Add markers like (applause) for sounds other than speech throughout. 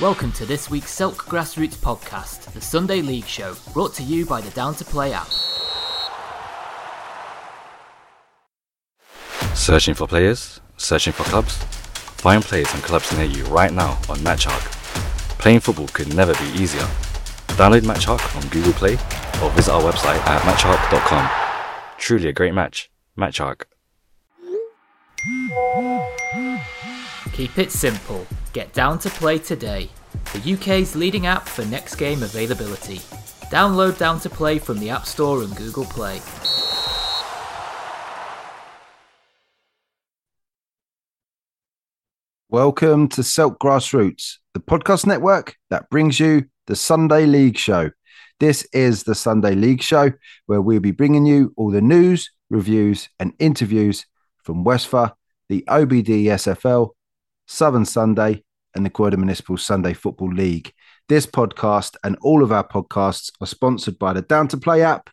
Welcome to this week's Silk Grassroots podcast, the Sunday League Show, brought to you by the Down to Play app. Searching for players? Searching for clubs? Find players and clubs near you right now on MatchHawk. Playing football could never be easier. Download MatchHawk on Google Play or visit our website at matchhawk.com. Truly a great match. MatchHawk. Keep it simple. Get Down to Play today, the UK's leading app for next game availability. Download Down to Play from the App Store and Google Play. Welcome to Selk Grassroots, the podcast network that brings you the Sunday League Show. This is the Sunday League Show where we'll be bringing you all the news, reviews, and interviews from Westphal, the OBD SFL, Southern Sunday, and the Croydon Municipal Sunday Football League. This podcast and all of our podcasts are sponsored by the Down to Play app,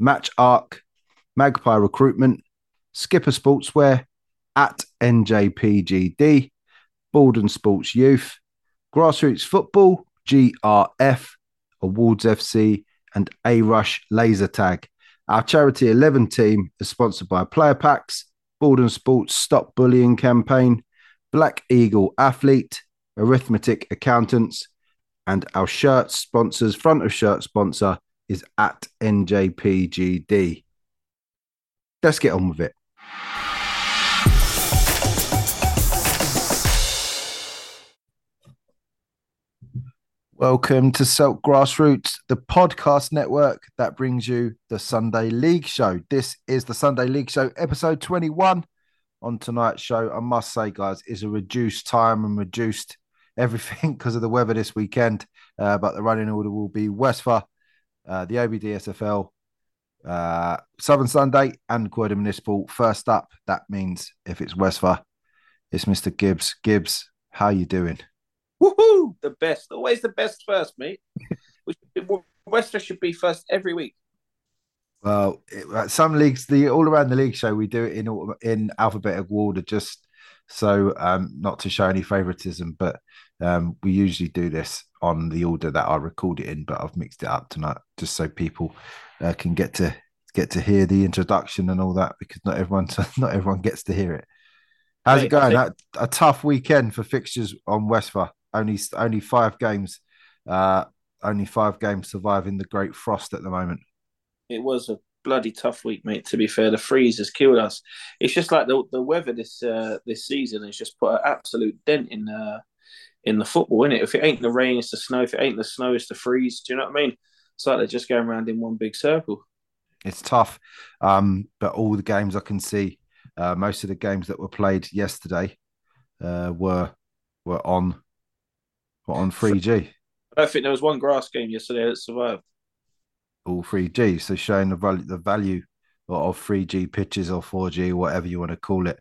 MatchHawk, Magpie Recruitment, Skipper Sportswear, at NJPGD, Borden Sports Youth, Grassroots Football, GRF, Awards FC, and A Rush Laser Tag. Our charity 11 team is sponsored by Player Packs, Borden Sports Stop Bullying Campaign, Black Eagle Athlete, Arithmetic Accountants, and our shirt sponsors, front of shirt sponsor is at NJPGD. Let's get on with it. Welcome to Selk Grassroots, the podcast network that brings you the Sunday League Show. This is the Sunday League Show, episode 21. On tonight's show, I must say, guys, is a reduced time and reduced (laughs) everything because of the weather this weekend. Uh, but the running order will be Westphal, uh, the OBD SFL, uh, Southern Sunday, and Croydon Municipal. First up, that means if it's Westphal, it's Mr. Gibbs. Gibbs, how you doing? Woohoo! The best. Always the best first, mate. (laughs) Westphal should be first every week. Well, it, some leagues, the all around the league show, we do it in in alphabetical order, just so um, not to show any favoritism. But um, we usually do this on the order that I record it in. But I've mixed it up tonight just so people uh, can get to get to hear the introduction and all that because not everyone (laughs) not everyone gets to hear it. How's it going? A, a, tough weekend for fixtures on Westphal. Only only five games. Uh, only five games surviving the great frost at the moment. It was a bloody tough week, mate. To be fair, the freeze has killed us. It's just like the the weather this uh, this season has just put an absolute dent in uh, in the football, in it. If it ain't the rain, it's the snow. If it ain't the snow, it's the freeze. Do you know what I mean? It's like they're just going around in one big circle. It's tough, um, but all the games I can see, uh, most of the games that were played yesterday uh, were were on were on three G. I don't think there was one grass game yesterday that survived all 3G. So showing the value the value of 3G pitches or 4G, whatever you want to call it,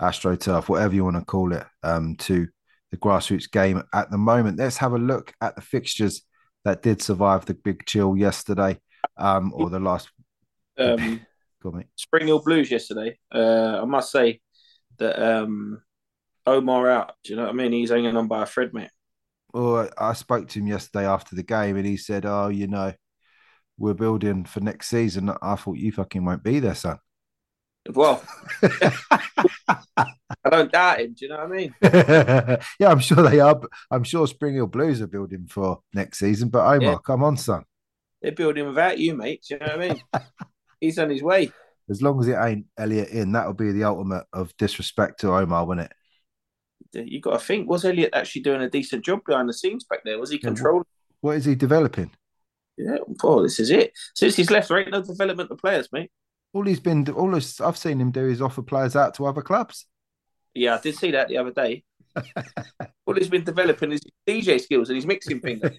AstroTurf, whatever you want to call it, um, to the grassroots game at the moment. Let's have a look at the fixtures that did survive the big chill yesterday, um, or the last. (laughs) Um, (laughs) Spring Hill Blues yesterday. Uh, I must say that um, Omar out. Do you know what I mean? He's hanging on by a thread, mate. Well, I spoke to him yesterday after the game, and he said, "Oh, you know, we're building for next season. I thought you fucking won't be there, son. Well, (laughs) I don't doubt him. Do you know what I mean? (laughs) yeah, I'm sure they are. I'm sure Spring Hill Blues are building for next season. But Omar, yeah. come on, son. They're building without you, mate. Do you know what I mean? (laughs) He's on his way. As long as it ain't Elliot in, that would be the ultimate of disrespect to Omar, wouldn't it? You got to think: was Elliot actually doing a decent job behind the scenes back there? Was he controlling? What is he developing? Yeah, well, this is it. Since he's left, there ain't no development of players, mate. All he's been, all I've seen him do is offer players out to other clubs. Yeah, I did see that the other day. (laughs) all he's been developing is DJ skills and his mixing fingers.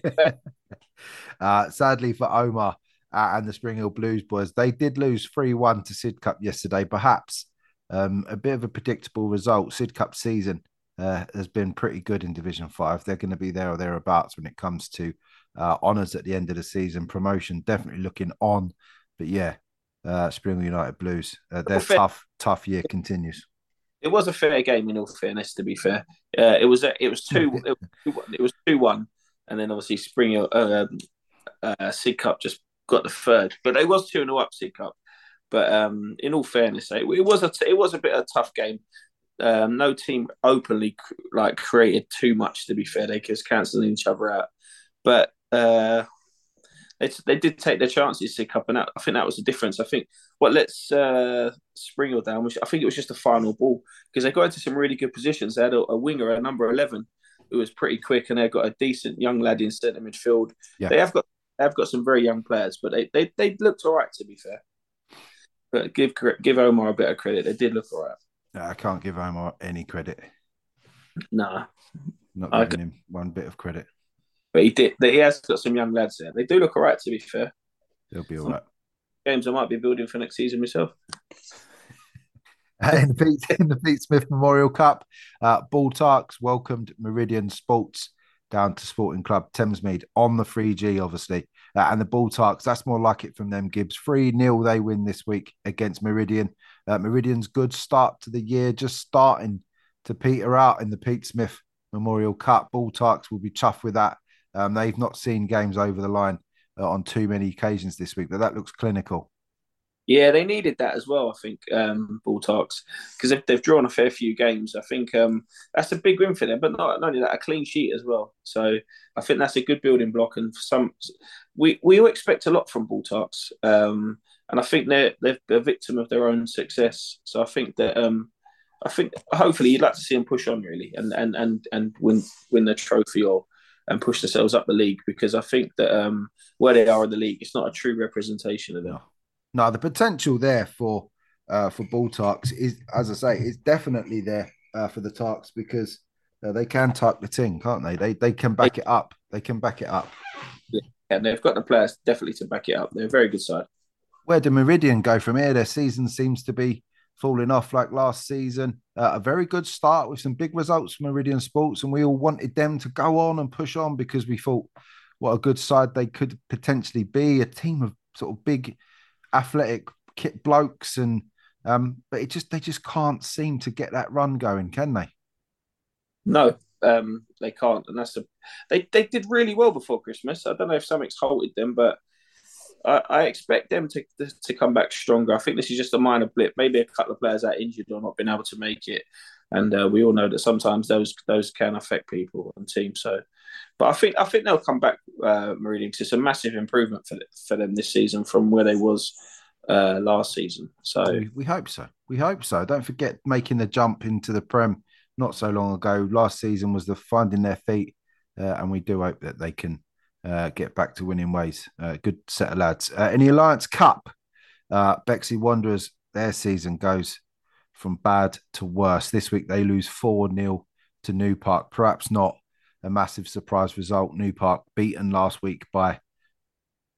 (laughs) uh, sadly for Omar uh, and the Spring Hill Blues boys, they did lose 3 1 to Sidcup yesterday. Perhaps um, a bit of a predictable result. Sidcup season uh, has been pretty good in Division 5. They're going to be there or thereabouts when it comes to uh, honours at the end of the season. Promotion definitely looking on, but yeah, uh, Spring United Blues, uh, their tough, tough year continues. It was a fair game, in all fairness. To be fair, uh, it was (laughs) it was two it, was two one, and then obviously Springer uh, uh, Cup just got the third, but it was two 0 up Sidcup. But um, in all fairness, it, it was a it was a bit of a tough game. Um, no team openly like created too much. To be fair, they just cancelling each other out. But uh, they, they did take their chances, Sidcup, and that, I think that was the difference. I think what lets uh, Springer down was I think it was just a final ball because they got into some really good positions. They had a, a winger, a number eleven, who was pretty quick, and they've got a decent young lad in centre midfield. Yeah. They have got they have got some very young players, but they they, they looked all right to be fair. But give give Omar a bit of credit. They did look all right. No, I can't give Omar any credit. Nah, not giving him one bit of credit. But he did. He has got some young lads there. They do look all right, to be fair. They'll be all right. Games I might be building for next season myself. (laughs) in, the Pete, in the Pete Smith Memorial Cup, uh, Bull Tarks welcomed Meridian Sports down to Sporting Club Thamesmead on the 3G, obviously. Uh, and the Bull Tarks, that's more like it from them, Gibbs. 3 0 they win this week against Meridian. Uh, Meridian's good start to the year, just starting to peter out in the Pete Smith Memorial Cup. Bull Tarks will be chuffed with that. Um, they've not seen games over the line uh, on too many occasions this week, but that looks clinical. Yeah, they needed that as well. I think um, Bull Tarks because if they've drawn a fair few games, I think um, that's a big win for them. But not, not only that, a clean sheet as well. So I think that's a good building block. And some, we we all expect a lot from Bull Tarks, um, and I think they're they're a victim of their own success. So I think that um, I think hopefully you'd like to see them push on really and and and and win win the trophy or and push themselves up the league because I think that um, where they are in the league, it's not a true representation of them. No, the potential there for uh, for Bull Tarks is, as I say, is definitely there uh, for the Tarks because uh, they can tuck the thing, can't they? They they can back it up. They can back it up. Yeah, and they've got the players definitely to back it up. They're a very good side. Where do Meridian go from here? Their season seems to be falling off like last season. Uh, a very good start with some big results from Meridian Sports, and we all wanted them to go on and push on because we thought what a good side they could potentially be. A team of sort of big, athletic kit blokes, and um, but it just they just can't seem to get that run going, can they? No, um, they can't, and that's a they they did really well before Christmas. I don't know if something's halted them, but I, I, expect them to to come back stronger. I think this is just a minor blip. Maybe a couple of players are injured or not been able to make it, and uh, we all know that sometimes those those can affect people and teams. So, but I think I think they'll come back, uh, Meridian. It's a massive improvement for for them this season from where they was uh, last season. So we, hope so. We hope so. Don't forget making the jump into the Prem not so long ago. Last season was the finding their feet, uh, and we do hope that they can uh, get back to winning ways. Uh, good set of lads. Uh, in the Alliance Cup, uh, Bexley Wanderers, their season goes from bad to worse. This week they lose 4 0 to New Park. Perhaps not a massive surprise result. New Park beaten last week by,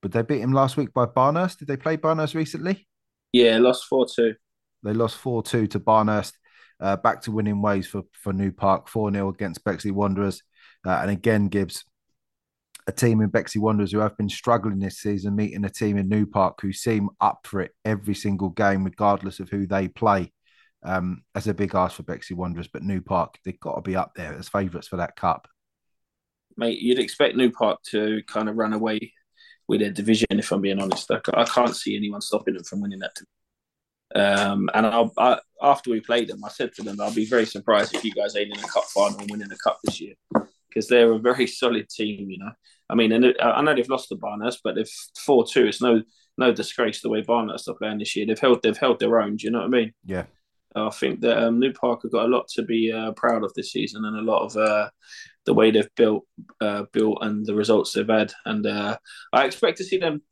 but they beat him last week by Barnehurst. Did they play Barnehurst recently? Yeah, lost 4 2. They lost 4 2 to Barnehurst. Uh, back to winning ways for, for New Park, 4 0 against Bexley Wanderers. Uh, and again, Gibbs, a team in Bexley Wanderers who have been struggling this season, meeting a team in New Park who seem up for it every single game, regardless of who they play. Um, as a big ask for Bexley Wanderers, but New Park, they've got to be up there as favourites for that cup. Mate, you'd expect New Park to kind of run away with their division, if I'm being honest. I, can't see anyone stopping them from winning that. Um, and I, after we played them, I said to them, I'll be very surprised if you guys ain't in a cup final and winning a cup this year because they're a very (laughs) solid team. You know, I mean, and I know they've lost to Barnehurst, but they've four two. It's no no disgrace the way Barnehurst are playing this year. They've held they've held their own. Do you know what I mean? Yeah. I think that um, New Park have got a lot to be uh, proud of this season, and a lot of uh, the way they've built, uh, built, and the results they've had. And uh, I expect to see them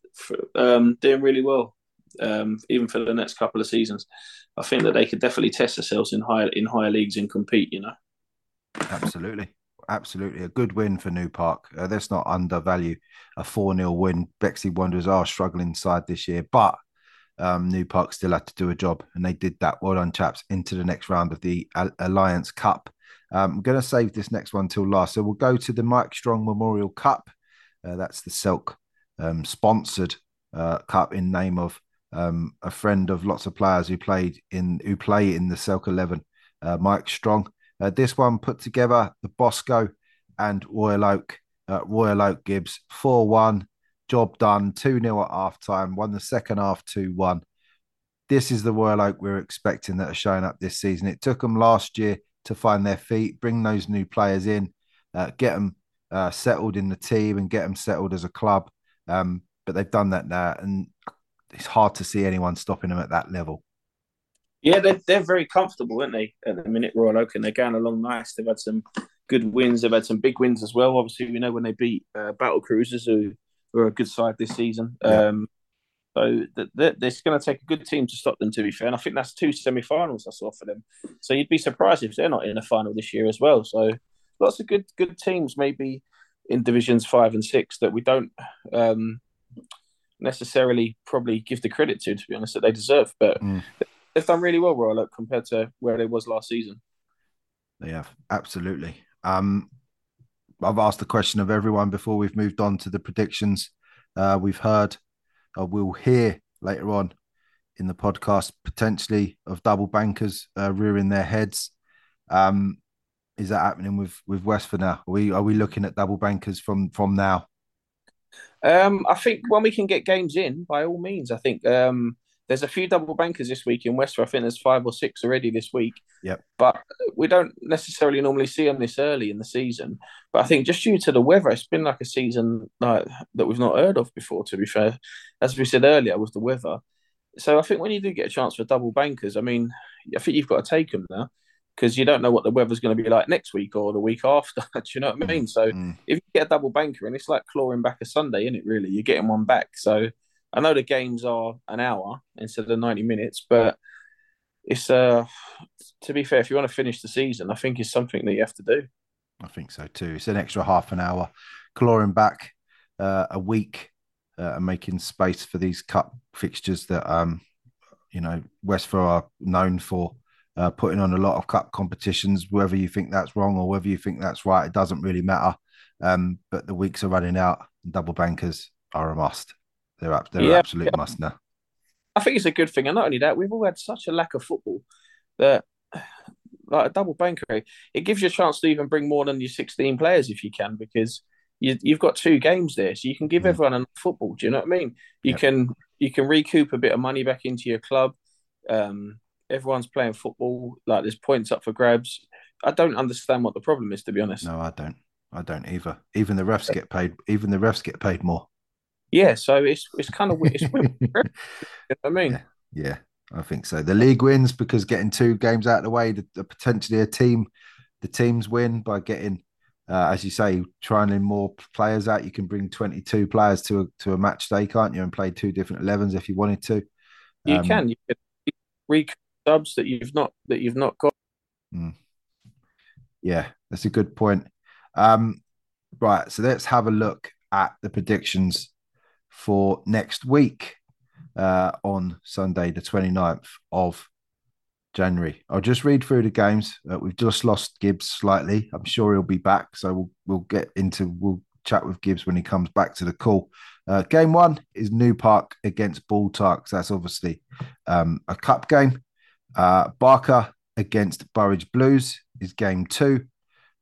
um, doing really well, um, even for the next couple of seasons. I think that they could definitely test themselves in higher in higher leagues and compete. You know. Absolutely absolutely a good win for New Park. Uh, not undervalue a 4 0 win. Bexley Wanderers are struggling side this year, but um, New Park still had to do a job, and they did that. Well done, chaps, into the next round of the Alliance Cup. Um, I'm going to save this next one till last. So we'll go to the Mike Strong Memorial Cup. Uh, that's the Selk um, sponsored uh, cup in name of um, a friend of lots of players who played in who play in the Selk 11 uh, Mike Strong. Uh, this one put together the Bosco and Royal Oak. Uh, Royal Oak Gibbs 4 1. Job done. 2 0 at half time. Won the second half 2 1. This is the Royal Oak we are expecting that are showing up this season. It took them last year to find their feet, bring those new players in, uh, get them uh, settled in the team, and get them settled as a club. Um, but they've done that now, and it's hard to see anyone stopping them at that level. Yeah, they're, they're very comfortable, aren't they, at the minute, Royal Oak, and they're going along nice. They've had some good wins. They've had some big wins as well. Obviously, we know when they beat uh, Battle Cruisers, who were a good side this season. Yeah. Um, so it's going to take a good team to stop them, to be fair. And I think that's two semi-finals I saw for them. So you'd be surprised if they're not in a final this year as well. So lots of good good teams, maybe in divisions five and six that we don't um, necessarily probably give the credit to, to be honest, that they deserve. But mm. They've done really well, Royal Oak, compared to where they was last season. They have absolutely. Um, I've asked the question of everyone before we've moved on to the predictions. Uh, we've heard, or we'll hear later on in the podcast, potentially of double bankers uh, rearing their heads. Um, is that happening with with West for now? Are we are we looking at double bankers from from now? Um, I think when we can get games in, by all means. I think um, there's a few double bankers this week in West. I think there's five or six already this week. Yep. But we don't necessarily normally see them this early in the season. But I think just due to the weather, it's been like a season like, that we've not heard of before. To be fair, as we said earlier, with the weather. So I think when you do get a chance for double bankers, I mean, I think you've got to take them now because you don't know what the weather's going to be like next week or the week after. (laughs) do you know what I mean? So mm. if you get a double banker and it's like clawing back a Sunday, isn't it? Really, you're getting one back. So I know the games are an hour instead of ninety minutes, but it's uh to be fair, if you want to finish the season, I think it's something that you have to do. I think so too. It's an extra half an hour, clawing back uh, a week uh, and making space for these cup fixtures that um you know Westford are known for uh, putting on a lot of cup competitions. Whether you think that's wrong or whether you think that's right, it doesn't really matter. Um, but the weeks are running out. And double bankers are a must. They're up, they're yeah, absolute must now. I think it's a good thing, and not only that, we've all had such a lack of football that (sighs) like a double banker, it gives you a chance to even bring more than your sixteen players if you can, because you, have got two games there, so you can give mm. everyone enough football. Do you know what I mean? You yep. can you can recoup a bit of money back into your club. Um, everyone's playing football. Like there's points up for grabs. I don't understand what the problem is, to be honest. No, I don't. I don't either. Even the refs get paid. Even the refs get paid more. Yeah, so it's it's kind of it's weird. (laughs) you know I mean, yeah, yeah, I think so. The league wins because getting two games out of the way, the, the potentially a team, the teams win by getting, uh, as you say, trying in more players out. You can bring twenty two players to a to a match day, can't you? And play two different elevens if you wanted to. You um, can. You can recoup subs that you've not that you've not got. Mm. Yeah, that's a good point. Um, right, so let's have a look at the predictions for next week uh, on Sunday, the 29th of January. I'll just read through the games. Uh, we've just lost Gibbs slightly. I'm sure he'll be back, so we'll we'll get into we'll chat with Gibbs when he comes back to the call. Uh, game one is New Park against Bull Tarks. That's obviously um, a cup game. Uh, Barker against Burridge Blues is game two.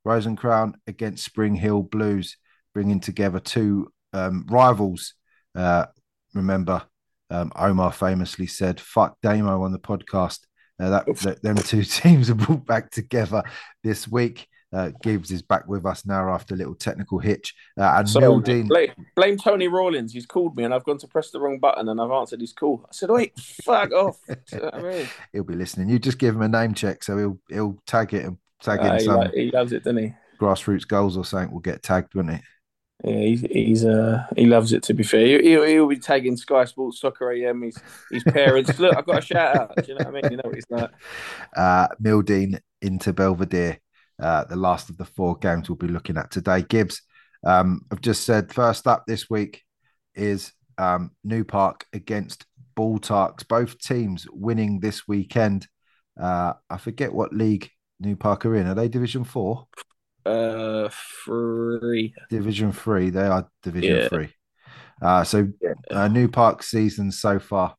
Rose and Crown against Spring Hill Blues, bringing together two um, rivals. Uh, remember, um, Omar famously said, fuck Damo on the podcast. Uh, that, that, them two (laughs) teams are brought back together this week. Uh, Gibbs is back with us now after a little technical hitch. Uh, and so, Mildeen... blame, blame, Tony Rawlins. He's called me and I've gone to press the wrong button and I've answered his call. I said, "Wait, fuck off." (laughs) I mean? He'll be listening. You just give him a name check, so he'll he'll tag it and tag uh, in he some. Like, he loves it, doesn't he? Grassroots goals or something will get tagged, won't it? Yeah, he's, he's uh he loves it. To be fair, he'll, he'll be tagging Sky Sports Soccer AM. His his parents. Look, I've got a shout out. Do you know what I mean? You know what he's like. (laughs) Uh, Mildeen into Belvedere uh, the last of the four games we'll be looking at today. Gibbs, um, I've just said first up this week is um, New Park against Bull Tarks. Both teams winning this weekend. Uh, I forget what league New Park are in. Are they Division Four? Uh, three. Division Three. They are Division yeah. Three. Uh, so yeah. uh, New Park season so far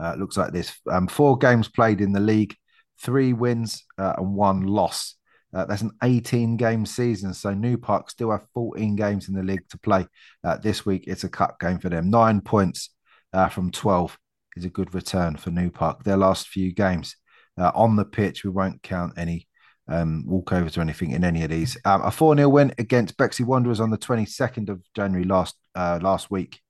uh, looks like this: um, four games played in the league, three wins uh, and one loss. Uh, that's an 18 game season. So New Park still have 14 games in the league to play. Uh, this week, it's a cut game for them. Nine points uh, from 12 is a good return for New Park. Their last few games uh, on the pitch, we won't count any um, walkovers or anything in any of these. Um, a 4 0 win against Bexley Wanderers on the 22nd of January last uh, last week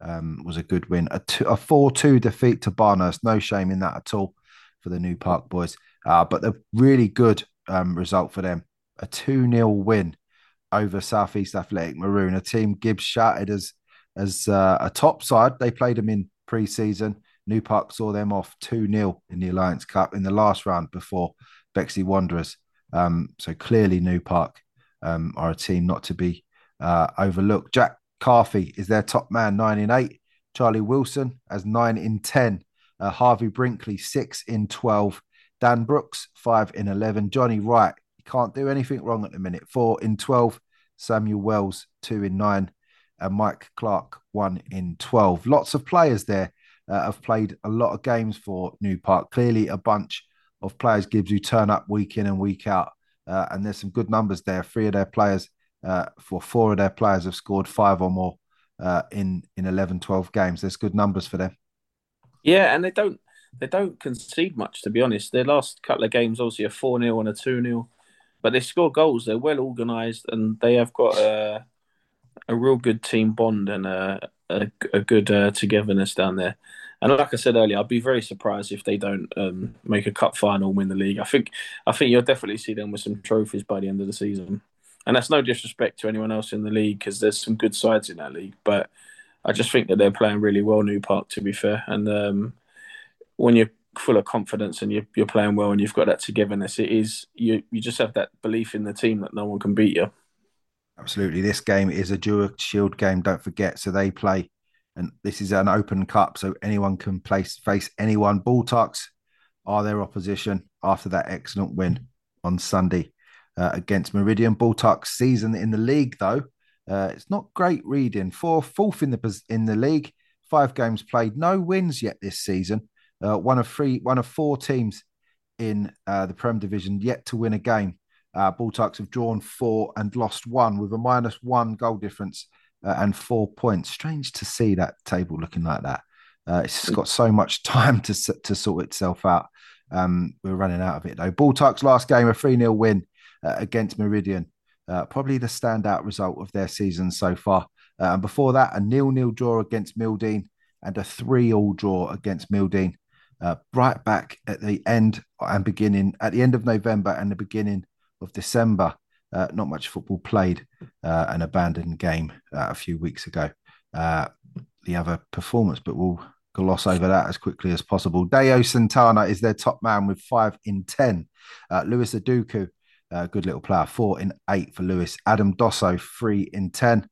um, was a good win. A 4 2 defeat to Barnehurst. No shame in that at all for the New Park boys. Uh, but a really good um, result for them. A 2 0 win over Southeast Athletic Maroon, a team Gibbs shouted as as uh, a top side. They played them in pre season. New Park saw them off 2 0 in the Alliance Cup in the last round before Bexley Wanderers. Um, so clearly, New Park um, are a team not to be uh, overlooked. Jack Carthy is their top man, 9 in 8. Charlie Wilson has 9 in 10. Uh, Harvey Brinkley, 6 in 12. Dan Brooks, 5 in 11. Johnny Wright, can't do anything wrong at the minute, 4 in 12. Samuel Wells, 2 in 9. And Mike Clark, 1 in 12. Lots of players there uh, have played a lot of games for New Park. Clearly, a bunch of players Gibbs who turn up week in and week out. Uh, and there's some good numbers there. Three of their players, uh, for four of their players, have scored five or more uh, in in 11, 12 games. There's good numbers for them. Yeah, and they don't they don't concede much to be honest. Their last couple of games, obviously, a four 0 and a two 0 but they score goals. They're well organised and they have got a a real good team bond and a a, a good uh, togetherness down there. And like I said earlier, I'd be very surprised if they don't um, make a cup final, win the league. I think I think you'll definitely see them with some trophies by the end of the season. And that's no disrespect to anyone else in the league because there's some good sides in that league. But I just think that they're playing really well, New Park, to be fair. And um, when you're full of confidence and you're, you're playing well and you've got that togetherness, it is you you just have that belief in the team that no one can beat you. Absolutely. This game is a dual shield game, don't forget. So they play, and this is an open cup, so anyone can place face anyone. Baltarks are their opposition after that excellent win on Sunday uh, against Meridian. Baltarks season in the league, though, uh, it's not great reading. Four fourth in the in the league, five games played, no wins yet this season. Uh, one of three, one of four teams in uh, the Prem Division yet to win a game. Uh, Baltarks have drawn four and lost one with a minus one goal difference uh, and four points. Strange to see that table looking like that. Uh, it's got so much (laughs) time to to sort itself out. Um, we're running out of it though. Baltarks last game a 3 0 win uh, against Meridian. Uh, probably the standout result of their season so far. Uh, and before that, a nil-nil draw against Mildeen and a three-all draw against Mildeen. right back at the end and beginning at the end of November and the beginning of December. Uh, not much football played, uh, an abandoned game uh, a few weeks ago. Uh, the other performance, but we'll gloss over that as quickly as possible. Deo Santana is their top man with five in 10. Uh, Lewis Aduku, uh, good little player, four in eight for Lewis. Adam Dosso, three in 10.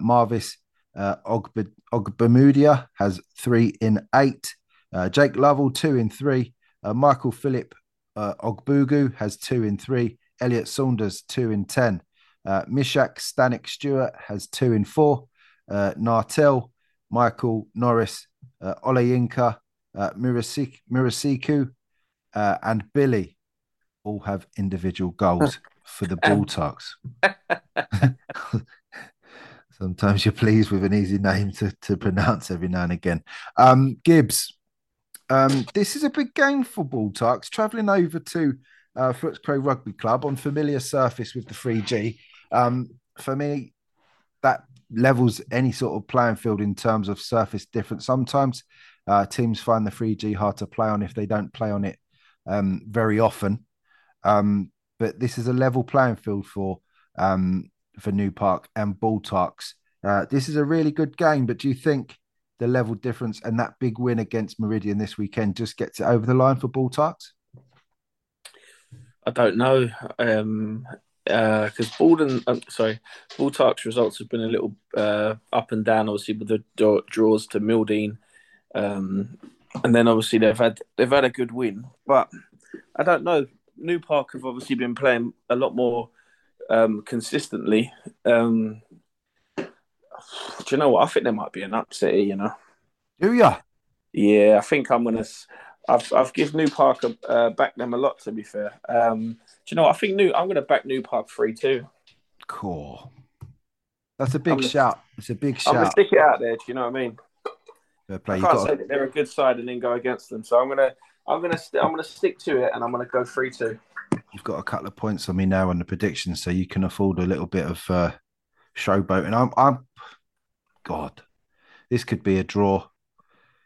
Marvis uh, Ogbamudia has three in eight. Jake Lovell, two in three. Michael Philip Ogbugu has two in three. Elliot Saunders, two in 10. Uh, Mishak Stanik Stewart has two in four. Uh, Nartel, Michael Norris, uh, Oleyinka, uh, Murasiku, uh, and Billy all have individual goals (laughs) for the Baltarks. (laughs) Sometimes you're pleased with an easy name to, to pronounce every now and again. Um, Gibbs, um, this is a big game for Baltarks, travelling over to uh, Footscray Rugby Club on familiar surface with the 3G. Um, for me, that levels any sort of playing field in terms of surface difference. Sometimes uh, teams find the 3G hard to play on if they don't play on it um, very often. Um, but this is a level playing field for um, for New Park and Baltarks. Uh, this is a really good game, but do you think the level difference and that big win against Meridian this weekend just gets it over the line for Baltarks? I don't know. Um, because uh, Borden, um, sorry, Baltark's results have been a little uh, up and down, obviously with the draws to Mildeen, um, and then obviously they've had they've had a good win, but I don't know. New Park have obviously been playing a lot more um, consistently. Um, do you know what? I think there might be an upset. You know. Do ya? Yeah, I think I'm gonna. I've I've given New Park a, uh, back them a lot. To be fair, um, do you know? What? I think New. I'm going to back New Park three two. Cool. That's a big I'm gonna- shout. It's a big shout. I'm going to stick it out there. Do you know what I mean? I can't got say that they're a good side and then go against them. So I'm gonna I'm gonna st- I'm gonna stick to it and I'm gonna go three two. you've got a couple of points on me now on the predictions, so you can afford a little bit of uh, showboat. And I'm, I'm, God, this could be a draw.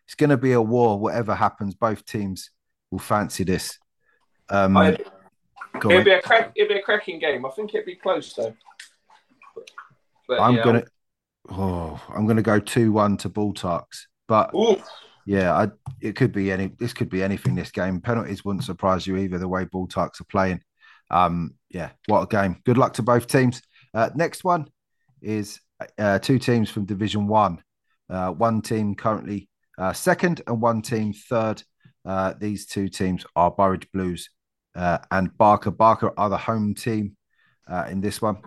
It's going to be a war. Whatever happens, both teams will fancy this. Um, it'd on. be a crack. It'd be a cracking game. I think it'd be close though. But, I'm yeah, gonna, oh, I'm gonna go two one to Bull Tarks. But Ooh, yeah, I, it could be any. This could be anything. This game penalties wouldn't surprise you either. The way Tarks are playing. Um, yeah, what a game. Good luck to both teams. Uh, next one is uh, two teams from Division One. Uh, one team currently uh, second and one team third. Uh, these two teams are Burridge Blues uh, and Barker. Barker are the home team uh, in this one.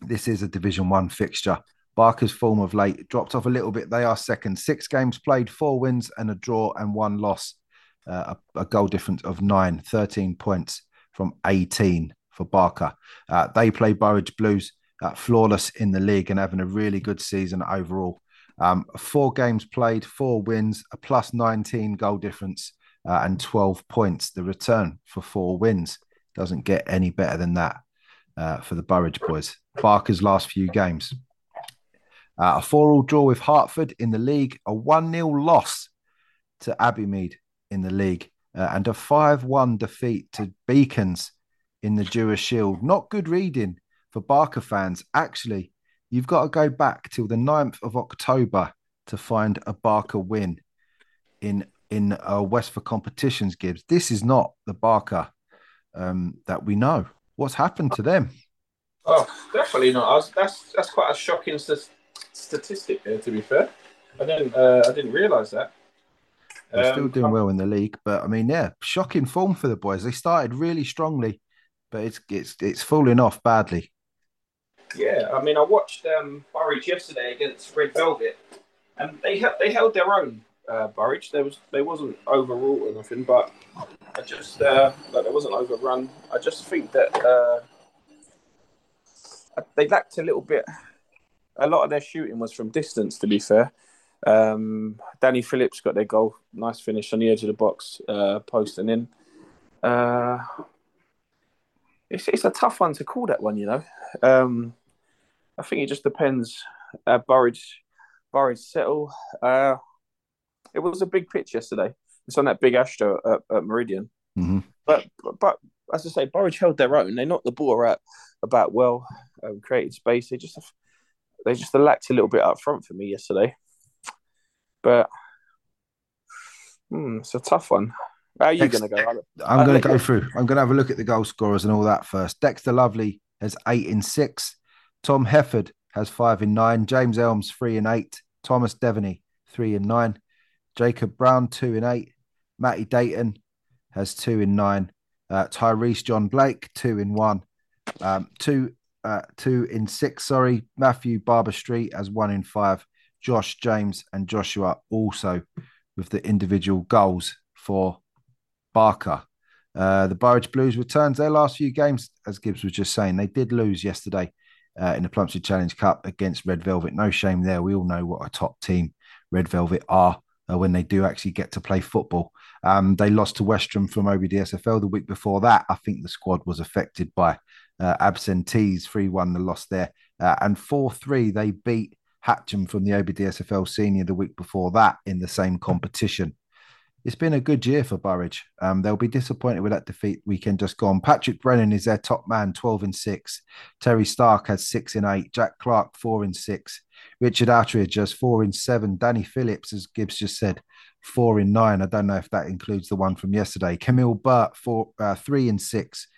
This is a Division One fixture. Barker's form of late dropped off a little bit. They are second. Six games played, four wins and a draw and one loss. Uh, a, a goal difference of nine, 13 points from 18 for Barker. Uh, they play Burridge Blues, flawless in the league and having a really good season overall. Um, four games played, four wins, a plus 19 goal difference, uh, and 12 points. The return for four wins doesn't get any better than that uh, for the Burridge boys. Barker's last few games. Uh, a four-all draw with Hartford in the league, a one-nil loss to Abbeymead in the league, uh, and a five-one defeat to Beacons in the Jewish Shield. Not good reading for Barker fans. Actually, you've got to go back till the 9th of October to find a Barker win in in uh, West for competitions. Gibbs, this is not the Barker um, that we know. What's happened to them? oh, definitely not. I was, that's that's quite a shocking st- statistic there. To be fair, I didn't uh, I didn't realise that. They're still Um, doing well in the league, but I mean, yeah, shocking form for the boys. They started really strongly, but it's it's it's falling off badly. Yeah, I mean, I watched um, Burridge yesterday against Red Velvet, and they held they held their own. Uh, Burridge, there was they wasn't overruled or nothing, but I just uh, like they wasn't overrun. I just think that uh, they lacked a little bit. A lot of their shooting was from distance. To be fair, um, Danny Phillips got their goal, nice finish on the edge of the box, uh, post and in. Uh, it's it's a tough one to call that one, you know. Um, I think it just depends. Uh, Burridge, Burridge settle. Uh, it was a big pitch yesterday. It's on that big Astro at, at Meridian. Mhm. But, but but as I say, Burridge held their own. They knocked the ball out about well, um, created space. They just they just lacked a little bit up front for me yesterday. But hmm, it's a tough one. How are you going to go? I'm going to go through. I'm going to have a look at the goal scorers and all that first. Dexter Lovely has eight in six. Tom Hefford has five in nine. James Elms three in eight. Thomas Devaney three in nine. Jacob Brown two in eight. Matty Dayton has two in nine. Uh, Tyrese John Blake two in one. Um, two uh, two in six. Sorry, Matthew Barber Street has one in five. Josh James and Joshua also with the individual goals for Barker. Uh, the Burridge Blues returns their last few games, as Gibbs was just saying. They did lose yesterday uh, in the Plumstead Challenge Cup against Red Velvet. No shame there. We all know what a top team Red Velvet are uh, when they do actually get to play football. Um, they lost to Westerham from OBDSFL the week before that. I think the squad was affected by uh, absentees. 3 1 the loss there. Uh, and 4 3, they beat Hatcham from the OBDSFL senior the week before that in the same competition it's been a good year for Burridge. Um, they'll be disappointed with that defeat weekend just gone. Patrick Brennan is their top man, 12 and 6. Terry Stark has 6 and 8. Jack Clark, 4 and 6. Richard Attridge has 4 and 7. Danny Phillips, as Gibbs just said, 4 in 9. I don't know if that includes the one from yesterday. Camille Burt, four, uh, 3 and 6.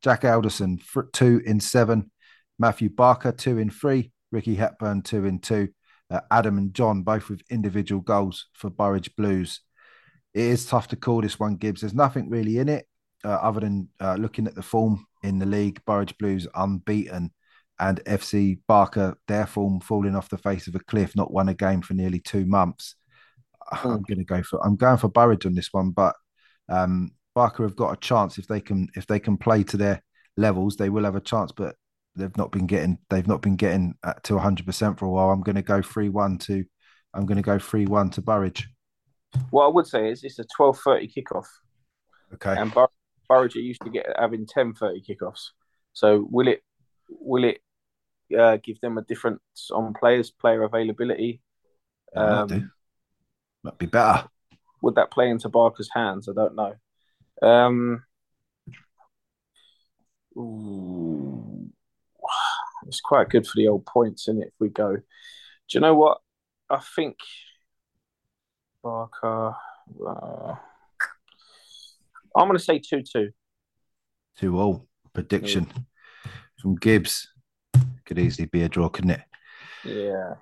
Jack Alderson, 2 in 7. Matthew Barker, 2 in 3. Ricky Hepburn, 2 in 2. Uh, Adam and John, both with individual goals for Burridge Blues it is tough to call this one, Gibbs. There's nothing really in it uh, other than uh, looking at the form in the league. Burridge Blues unbeaten, and FC Barker, their form falling off the face of a cliff, not won a game for nearly two months. (sighs) I'm going to go for I'm going for Burridge on this one, but um, Barker have got a chance if they can if they can play to their levels, they will have a chance. But they've not been getting they've not been getting to 100 percent for a while. I'm going to go three one to I'm going to go three one to Burridge. What I would say is it's a 12:30 kickoff. Okay. And Bur- Burridge used to get having 10:30 kickoffs. So will it will it uh, give them a difference on players player availability? Um, might, might be better. Would that play into Barker's hands? I don't know. Um, ooh, it's quite good for the old points, in it? If we go, do you know what? I think Barker. Uh, I'm going to say two-two. Two all prediction yeah. from Gibbs. Could easily be a draw, couldn't it? Yeah.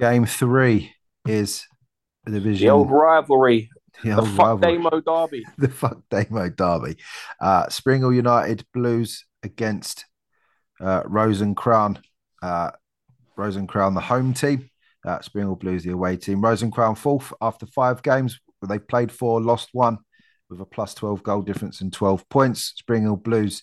Game three is the division. The old rivalry. The, the fuck rivalry. Damo derby. (laughs) the fuck Damo derby. Uh, Springhill United Blues against uh, Rose and Crown. Uh, Rose and Crown, the home team. Uh, Springhill Blues, the away team. Rose and Crown fourth after five games. They've played four, lost one with a plus 12 goal difference and 12 points. Springhill Blues,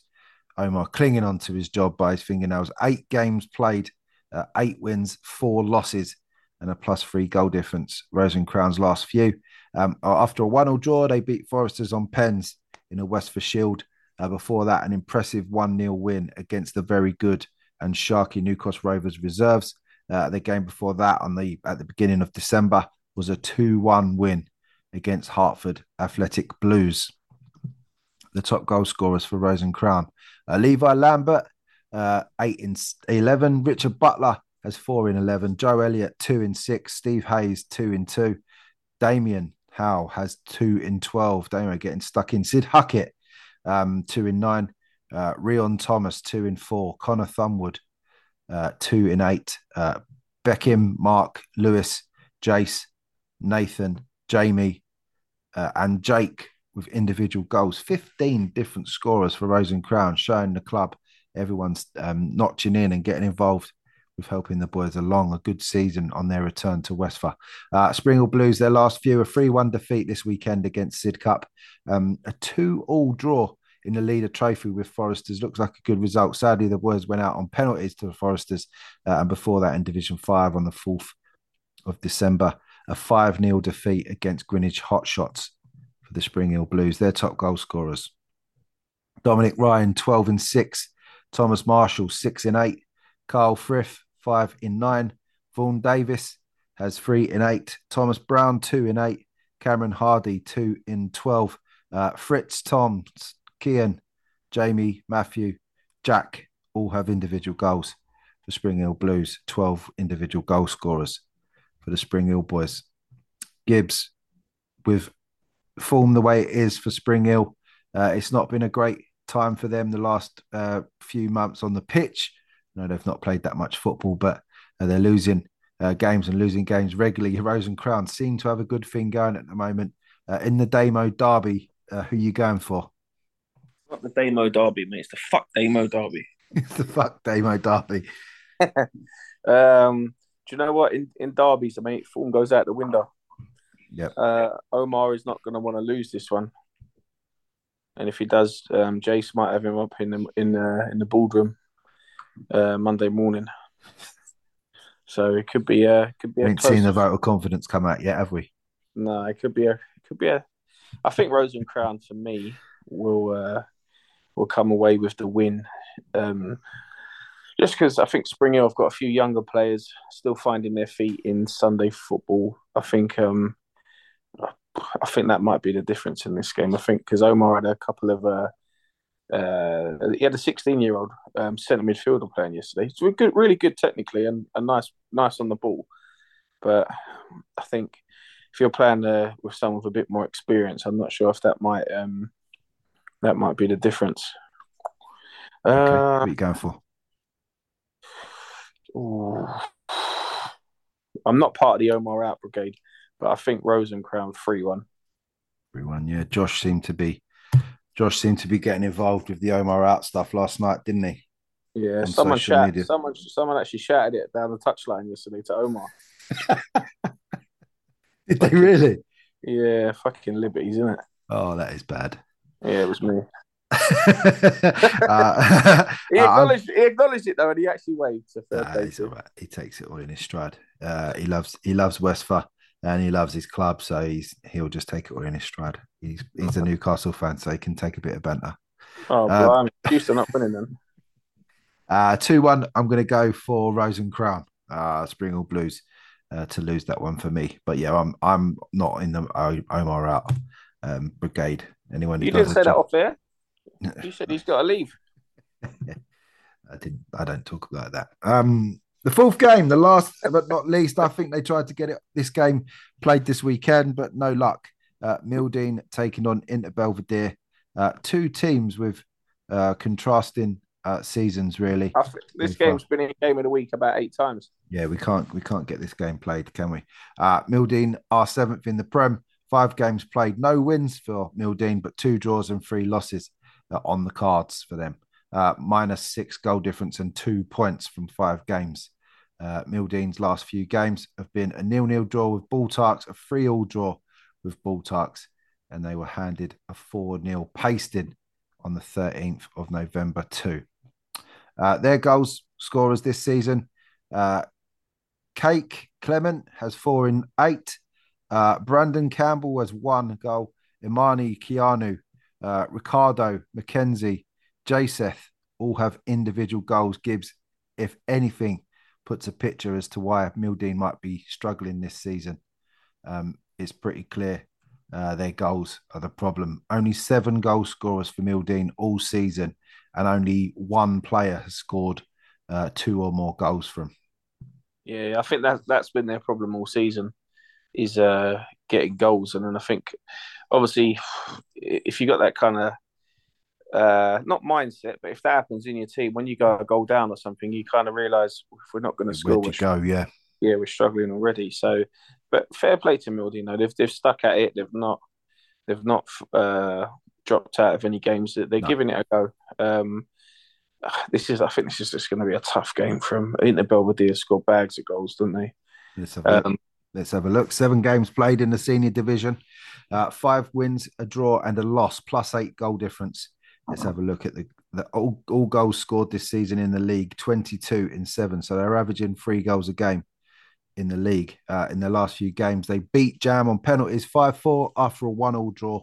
Omar clinging on to his job by his fingernails. Eight games played, uh, eight wins, four losses, and a plus three goal difference. Rose and Crown's last few. Um, after a 1 0 draw, they beat Foresters on pens in a Westford Shield. Uh, before that, an impressive 1 0 win against the very good and sharky New Cross Rovers reserves. Uh, the game before that, on the at the beginning of December, was a 2 1 win against Hartford Athletic Blues. The top goal scorers for Rose and Crown uh, Levi Lambert, uh, 8 in 11. Richard Butler has 4 in 11. Joe Elliott, 2 in 6. Steve Hayes, 2 in 2. Damien Howe has 2 in 12. Damien getting stuck in. Sid Huckett, um, 2 in 9. Uh, Rion Thomas, 2 in 4. Connor Thumwood, uh, 2 in 8. Uh, Beckham, Mark, Lewis, Jace, Nathan, Jamie, uh, and Jake with individual goals. 15 different scorers for Rose and Crown, showing the club everyone's um, notching in and getting involved with helping the boys along. A good season on their return to Westphal. Uh, Springhill Blues, their last few, a 3 1 defeat this weekend against Sidcup. Um, a 2 all draw in the leader trophy with Foresters. Looks like a good result. Sadly, the boys went out on penalties to the Foresters. Uh, and before that, in Division 5 on the 4th of December, a 5 0 defeat against Greenwich Hotshots for the Springhill Blues. Their top goal scorers. Dominic Ryan, 12 and 6. Thomas Marshall, 6 in 8. Carl Frith, 5 in 9. Vaughan Davis has 3 in 8. Thomas Brown, 2 in 8. Cameron Hardy, 2 in 12. Uh, Fritz, Tom, Kian, Jamie, Matthew, Jack all have individual goals for Springhill Blues, 12 individual goal scorers for the Springhill boys. Gibbs, with form the way it is for Springhill, uh, it's not been a great time for them the last uh, few months on the pitch. No, they've not played that much football, but uh, they're losing uh, games and losing games regularly. Rose and Crown seem to have a good thing going at the moment. Uh, in the Damo Derby, uh, who are you going for? Not the Damo Derby, mate. It's the fuck Damo Derby. (laughs) it's the fuck Damo Derby. (laughs) um, do you know what? In, in derbies, I mean, form goes out the window. Yep. Uh, Omar is not going to want to lose this one, and if he does, um, Jace might have him up in the in the in the boardroom uh, Monday morning. So it could be a could be. We ain't seen the vote of confidence come out yet, have we? No, it could be a it could be a. I think Rose and Crown for me will uh, will come away with the win. Um, just because I think Spring Hill have got a few younger players still finding their feet in Sunday football. I think um, I think that might be the difference in this game. I think because Omar had a couple of uh, uh, he had a 16 year old um, centre midfielder playing yesterday. It's really good, really good technically and, and nice, nice on the ball. But I think if you're playing uh, with someone with a bit more experience, I'm not sure if that might um, that might be the difference. Okay. Uh, what are you going for? Ooh. (sighs) I'm not part of the Omar out brigade, but I think Rose and Crown three one. Three one, yeah. Josh seemed to be Josh seemed to be getting involved with the Omar out stuff last night, didn't he? Yeah, someone shouted, someone someone actually shouted it down the touchline yesterday to Omar. (laughs) Did they really? Yeah, fucking liberties, isn't it? Oh, that is bad. Yeah, it was me. uh, (laughs) (laughs) He I'm- acknowledged, he acknowledged it though, and he actually waved. So fair Nah, play he's to all him. right. He takes it all in his stride. Uh, he loves he loves Westphal and he loves his club, so he's he'll just take it all in his stride. He's he's a (laughs) Newcastle fan, so he can take a bit of banter. Oh, Uh, blimey. Houston not winning then. Uh, two one. I'm going to go for Rose and Crown. Uh, Spring All Blues uh, to lose that one for me. But yeah, I'm I'm not in the Omar out um, brigade. Anyone You didn't say that off there. (laughs) You said he's got to leave. (laughs) I didn't. I don't talk about that. Um, the fourth game, the last but not least, I think they tried to get it. This game played this weekend, but no luck. Uh, Mildeen taking on Inter Belvedere. Uh, two teams with uh, contrasting uh, seasons, really. This game's been in game of the week about eight times. Yeah, we can't we can't get this game played, can we? Uh, Mildeen are seventh in the Prem. Five games played, no wins for Mildeen, but two draws and three losses uh, on the cards for them. Uh, minus six goal difference and two points from five games. Uh, Mildeen's last few games have been a nil-nil draw with Baltarks, a three-all draw with Baltarks, and they were handed a 4-0 pasting on the 13th of November too. Uh, their goals scorers this season, uh, Cake Clement has four in eight. Uh, Brandon Campbell has one goal. Imani Keanu, uh, Ricardo McKenzie, Jaseth all have individual goals. Gibbs, if anything, puts a picture as to why Mildeen might be struggling this season. Um, it's pretty clear uh, their goals are the problem. Only seven goal scorers for Mildeen all season, and only one player has scored uh, two or more goals from. Yeah, I think that that's been their problem all season, is uh, getting goals, and then I think, obviously, (sighs) if you got that kind of uh, not mindset, but if that happens in your team when you go a goal down or something, you kind of realise if we're not going to score, Where'd go? Yeah. yeah, we're struggling already. So, but fair play to Mildy. You know, they've they've stuck at it. They've not they've not uh, dropped out of any games. That They're No. giving it a go. Um, (sighs) this is, I think, this is just going to be a tough game for them. the Belvedere scored bags of goals, didn't they? Have. Um, Let's have a look. Seven games played in the senior division, uh, five wins, a draw, and a loss, plus eight goal difference. Let's have a look at the, the all, all goals scored this season in the league 22 in seven. So they're averaging three goals a game in the league. Uh, in the last few games, they beat Jam on penalties 5 4 after a one all draw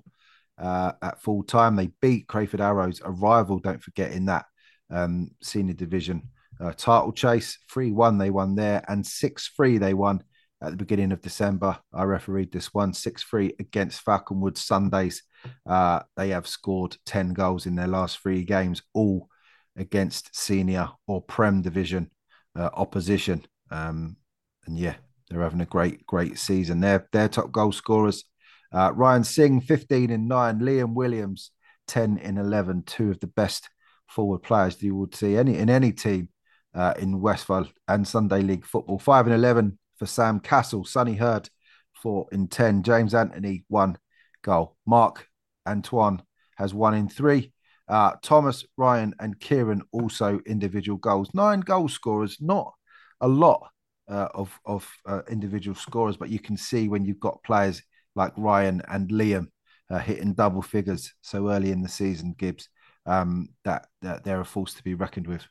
uh, at full time. They beat Crayford Arrows, a rival, don't forget, in that um, senior division uh, title chase. 3 1 they won there, and 6 3 they won at the beginning of December. I refereed this one 6 3 against Falconwood Sundays. Uh, they have scored 10 goals in their last three games, all against senior or Prem division uh, opposition. Um, and yeah, they're having a great, great season. They're, they're top goal scorers. Uh, Ryan Singh, 15 in 9. Liam Williams, 10 in 11. Two of the best forward players you would see any in any team uh, in Westphal and Sunday League football. 5 and 11 for Sam Castle. Sonny Hurd, 4 in 10. James Anthony, 1 goal. Mark Antoine has 1 in 3. Uh, Thomas, Ryan, and Kieran also individual goals. Nine goal scorers, not a lot uh, of of uh, individual scorers, but you can see when you've got players like Ryan and Liam uh, hitting double figures so early in the season, Gibbs, um, that that they're a force to be reckoned with.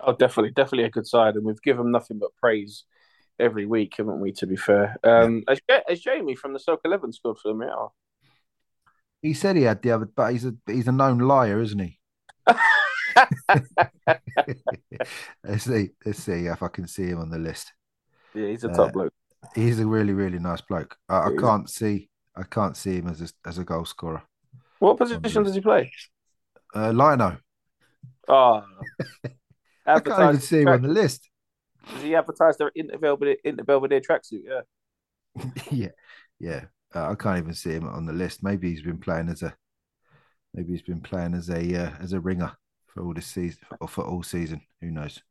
Oh, definitely, definitely a good side, and we've given nothing but praise every week, haven't we? To be fair, um, has, Ja- has Jamie from the Stoke Eleven scored for them? Yeah. He said he had the other, but he's a he's a known liar, isn't he? (laughs) let's see, let's see if I can see him on the list. Yeah, he's a Uh, top bloke. He's a really really nice bloke. I, I Yeah, can't see I can't see him as a, as a goal scorer. What position does he play? Uh, Lino, Oh, (laughs) I can't even see him on the list. Does he advertise their Inter Belvedere, Inter Belvedere tracksuit? Yeah. (laughs) yeah, yeah. Uh, I can't even see him on the list. Maybe he's been playing as a, maybe he's been playing as a uh, as a ringer for all this season or for all season. Who knows?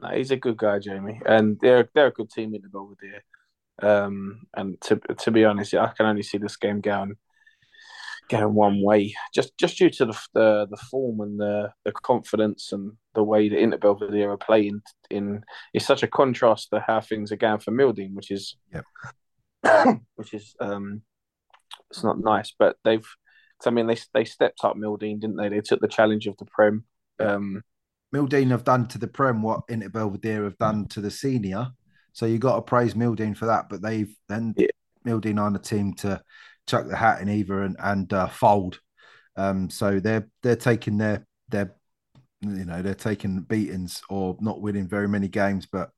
No, he's a good guy, Jamie, and they're they're a good team in the Belvedere. Um, and to to be honest, I can only see this game going going one way, just just due to the the, the form and the the confidence and the way that Inter Belvedere are playing. In it's such a contrast to how things are going for Milding, which is Yep. (coughs) which is um, it's not nice. But they've, I mean, they they stepped up Mildeen, didn't they? They took the challenge of the Prem. Um, Mildeen have done to the Prem what Inter Belvedere have done to the senior. So you got to praise Mildeen for that. But they've then yeah. Mildeen on the team to chuck the hat in either and and uh, fold. Um, so they're they're taking their their you know they're taking beatings or not winning very many games, but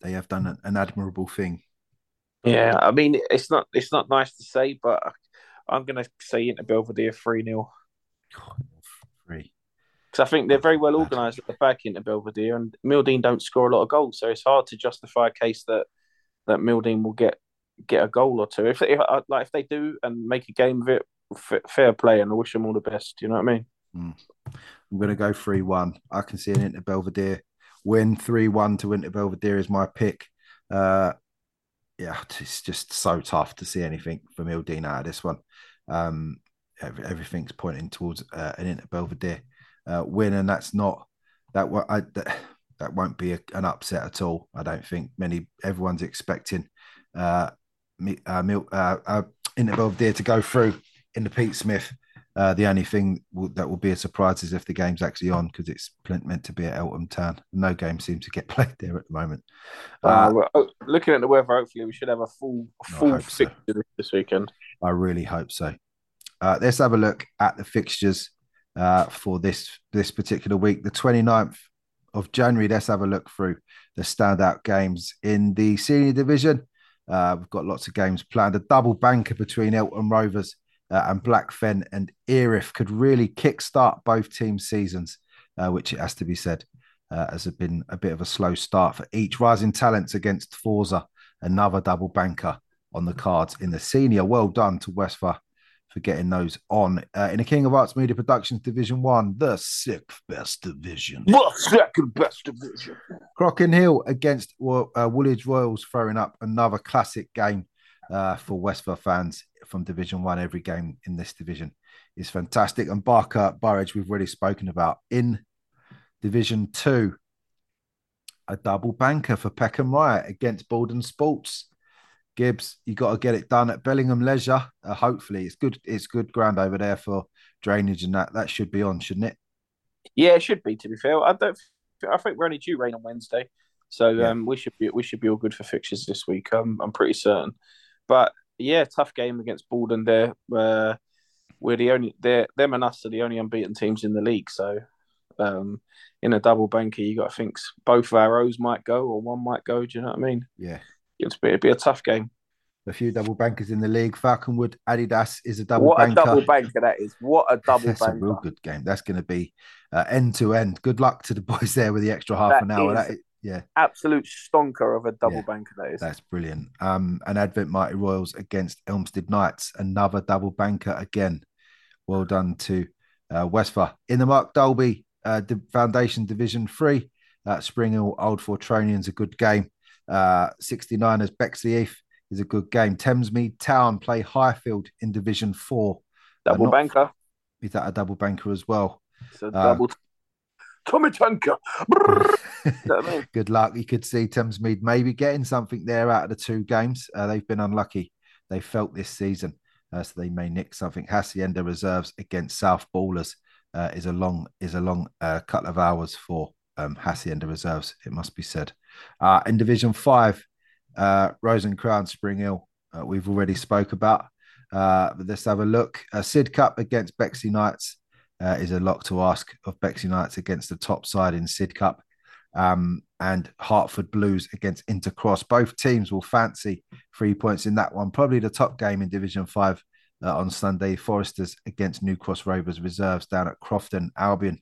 they have done an, an admirable thing. Yeah, I mean it's not it's not nice to say, but I'm going to say Inter Belvedere three 0 Three. Because I think they're very well organised at the back Inter Belvedere, and Mildeen don't score a lot of goals, so it's hard to justify a case that that Mildeen will get get a goal or two. If, if like if they do and make a game of it, f- fair play, and I wish them all the best. You know what I mean? Mm. I'm going to go three one. I can see an Inter Belvedere win three one to Inter Belvedere is my pick. Uh, yeah, it's just so tough to see anything from Mildeen out of this one. Um, everything's pointing towards uh, an Inter Belvedere uh, win, and that's not that. What I, that, that won't be a, an upset at all. I don't think many everyone's expecting uh, uh, uh, uh, Inter Belvedere to go through in the Pete Smith. Uh, the only thing that will be a surprise is if the game's actually on because it's meant to be at Eltham Town. No game seems to get (laughs) played there at the moment. Uh, uh, well, oh, looking at the weather, hopefully we should have a full full fixture so. this weekend. I really hope so. Uh, let's have a look at the fixtures uh, for this this particular week, the 29th of January. Let's have a look through the standout games in the senior division. Uh, we've got lots of games planned. A double banker between Eltham Rovers uh, and Blackfen and Erith could really kickstart both team seasons, uh, which it has to be said uh, has been a bit of a slow start for each. Rising talents against Forza, another double banker on the cards in the senior. Well done to Westphal for getting those on. Uh, in the King of Arts Media Productions Division 1, the sixth best division. The second best division. Crockenhill against uh, Woolwich Royals, throwing up another classic game uh, for Westphal fans from Division 1. Every game in this division is fantastic. And Barker Burridge, we've already spoken about. In Division 2, a double banker for Peckham Riot against Baldon Sports. Gibbs, you got to get it done at Bellingham Leisure. Uh, hopefully, it's good. It's good ground over there for drainage, and that that should be on, shouldn't it? Yeah, it should be. To be fair, I don't. I think we're only due rain on Wednesday, so yeah. um, we should be we should be all good for fixtures this week. Um, I'm pretty certain. But yeah, tough game against Baldon. There, uh, we're the only. They're them and us are the only unbeaten teams in the league. So um, in a double banker, you got to think both of our O's might go or one might go. Do you know what I mean? Yeah it'd be, it'd be a tough game. A few double bankers in the league. Falconwood Adidas is a double what banker. What a double banker that is. What a double That's banker. a real good game. That's going to be uh, end to end. Good luck to the (laughs) boys there with the extra half that an hour. That is, yeah. Absolute stonker of a double yeah, banker that is. That's brilliant. Um, and Advent Mighty Royals against Elmstead Knights. Another double banker again. Well done to uh, Westphal. In the Mark Dolby uh, Foundation Division 3, uh, Spring Hill Old Fortronians, a good game. Uh, 69ers Bexleyheath is a good game. Thamesmead Town play Highfield in Division Four. Double not, banker. Is that a double banker as well? It's a double. Uh, Tommy Tanker. (laughs) Good luck. You could see Thamesmead maybe getting something there out of the two games. Uh, they've been unlucky. They felt this season, uh, so they may nick something. Hacienda reserves against South Ballers uh, is a long is a long uh, couple of hours for um, Hacienda reserves. It must be said. Uh, in Division Five, uh, Rose and Crown Spring Hill, uh, we've already spoke about. Uh, but let's have a look. Uh, Sidcup against Bexley Knights uh, is a lot to ask of Bexley Knights against the top side in Sidcup. Um, and Hartford Blues against Intercross. Both teams will fancy three points in that one. Probably the top game in Division Five on Sunday. Foresters against New Cross Rovers reserves down at Crofton Albion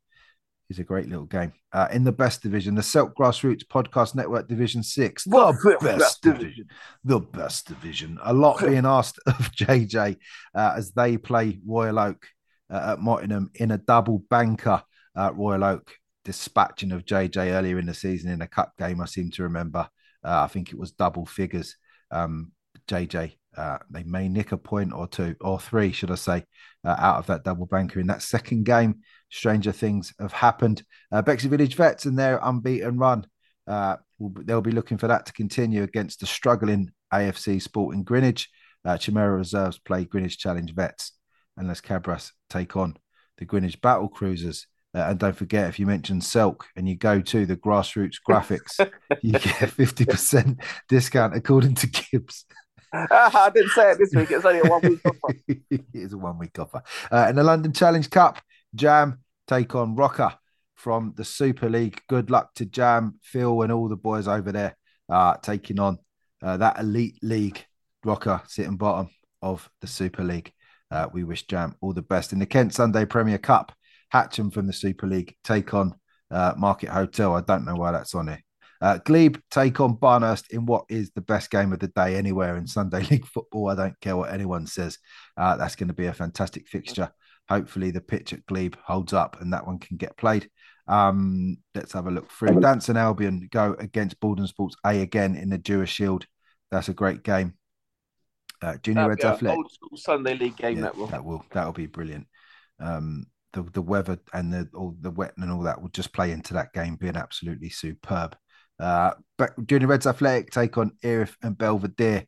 is a great little game. Uh, in the best division, the Silk Grassroots Podcast Network Division Six, the best, best division. division. the best division. A lot being asked (laughs) of JJ uh, as they play Royal Oak uh, at Mottingham in a double banker. Royal Oak dispatching of JJ earlier in the season in a cup game. I seem to remember. Uh, I think it was double figures. Um, JJ uh, they may nick a point or two or three, should I say, uh, out of that double banker in that second game. Stranger things have happened. Uh, Bexley Village Vets and their unbeaten run. Uh, they'll be looking for that to continue against the struggling AFC Sporting Greenwich. Uh, Chimera Reserves play Greenwich Challenge Vets, and Les Cabras take on the Greenwich Battle Cruisers. Uh, and don't forget, if you mention Selk and you go to the grassroots (laughs) graphics, you get 50% discount according to Gibbs. (laughs) I didn't say it this week. It's only a one week offer. (laughs) it is a one week offer. Uh, in the London Challenge Cup, Jam take on Rocker from the Super League. Good luck to Jam, Phil, and all the boys over there uh, taking on uh, that elite league. Rocker sitting bottom of the Super League. Uh, we wish Jam all the best in the Kent Sunday Premier Cup. Hatcham from the Super League take on uh, Market Hotel. I don't know why that's on here. Uh, Glebe take on Barnehurst in what is the best game of the day anywhere in Sunday (laughs) League football. I don't care what anyone says. Uh, that's going to be a fantastic fixture. Hopefully, the pitch at Glebe holds up and that one can get played. Um, let's have a look through. Danson Albion go against Borden Sports A again in the Dewar Shield. That's a great game. Uh, Junior Reds Athletic. Old school Sunday League game Yeah, that will. that will that will be brilliant. Um, the the weather and the all the wet and all that will just play into that game being absolutely superb. Uh, but Junior Reds Athletic take on Erith and Belvedere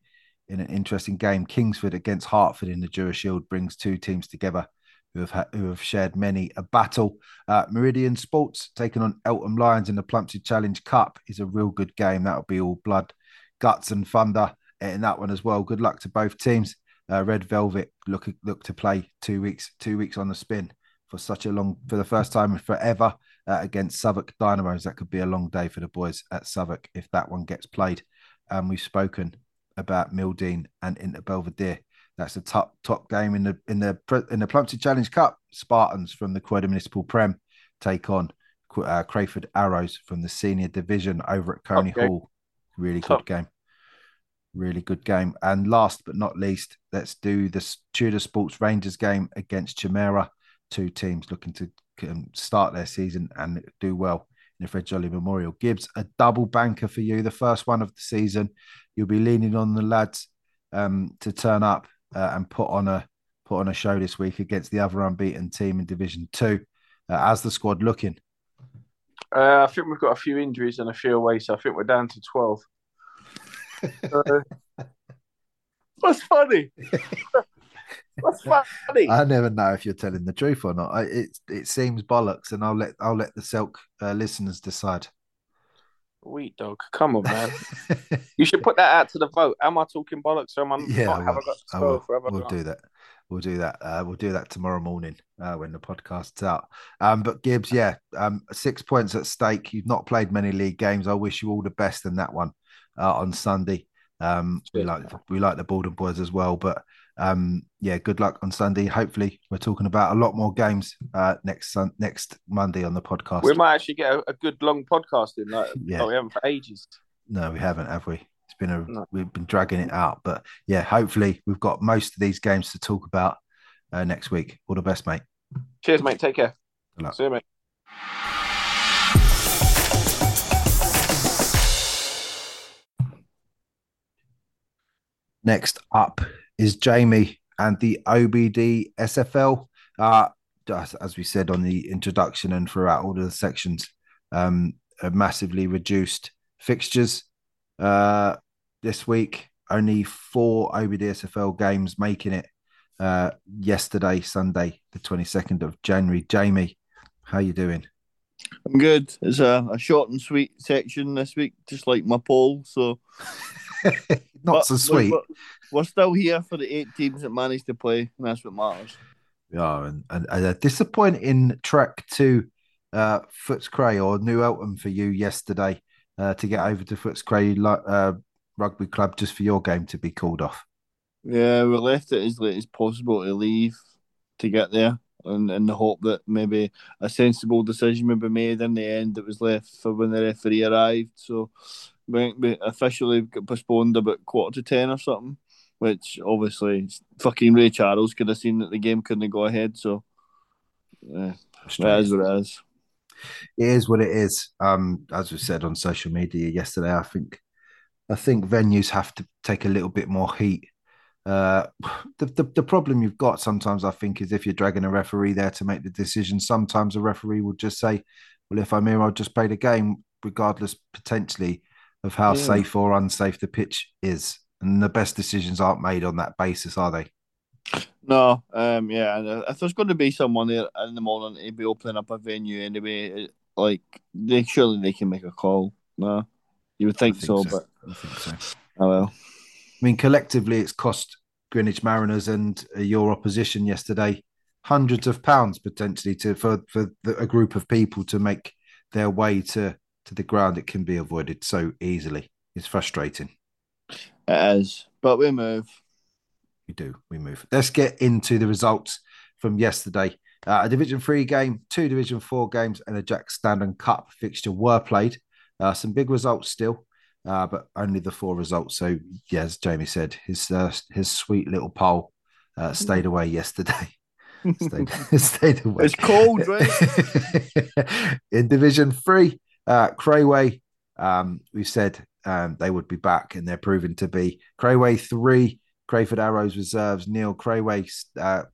in an interesting game. Kingsford against Hartford in the Dura Shield brings two teams together who have ha- who have shared many a battle. Uh, Meridian Sports taking on Eltham Lions in the Plumstead Challenge Cup is a real good game. That'll be all blood, guts, and thunder in that one as well. Good luck to both teams. Uh, Red Velvet look look to play two weeks two weeks on the spin for such a long for the first time in forever uh, against Southwark Dynamos. That could be a long day for the boys at Southwark if that one gets played. And we've spoken about Mildeen and Inter Belvedere. That's the top top game in the in the in the Plumstead Challenge Cup. Spartans from the Croydon Municipal Prem take on uh, Crayford Arrows from the Senior Division over at Coney. Hall. Really Top. good game. Really good game. And last but not least, let's do the Tudor Sports Rangers game against Chimera. Two teams looking to um, start their season and do well in the Fred Jolly Memorial. Gibbs, a double banker for you, the first one of the season. You'll be leaning on the lads um, to turn up uh, and put on a put on a show this week against the other unbeaten team in Division Two. Uh, as the squad looking? Uh, I think we've got a few injuries and a few away, so I think we're down to 12. Uh, (laughs) what's funny? (laughs) what's funny? I never know if you're telling the truth or not. I, it it seems bollocks, and I'll let I'll let the Selk uh, listeners decide. Wheat dog, come on, man. (laughs) You should put that out to the vote. Am I talking bollocks or am I yeah, not? I Have I will. got I will. We'll do that. We'll do that. Uh, we'll do that tomorrow morning uh, when the podcast's out. Um, but Gibbs, yeah, um, six points at stake. You've not played many league games. I wish you all the best in that one uh, on Sunday. Um, we like we like the Borden boys as well, but um, yeah, good luck on Sunday. Hopefully, we're talking about a lot more games uh, next sun next Monday on the podcast. We might actually get a, a good long podcast in. Like, (laughs) Yeah. oh, we haven't for ages. No, we haven't, have we? It's been a No. we've been dragging it out, but yeah, hopefully we've got most of these games to talk about uh, next week. All the best, mate. Cheers, mate. Take care. Good luck. See you, mate. Next up is Jamie and the OBD SFL. Uh, as we said on the introduction and throughout all of the sections, um, a massively reduced fixtures uh, this week. Only four OBD SFL games making it uh, yesterday, Sunday, the 22nd of January. Jamie, how you doing? I'm good. It's a, a short and sweet section this week, just like my poll. So (laughs) (laughs) Not but so sweet. We're, we're still here for the eight teams that managed to play, and that's what matters. Yeah, and, and, and a disappointing trek to uh, Footscray or New Eltham for you yesterday uh, to get over to Footscray uh, Rugby Club just for your game to be called off. Yeah, we left it as late as possible to leave to get there, and in the hope that maybe a sensible decision would be made. In the end, it was left for when the referee arrived. So we, we officially got postponed about quarter to ten or something. Which obviously, fucking Ray Charles could have seen that the game couldn't go ahead. So, yeah, that is what it is. it is what it is. Um, as we said on social media yesterday, I think I think venues have to take a little bit more heat. Uh, the, the the problem you've got sometimes, I think, is if you're dragging a referee there to make the decision. Sometimes a referee will just say, "Well, if I'm here, I'll just play the game, regardless potentially of how Yeah. safe or unsafe the pitch is." and the best decisions aren't made on that basis, are they? No, um, yeah, and if there's going to be someone there in the morning to be opening up a venue anyway, like they surely they can make a call. No, you would think, think so, so, but I think so. Oh well. I mean, collectively, it's cost Greenwich Mariners and uh, your opposition yesterday hundreds of pounds potentially to for for the, a group of people to make their way to to the ground. It can be avoided so easily. It's frustrating. It is, but we move we do. We move. Let's get into the results from yesterday. Uh, a Division Three game, two Division Four games, and a Jack Standen Cup fixture were played. Uh, some big results still, uh, but only the four results. So, yeah, as Jamie said, his uh, his sweet little pole uh, stayed away yesterday. (laughs) stayed, (laughs) stayed away. It's cold, right? (laughs) In Division Three, uh, Crayway, um, we said um, they would be back, and they're proving to be. Crayway three, Crayford Arrows reserves. Neil Crayway uh,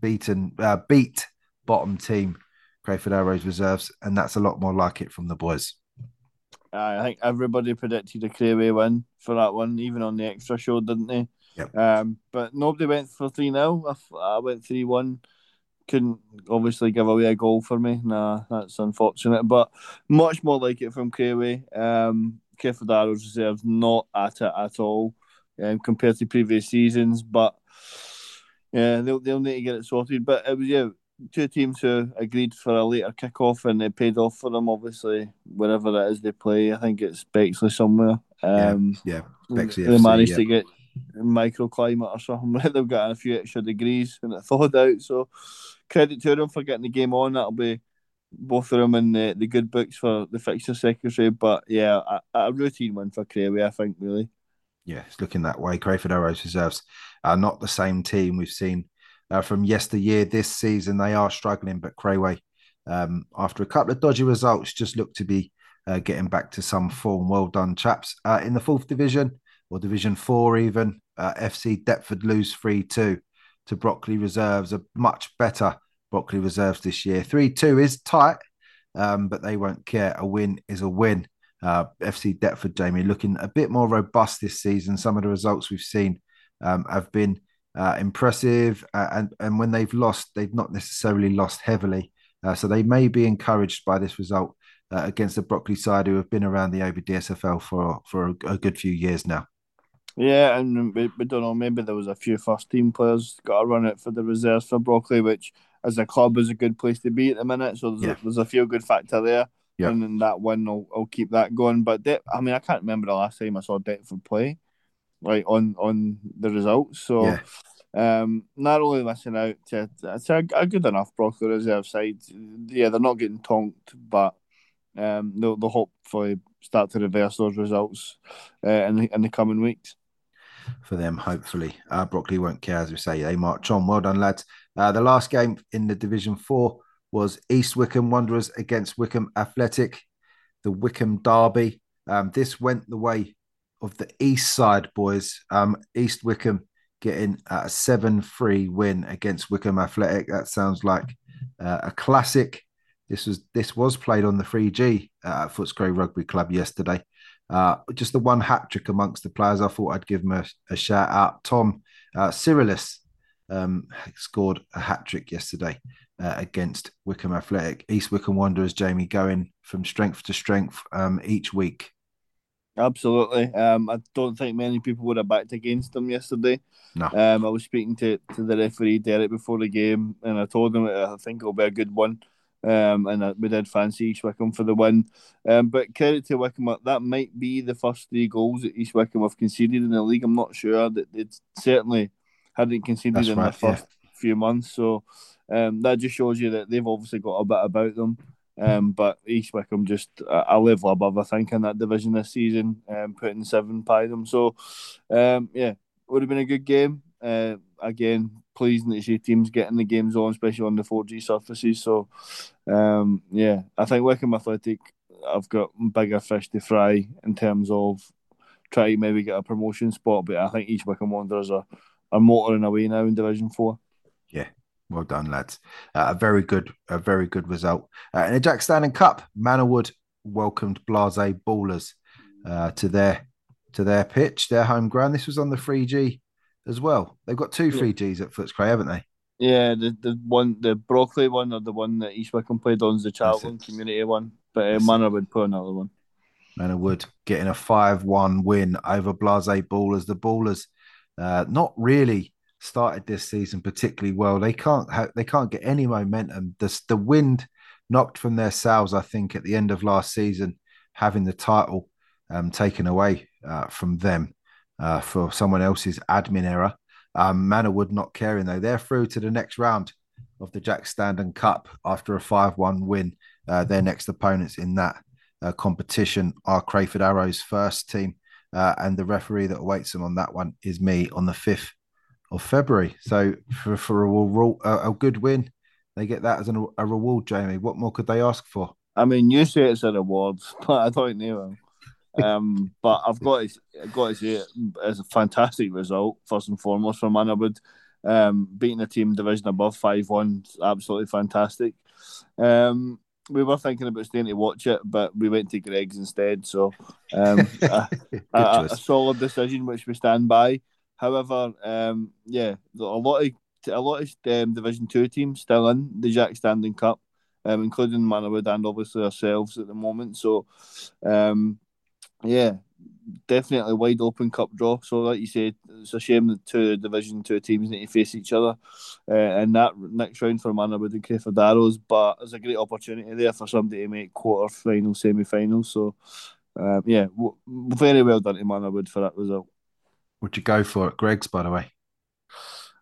beaten uh, beat bottom team Crayford Arrows reserves, and that's a lot more like it from the boys. I think everybody predicted a Crayway win for that one, even on the extra show, didn't they? Yep. Um, but nobody went for 3 0. I went 3 1. Couldn't obviously give away a goal for me. Nah, that's unfortunate. But much more like it from Crayway. Um, Arrows reserves not at it at all um, compared to previous seasons. But yeah, they'll they'll need to get it sorted. But it was yeah, two teams who agreed for a later kickoff and it paid off for them. Obviously, wherever it is they play, I think it's Bexley somewhere. Um, yeah, yeah. Bexley they FC, managed yeah. to get microclimate or something. (laughs) where They've got a few extra degrees and it thawed out. So credit to them for getting the game on. That'll be both of them in the, the good books for the fixture secretary. But yeah, a, a routine win for Crayway, I think, really yeah, it's looking that way. Crayford Arrows reserves are not the same team we've seen uh, from yesteryear. This season, they are struggling, but Crayway, um, after a couple of dodgy results, just look to be uh, getting back to some form. Well done, chaps. Uh, in the fourth division, or Division Four, even, uh, FC Deptford lose 3 2 to Brockley Reserves, a much better Brockley Reserves this year. 3 2 is tight, um, but they won't care. A win is a win. Uh, FC Deptford, Jamie, looking a bit more robust this season. Some of the results we've seen um, have been uh, impressive, uh, and and when they've lost, they've not necessarily lost heavily. Uh, so they may be encouraged by this result uh, against the Brockley side, who have been around the OBDSFL for for a, a good few years now. Yeah, and we, we, don't know. Maybe there was a few first team players got to run it for the reserves for Brockley, which as a club is a good place to be at the minute. So there's, yeah. a, there's a feel good factor there yep. and then that win will, will keep that going. But De- I mean, I can't remember the last time I saw Deptford play, like on on the results. So. Yeah. Um, not only missing out to it's a, a good enough Brockley reserve side. Yeah, they're not getting tonked, but um, they'll, they'll hopefully start to reverse those results uh, in the, in the coming weeks. For them, hopefully, uh, Brockley won't care as we say. They march on. Well done, lads. Uh, the last game in the Division Four was East Wickham Wanderers against Wickham Athletic, the Wickham Derby. Um, this went the way of the East side boys. Um, East Wickham getting a 7 3 win against Wickham Athletic. That sounds like uh, a classic. This was this was played on the 3G uh, at Footscray Rugby Club yesterday. Uh, just the one hat trick amongst the players. I thought I'd give him a, a shout out. Tom uh, Cyrilis um, scored a hat trick yesterday uh, against Wickham Athletic. East Wickham Wanderers, Jamie, going from strength to strength um, each week. Absolutely. Um, I don't think many people would have backed against them yesterday. No. Um, I was speaking to, to the referee Derek before the game, and I told him I think it'll be a good one. Um, and we did fancy East Wickham for the win. Um, but credit to Wickham, that might be the first three goals that East Wickham have conceded in the league. I'm not sure that they certainly hadn't conceded That's in right, the first yeah. few months. So um, that just shows you that they've obviously got a bit about them. Um, but East Wickham just a, a, level above, I think, in that division this season, um, putting seven by them. So, um, yeah, would have been a good game. Uh, again, pleasing to see teams getting the games on, especially on the 4G surfaces. So, um, yeah, I think Wickham Athletic I've got bigger fish to fry in terms of trying to maybe get a promotion spot. But I think East Wickham Wanderers are, are motoring away now in Division 4. Yeah, well done, lads. Uh, a very good, a very good result. Uh, in the Jack Standen Cup, Manorwood welcomed Blase Ballers uh, to their to their pitch, their home ground. This was on the 3G as well. They've got two Yeah. 3Gs at Footscray, haven't they? Yeah, the the one the Broccoli one or the one that East Wickham played on is the Charlton community one, but uh. Manor would put another one. Manor Wood getting a 5 1 win over Blase Ballers. The Ballers uh, not really started this season particularly well. They can't ha- they can't get any momentum. The, the wind knocked from their sails, I think, at the end of last season, having the title um, taken away uh, from them uh, for someone else's admin error. Um, Manor Wood not caring though. They're through to the next round of the Jack Standen Cup after a 5 1 win. Uh, their next opponents in that uh, competition are Crayford Arrows first team, uh, and the referee that awaits them on that one is me on the fifth of February. So for for a, reward- a, a good win, they get that as an, a reward. Jamie, what more could they ask for? I mean, you say it's a reward, (laughs) but I don't know. Um, but I've got to, I've got to say it as a fantastic result first and foremost for Mannerwood. Um, beating a team division above five one, absolutely fantastic. Um, we were thinking about staying to watch it, but we went to Greg's instead. So um, (laughs) a, a, a solid decision, which we stand by. However, um, yeah, a lot of a lot of um, Division Two teams still in the Jack Standen Cup, um, including Mannerwood and obviously ourselves at the moment. So, um, yeah, definitely wide open cup draw. So, like you said, it's a shame that two Division Two teams need to face each other uh, in that next round for Mannerwood and Crayford Arrows. But it's a great opportunity there for somebody to make quarter final, semi final. So, um, yeah, w- very well done to Mannerwood for that result. Would you go for it, Greg's? By the way,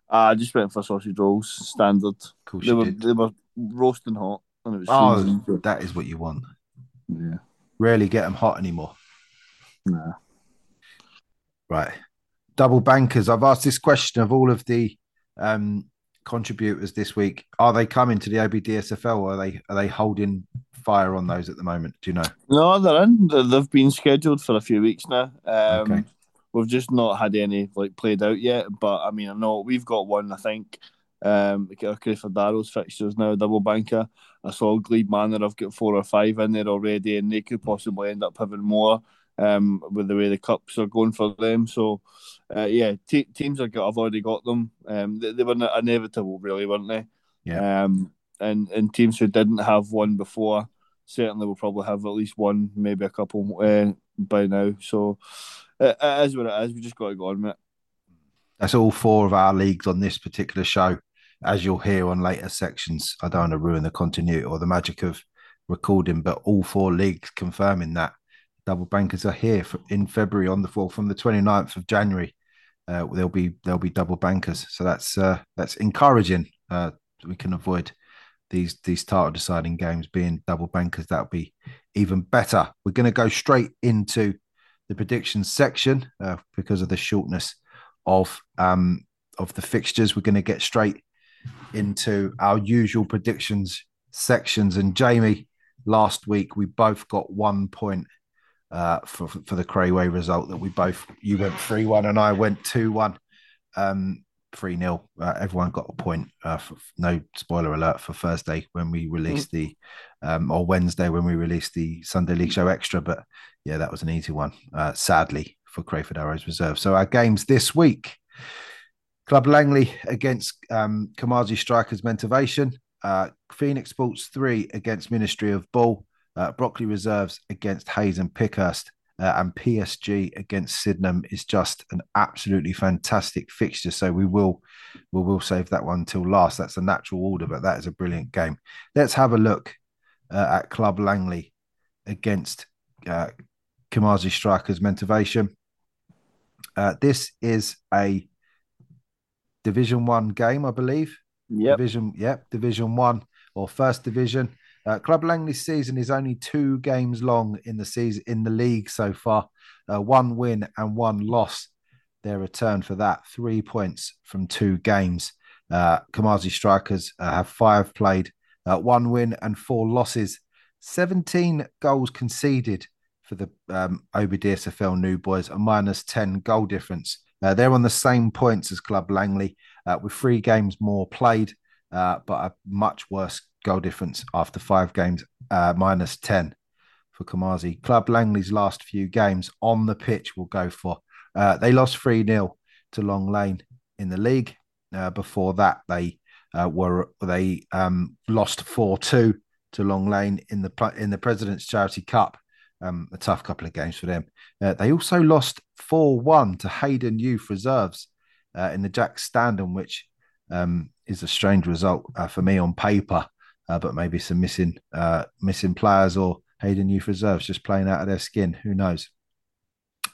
I just went for sausage rolls, standard. They were did. they were roasting hot, and it was Oh, that is what you want. yeah, Rarely get them hot anymore. Nah. Right. Double bankers. I've asked this question of all of the um, contributors this week. Are they coming to the OBDSFL or are they are they holding fire on those at the moment? Do you know? No, they're in. They- They've been scheduled for a few weeks now. Um, Okay. We've just not had any like played out yet. But I mean, I know we've got one. I think. Um, our Crayford Arrows fixtures now double banker. I saw Glebe Manor. I've got four or five in there already, and they could possibly end up having more. Um, with the way the cups are going for them, so uh, yeah, te- teams have got. I've already got them. Um, they, they were inevitable, really, weren't they? Yeah. Um, and and teams who didn't have one before certainly will probably have at least one, maybe a couple uh, by now. So uh, it is what it is. We just got to go on with it. That's all four of our leagues on this particular show. As you'll hear on later sections, I don't want to ruin the continuity or the magic of recording, but all four leagues confirming that double bankers are here for, in February on the fourth from the 29th of January. Uh, there'll be there'll be double bankers, so that's uh, that's encouraging. Uh, we can avoid these these title deciding games being double bankers. That'll be even better. We're going to go straight into the predictions section uh, because of the shortness of um of the fixtures. We're going to get straight into our usual predictions sections. And Jamie, last week we both got one point uh, for for the Crayway result that we both you went three one and I went two one. Um, three 0 uh, Everyone got a point. Uh, for, no spoiler alert for Thursday when we released the um, or Wednesday when we released the Sunday League Show Extra. But yeah, that was an easy one. Uh, sadly for Crayford Arrows Reserve. So our games this week. Club Langley against um, Kamazi Strikers Mentivation. Uh, Phoenix Sports 3 against Ministry of Ball. Uh, Brockley Reserves against Hayes and Pickhurst. Uh, and PSG against Sydenham is just an absolutely fantastic fixture. So we will we will save that one till last. That's a natural order, but that is a brilliant game. Let's have a look uh, at Club Langley against uh, Kamazi Strikers Mentivation. Uh, this is a Division One game, I believe. Yeah. Division, yep, Division One or First Division. Uh, Club Langley's season is only two games long in the season in the league so far. Uh, one win and one loss. Their return for that three points from two games. Uh, Kamazi Strikers uh, have five played, uh, one win and four losses. Seventeen goals conceded for the um, OBDSFL New Boys, a minus ten goal difference. Uh, they're on the same points as Club Langley, uh, with three games more played, but a much worse goal difference after five games, uh, minus 10 for Kamazi. Club Langley's last few games on the pitch will go for. Uh, they lost 3 0 to Long Lane in the league. Uh, before that, they uh, were they um, lost 4 2 to Long Lane in the in the President's Charity Cup. Um, a tough couple of games for them. Uh, they also lost 4 1 to Hayden Youth Reserves uh, in the Jack Standen, which um, is a strange result for me on paper, uh, but maybe some missing uh, missing players or Hayden Youth Reserves just playing out of their skin. Who knows?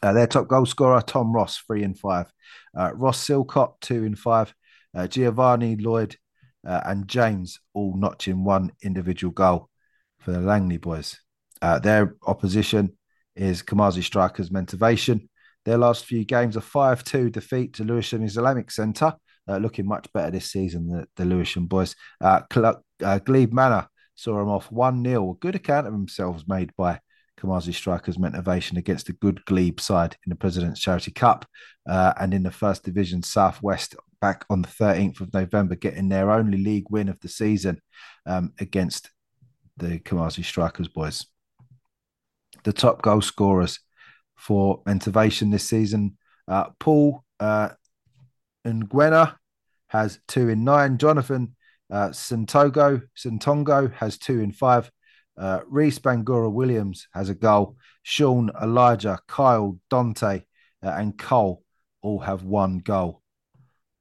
Uh, their top goal scorer, Tom Ross, three and five. Uh, Ross Silcott, two and five. Uh, Giovanni Lloyd and James all notching one individual goal for the Langley boys. their opposition is Kamazi Strikers Mentivation. Their last few games, a 5 2 defeat to Lewisham Islamic Centre, uh, looking much better this season, the, the Lewisham boys. Uh, uh, Glebe Manor saw them off 1 0. A good account of themselves made by Kamazi Strikers Mentivation against a good Glebe side in the President's Charity Cup uh, and in the First Division Southwest back on the 13th of November, getting their only league win of the season um, against the Kamazi Strikers boys. The top goal scorers for Mentivation this season, uh, Paul uh, Nguena has two in nine. Jonathan uh, Santogo Santongo has two in five. Uh, Reese Bangura Williams has a goal. Sean, Elijah, Kyle, Dante, uh, and Cole all have one goal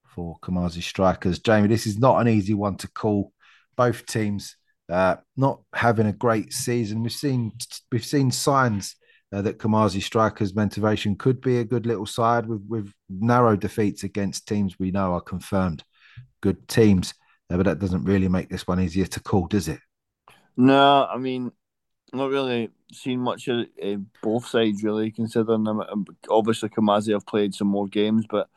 for Kamazi Strikers. Jamie, this is not an easy one to call. Both teams uh, not having a great season. We've seen we've seen signs uh, that Kamazi Strikers Mentivation could be a good little side with with narrow defeats against teams we know are confirmed good teams. Uh, but that doesn't really make this one easier to call, does it? No, I mean, not really seen much of uh, both sides really. Considering them, um, obviously Kamazi have played some more games, but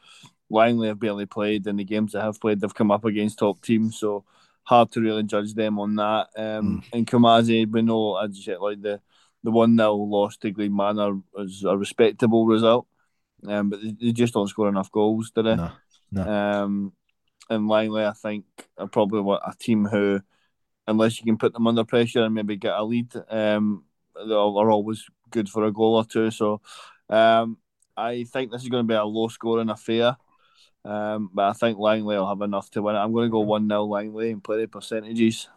Langley have barely played, and the games they have played, they've come up against top teams, so hard to really judge them on that. Um, mm. And Kamazi, we know, as you said, like the the one 0 loss to Glebe Manor is a respectable result, um, but they, just don't score enough goals, do they? No, no. Um, and Langley, I think, are probably a team who unless you can put them under pressure and maybe get a lead. Um, they are always good for a goal or two. So um, I think this is going to be a low scoring affair. Um, but I think Langley will have enough to win it. I'm going to go 1 0 Langley and play the percentages.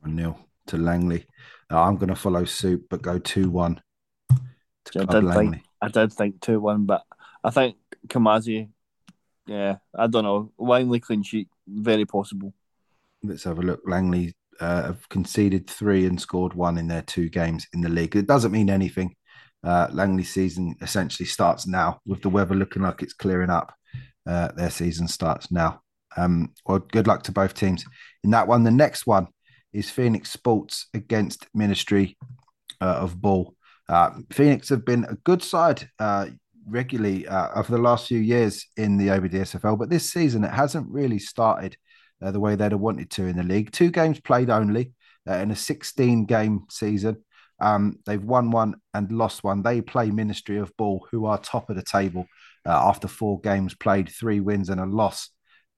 1 0 to Langley. Uh, I'm going to follow suit, but go 2 1 I did, think, I did think 2 1, but I think Kamazi, yeah, I don't know. Langley clean sheet, very possible. Let's have a look. Langley uh, have conceded three and scored one in their two games in the league. It doesn't mean anything. Uh, Langley season essentially starts now with the weather looking like it's clearing up. Uh, their season starts now. Um, well, good luck to both teams in that one. The next one is Phoenix Sports against Ministry uh, of Bull. Uh, Phoenix have been a good side uh, regularly uh, over the last few years in the OBDSFL, but this season it hasn't really started uh, the way they'd have wanted to in the league. Two games played only uh, in a 16 game season. Um, they've won one and lost one. They play Ministry of Bull, who are top of the table after four games played, three wins and a loss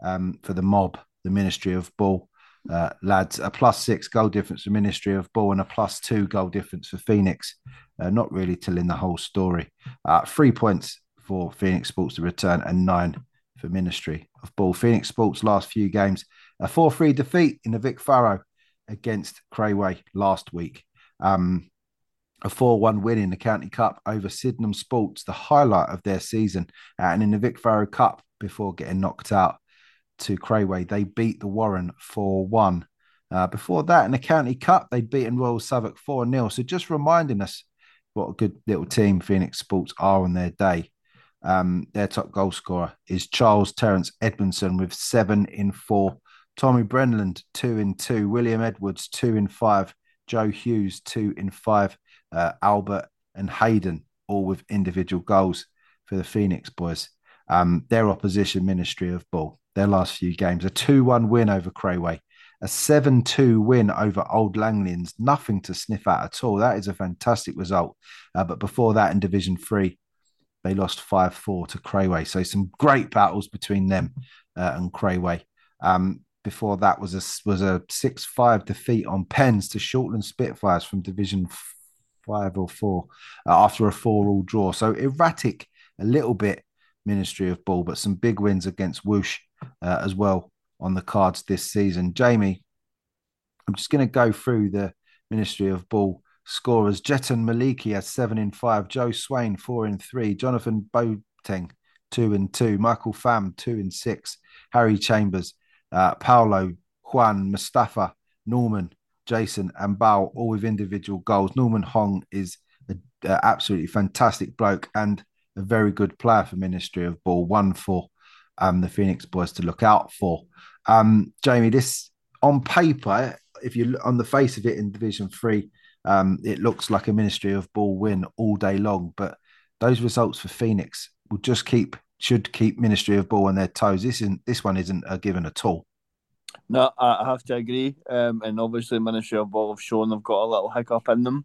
um, for the mob, the Ministry of Bull. Uh, lads, a plus six goal difference for Ministry of Ball and a plus two goal difference for Phoenix. Uh, not really telling the whole story. Uh, three points for Phoenix Sports to return and nine for Ministry of Ball. Phoenix Sports' last few games, a 4 3 defeat in the Vic Faro against Crayway last week. Um, a 4 1 win in the County Cup over Sydenham Sports, the highlight of their season. and in the Vic Faro Cup, before getting knocked out to Crayway, they beat the Warren 4 1. Uh, before that, in the County Cup, they'd beaten Royal Southwark 4 0. So just reminding us what a good little team Phoenix Sports are on their day. Um, their top goal scorer is Charles Terence Edmondson with seven in four. Tommy Brenland, two in two. William Edwards, two in five. Joe Hughes, two in five. Uh, Albert and Hayden, all with individual goals for the Phoenix boys. Um, their opposition, Ministry of Bull, their last few games, a 2 1 win over Crayway, a 7 2 win over Old Langlands. Nothing to sniff at at all. That is a fantastic result. Uh, but before that, in Division 3, they lost 5 4 to Crayway. So some great battles between them uh, and Crayway. Um, before that was a was a 6 5 defeat on Pens to Shortland Spitfires from Division five or four uh, after a four-all draw. So erratic a little bit, Ministry of Ball, but some big wins against Whoosh uh, as well on the cards this season. Jamie, I'm just going to go through the Ministry of Ball scorers. Jeton Maliki has seven in five. Joe Swain four in three. Jonathan Boateng two and two. Michael Pham two and six. Harry Chambers, uh, Paolo, Juan, Mustafa, Norman, Jason, and Bao all with individual goals. Norman Hong is an absolutely fantastic bloke and a very good player for Ministry of Ball. One for um, the Phoenix boys to look out for. Um, Jamie, this on paper, if you look on the face of it in Division Three, um, it looks like a Ministry of Ball win all day long. But those results for Phoenix will just keep should keep Ministry of Ball on their toes. This isn't this one isn't a given at all. No, I have to agree. Um, and obviously, Ministry of Ball have shown they've got a little hiccup in them.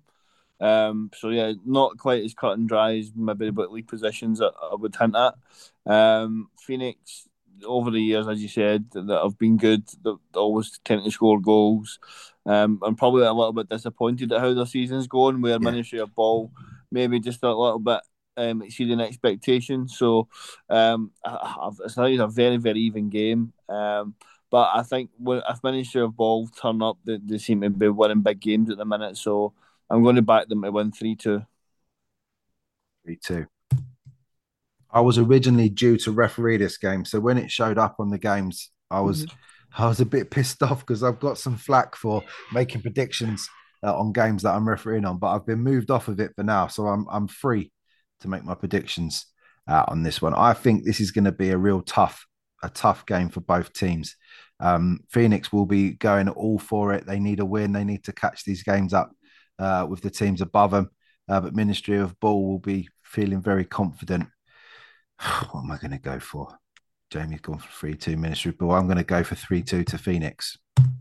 Um, so yeah, not quite as cut and dry as maybe about league positions I, I would hint at. Um, Phoenix over the years, as you said, that have been good. They always tend to score goals. Um, I'm probably a little bit disappointed at how their season's going. Where yeah. Ministry of Ball maybe just a little bit um, exceeding expectations. So um, it's a very very even game. Um, but I think when, if Ministry of Ball turn up, they, they seem to be winning big games at the minute. So I'm going to back them to win three two. Three two. I was originally due to referee this game, so when it showed up on the games, I was mm-hmm. I was a bit pissed off because I've got some flack for making predictions uh, on games that I'm refereeing on, but I've been moved off of it for now, so I'm I'm free to make my predictions uh, on this one. I think this is going to be a real tough a tough game for both teams. Um, Phoenix will be going all for it. They need a win. They need to catch these games up uh, with the teams above them. Uh, but Ministry of Ball will be feeling very confident (sighs) what am I going to go for? Jamie's gone for 3 2 Ministry, of Ball. I'm going to go for 3 2 to Phoenix.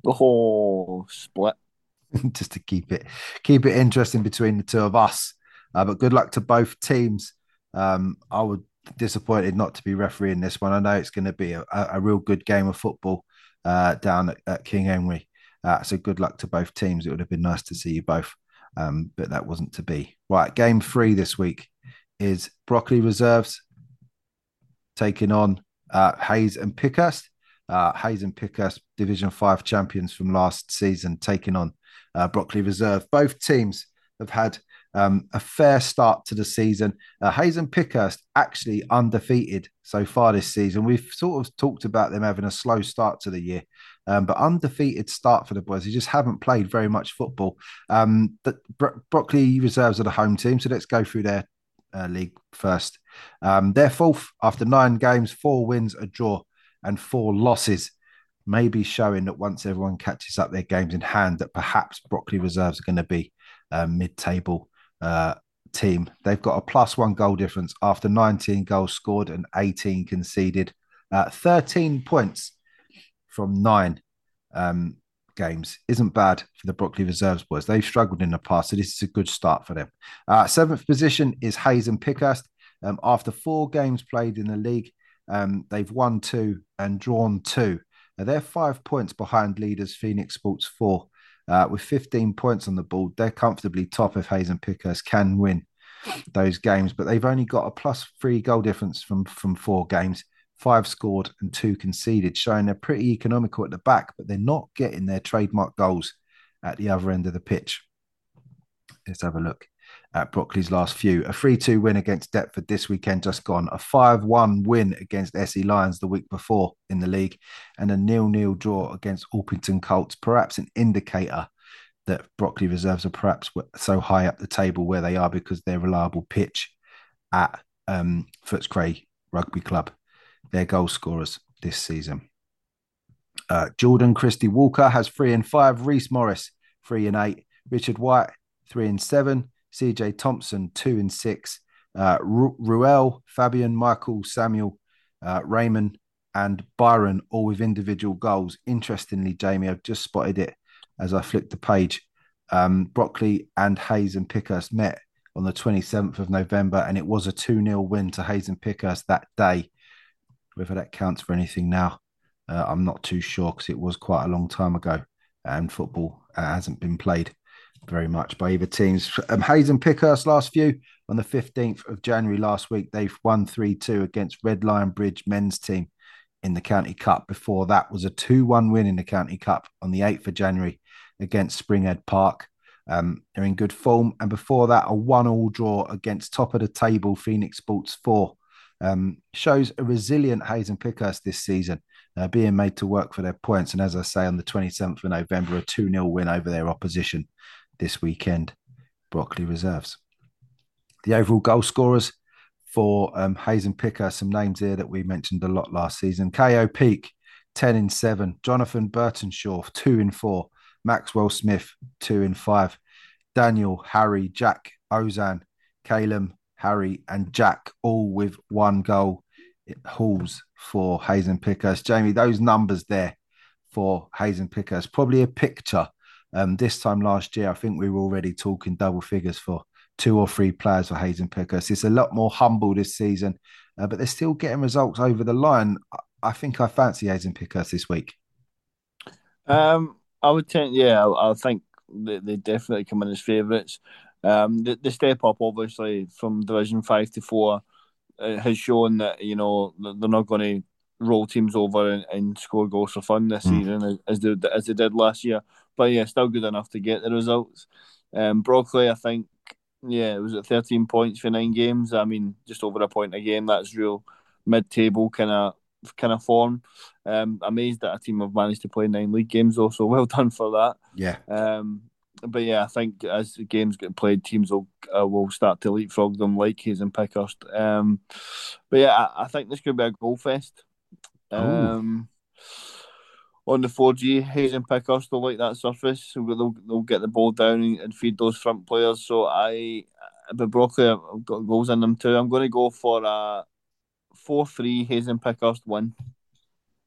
Oh, split. (laughs) Just to keep it keep it interesting between the two of us. Uh, but good luck to both teams. Um, I would disappointed not to be refereeing this one. I know it's going to be a, a, real good game of football uh, down at, at, King Henry. Uh, so good luck to both teams. It would have been nice to see you both, um, but that wasn't to be. Right, game three this week is Brockley Reserves taking on uh, Hayes and Pickhurst. Uh, Hayes and Pickhurst, Division 5 champions from last season, taking on uh, Brockley Reserve. Both teams have had um, a fair start to the season. Uh, Hayes and Pickhurst actually undefeated so far this season. We've sort of talked about them having a slow start to the year, um, but undefeated start for the boys. They just haven't played very much football. Um, the, Bro- Brockley Reserves are the home team, so let's go through their uh, league first. Um, they're fourth after nine games, four wins, a draw, and four losses. Maybe showing that once everyone catches up their games in hand, that perhaps Brockley reserves are going to be a mid-table uh, team. They've got a plus one goal difference after 19 goals scored and 18 conceded, uh, 13 points from nine um, games isn't bad for the Brockley Reserves boys. They've struggled in the past, so this is a good start for them. Uh, seventh position is Hayes and Pickhurst. Um, after four games played in the league, um, they've won two and drawn two. Now, they're five points behind leaders Phoenix Sports four. Uh, with 15 points on the board, they're comfortably top if Hayes and Pickhurst can win those games, but they've only got a plus three goal difference from from four games five scored and two conceded, showing they're pretty economical at the back, but they're not getting their trademark goals at the other end of the pitch. Let's have a look at Brockley's last few. A 3 2 win against Deptford this weekend, just gone. A 5 1 win against SE Lions the week before in the league, and a nil nil draw against Orpington Colts. Perhaps an indicator that Brockley reserves are perhaps so high up the table where they are because they're reliable pitch at um, Footscray Rugby Club their goal scorers this season. Uh, Jordan Christie Walker has three and five. Reese Morris, three and eight. Richard White, three and seven. CJ Thompson, two and six. Uh, Ruel, Fabian, Michael, Samuel, uh, Raymond, and Byron, all with individual goals. Interestingly, Jamie, I've just spotted it as I flicked the page. Um, Brockley and Hayes and Pickhurst met on the 27th of November, and it was a 2 0 win to Hayes and Pickhurst that day. Whether that counts for anything now, uh, I'm not too sure because it was quite a long time ago and football uh, hasn't been played very much by either teams. Um, Hayes and Pickhurst last few on the 15th of January last week. They've won 3 2 against Red Lion Bridge men's team in the County Cup. Before that was a 2 1 win in the County Cup on the 8th of January against Springhead Park. Um, they're in good form. And before that, a one all draw against top of the table Phoenix Sports 4. Um, shows a resilient Hayes and Pickhurst this season, uh, being made to work for their points. And as I say, on the 27th of November, a 2 0 win over their opposition this weekend, Brockley Reserves. The overall goal scorers for um, Hayes and some names here that we mentioned a lot last season. KO Peak, 10 in 7. Jonathan Burtonshaw, 2 in 4. Maxwell Smith, 2 in 5. Daniel, Harry, Jack, Ozan, Calum, Harry, and Jack, all with one goal. It hauls for Hayes and Pickhurst. Jamie, those numbers there for Hayes and Pickhurst, probably a picture. Um, this time last year, I think we were already talking double figures for two or three players for Hayes and Pickhurst. It's a lot more humble this season, uh, but they're still getting results over the line. I think I fancy Hayes and Pickhurst this week. Um, I would tend, yeah, I, I think they, they definitely come in as favourites. Um, the, the step up, obviously, from Division Five to Four, uh, has shown that you know they're not going to roll teams over and, and, score goals for fun this mm. season as they as they did last year. But yeah, still good enough to get the results. Um, Brockley, I think, yeah, it was at 13 points for nine games. I mean, just over a point a game. That's real mid-table kind of kind of form. Um, amazed that a team have managed to play nine league games. Also, (laughs) well done for that. Yeah. Um, but yeah, I think as the games get played, teams will uh, will start to leapfrog them like Hayes and Pickhurst. Um, but yeah, I, I, think this could be a goal fest. Um, on the 4G, Hayes and Pickhurst will like that surface. So they'll, they'll get the ball down and feed those front players. So I, but Brockley, I've got goals in them too. I'm going to go for a 4 3 Hayes and Pickhurst win.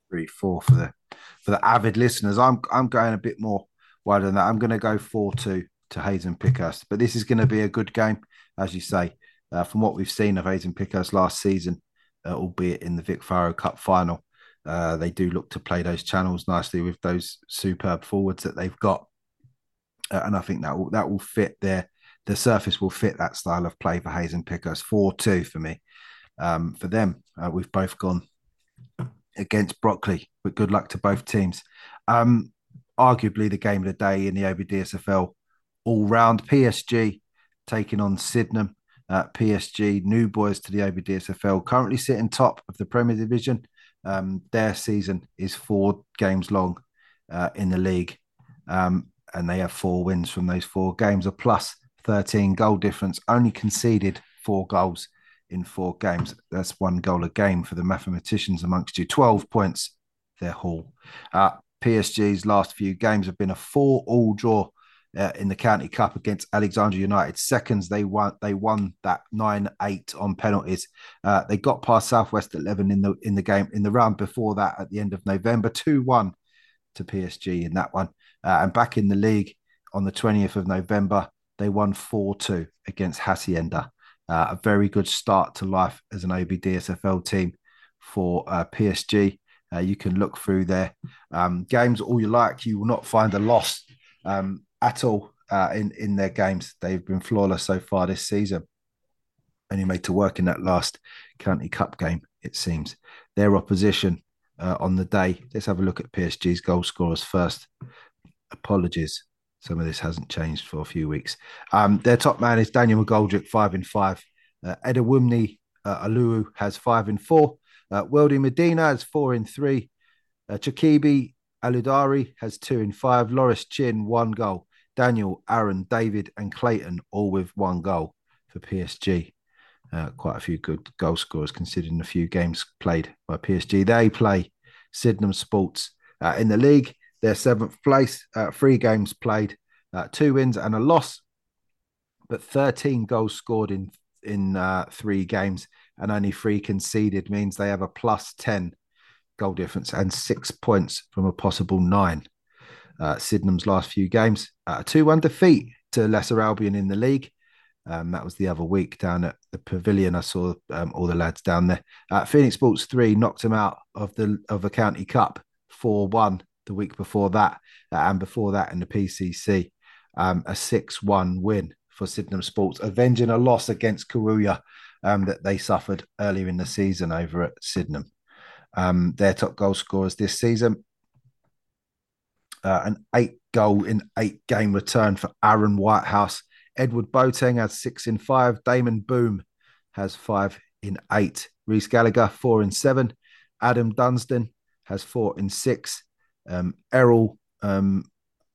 3 4 for the for the avid listeners. I'm I'm going a bit more wider than that. I'm going to go 4 2 to Hayes and Pickhurst. But this is going to be a good game, as you say, uh, from what we've seen of Hayes and Pickhurst last season, uh, albeit in the Vic Faro Cup final. Uh, they do look to play those channels nicely with those superb forwards that they've got, uh, and I think that will that will fit their the surface will fit that style of play for and Pickhurst. Four two for me, um, for them. Uh, we've both gone against Brockley, but good luck to both teams. Um, arguably the game of the day in the OBDSFL all round. PSG taking on Sydenham. Uh, PSG, new boys to the OBDSFL, currently sitting top of the Premier Division. Um, their season is four games long uh, in the league, um, and they have four wins from those four games, a plus 13 goal difference, only conceded four goals in four games. That's one goal a game for the mathematicians amongst you. 12 points, their haul. Uh, PSG's last few games have been a four all draw uh, in the County Cup against Alexandria United. Seconds they won they won that nine eight on penalties. Uh, they got past Southwest Eleven in the in the game in the round before that at the end of November two one to PSG in that one. Uh, and back in the league on the twentieth of November they won four two against Hacienda. Uh, a very good start to life as an OBDSFL team for uh, PSG. Uh, you can look through their um, games all you like. You will not find a loss. Um, at all uh, in in their games. They've been flawless so far this season. Only made to work in that last county cup game, it seems. Their opposition uh, on the day. Let's have a look at PSG's goal scorers first. Apologies, some of this hasn't changed for a few weeks. Um, their top man is Daniel McGoldrick, five in five. Uh, Edawumni uh, Aluu has five in four. Uh, Weldy Medina has four in three. Uh, Chakibi Aludari has two in five. Loris Chin, one goal. Daniel, Aaron, David, and Clayton all with one goal for PSG. Uh, quite a few good goal scorers considering a few games played by PSG. They play Sydenham Sports uh, in the league. They're seventh place, uh, three games played, uh, two wins and a loss, but 13 goals scored in in uh, three games and only three conceded means they have a plus 10 goal difference and six points from a possible nine. Uh, Sydenham's last few games, uh, a 2 1 defeat to Lesser Albion in the league. Um, that was the other week down at the pavilion. I saw um, all the lads down there. Uh, Phoenix Sports 3 knocked them out of the of the County Cup 4 1 the week before that, uh, and before that in the PCC. um, a 6 1 win for Sydenham Sports, avenging a loss against Karuya um, that they suffered earlier in the season over at Sydenham. Um, their top goal scorers this season. Uh, an eight goal in eight game return for Aaron Whitehouse. Edward Boateng has six in five. Damon Boom has five in eight. Reese Gallagher, four in seven. Adam Dunstan has four in six. Um, Errol um,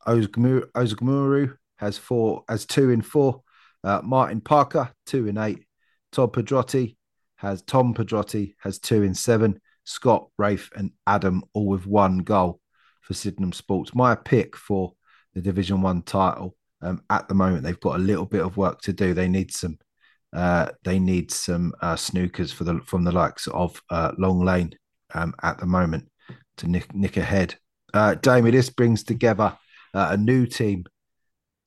Ozgmuru has four, has two in four. Uh, Martin Parker, two in eight. Todd Pedrotti has Tom Pedrotti has two in seven. Scott, Rafe, and Adam all with one goal for Sydenham Sports. My pick for the Division One title. Um, at the moment, they've got a little bit of work to do. They need some. Uh, they need some uh, snookers for the from the likes of uh, Long Lane um, at the moment to nick, nick ahead. Uh, Damien, this brings together uh, a new team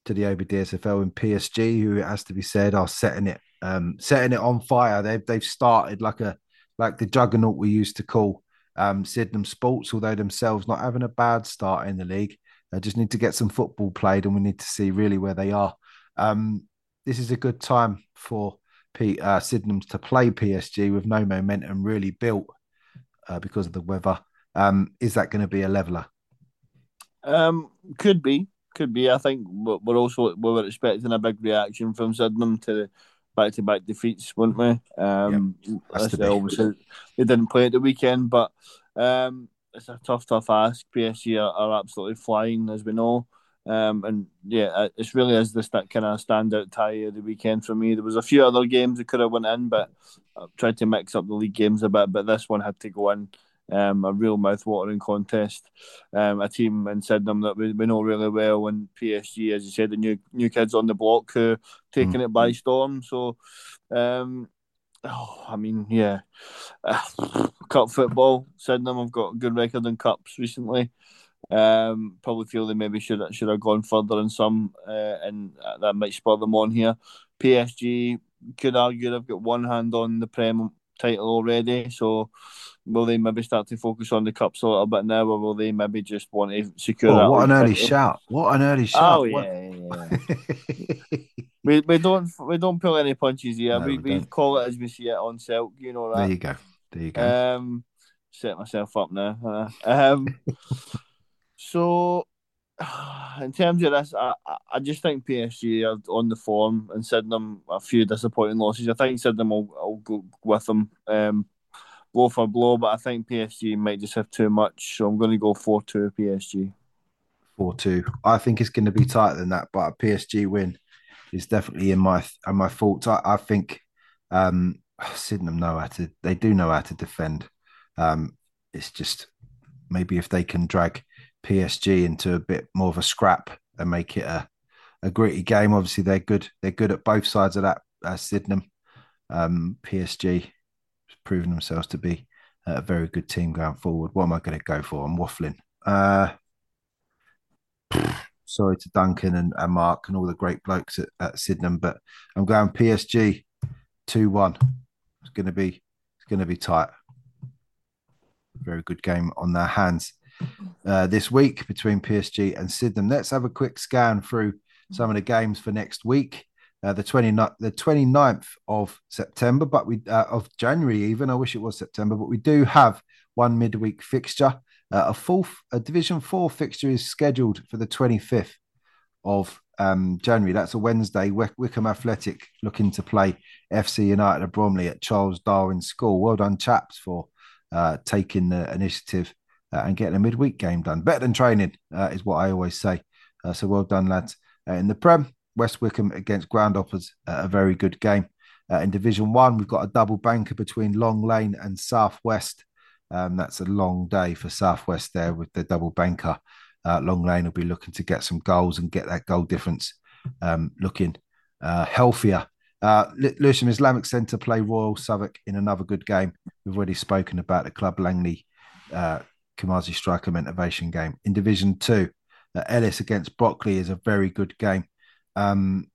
to the OBDSFL in PSG, who it has to be said are setting it um, setting it on fire. They've they've started like a like the juggernaut we used to call um, Sydenham Sports, although themselves not having a bad start in the league. They just need to get some football played, and we need to see really where they are. Um, this is a good time for P- uh, Sydenham to play PSG with no momentum really built uh, because of the weather. Um, is that going to be a leveler? Um, could be, could be. I think we're also we were expecting a big reaction from Sydenham to back to back defeats, weren't we? Um, yep, obviously they didn't play at the weekend, but um, it's a tough, tough ask. PSG are, are absolutely flying, as we know. Um, and yeah, uh, it's really is this that kind of standout tie of the weekend for me. There was a few other games that could have went in, but I tried to mix up the league games a bit. But this one had to go in um, a real mouth-watering contest. Um, a team in Sydenham that we, we know really well, and PSG, as you said, the new new kids on the block who taking mm. it by storm. So, um, oh, I mean, yeah, uh, (sighs) cup football. Sydenham have got a good record in cups recently. Um, probably feel they maybe should should have gone further in some, uh, and that might spur them on here. PSG could argue they've got one hand on the Prem title already, so will they maybe start to focus on the cups a little bit now, or will they maybe just want to secure oh, that? What an early title? shout! What an early shout! Oh yeah, yeah. (laughs) we we don't we don't pull any punches here. No, we, we, we call it as we see it on Silk. You know that. There you go. There you go. Um, set myself up now. Um, (laughs) so (sighs) in terms of this, I, I just think PSG are on the form and Sydenham a few disappointing losses. I think Sydenham will, will go with them um, blow for blow, but I think PSG might just have too much. So I'm going to go 4 2 PSG. 4 2. I think it's going to be tighter than that, but a PSG win is definitely in my in my thoughts. I, I think um, (sighs) Sydenham know how to, they do know how to defend. Um, it's just maybe if they can drag PSG into a bit more of a scrap and make it a, a gritty game. Obviously, they're good. They're good at both sides of that. Uh, Sydenham, um, PSG, proven themselves to be a very good team going forward. What am I going to go for? I'm waffling. Uh, (sighs) sorry to Duncan and, and, Mark and all the great blokes at, at Sydenham, but I'm going PSG two one. It's going to be it's going to be tight. Very good game on their hands uh, this week between PSG and Sydenham. Let's have a quick scan through some of the games for next week. Uh, the 29th, the 29th of September, but we uh, of January even. I wish it was September, but we do have one midweek fixture. Uh, a fourth, a Division Four fixture is scheduled for the 25th of um, January. That's a Wednesday. Wick- Wickham Athletic looking to play FC United of Bromley at Charles Darwin School. Well done, chaps, for uh, taking the initiative and getting a midweek game done. Better than training uh, is what I always say. Uh, so well done, lads. Uh, in the Prem, West Wickham against Groundhoppers, uh, a very good game. Uh, in Division One, we've got a double banker between Long Lane and Southwest. Um, that's a long day for Southwest there with the double banker. Long Lane will be looking to get some goals and get that goal difference um, looking healthier. Uh, Lewisham Islamic Centre play Royal Southwark in another good game. We've already spoken about the Club Langley uh, Kimazi Striker Motivation game. In Division Two, uh, Ellis against Brockley is a very good game. Um,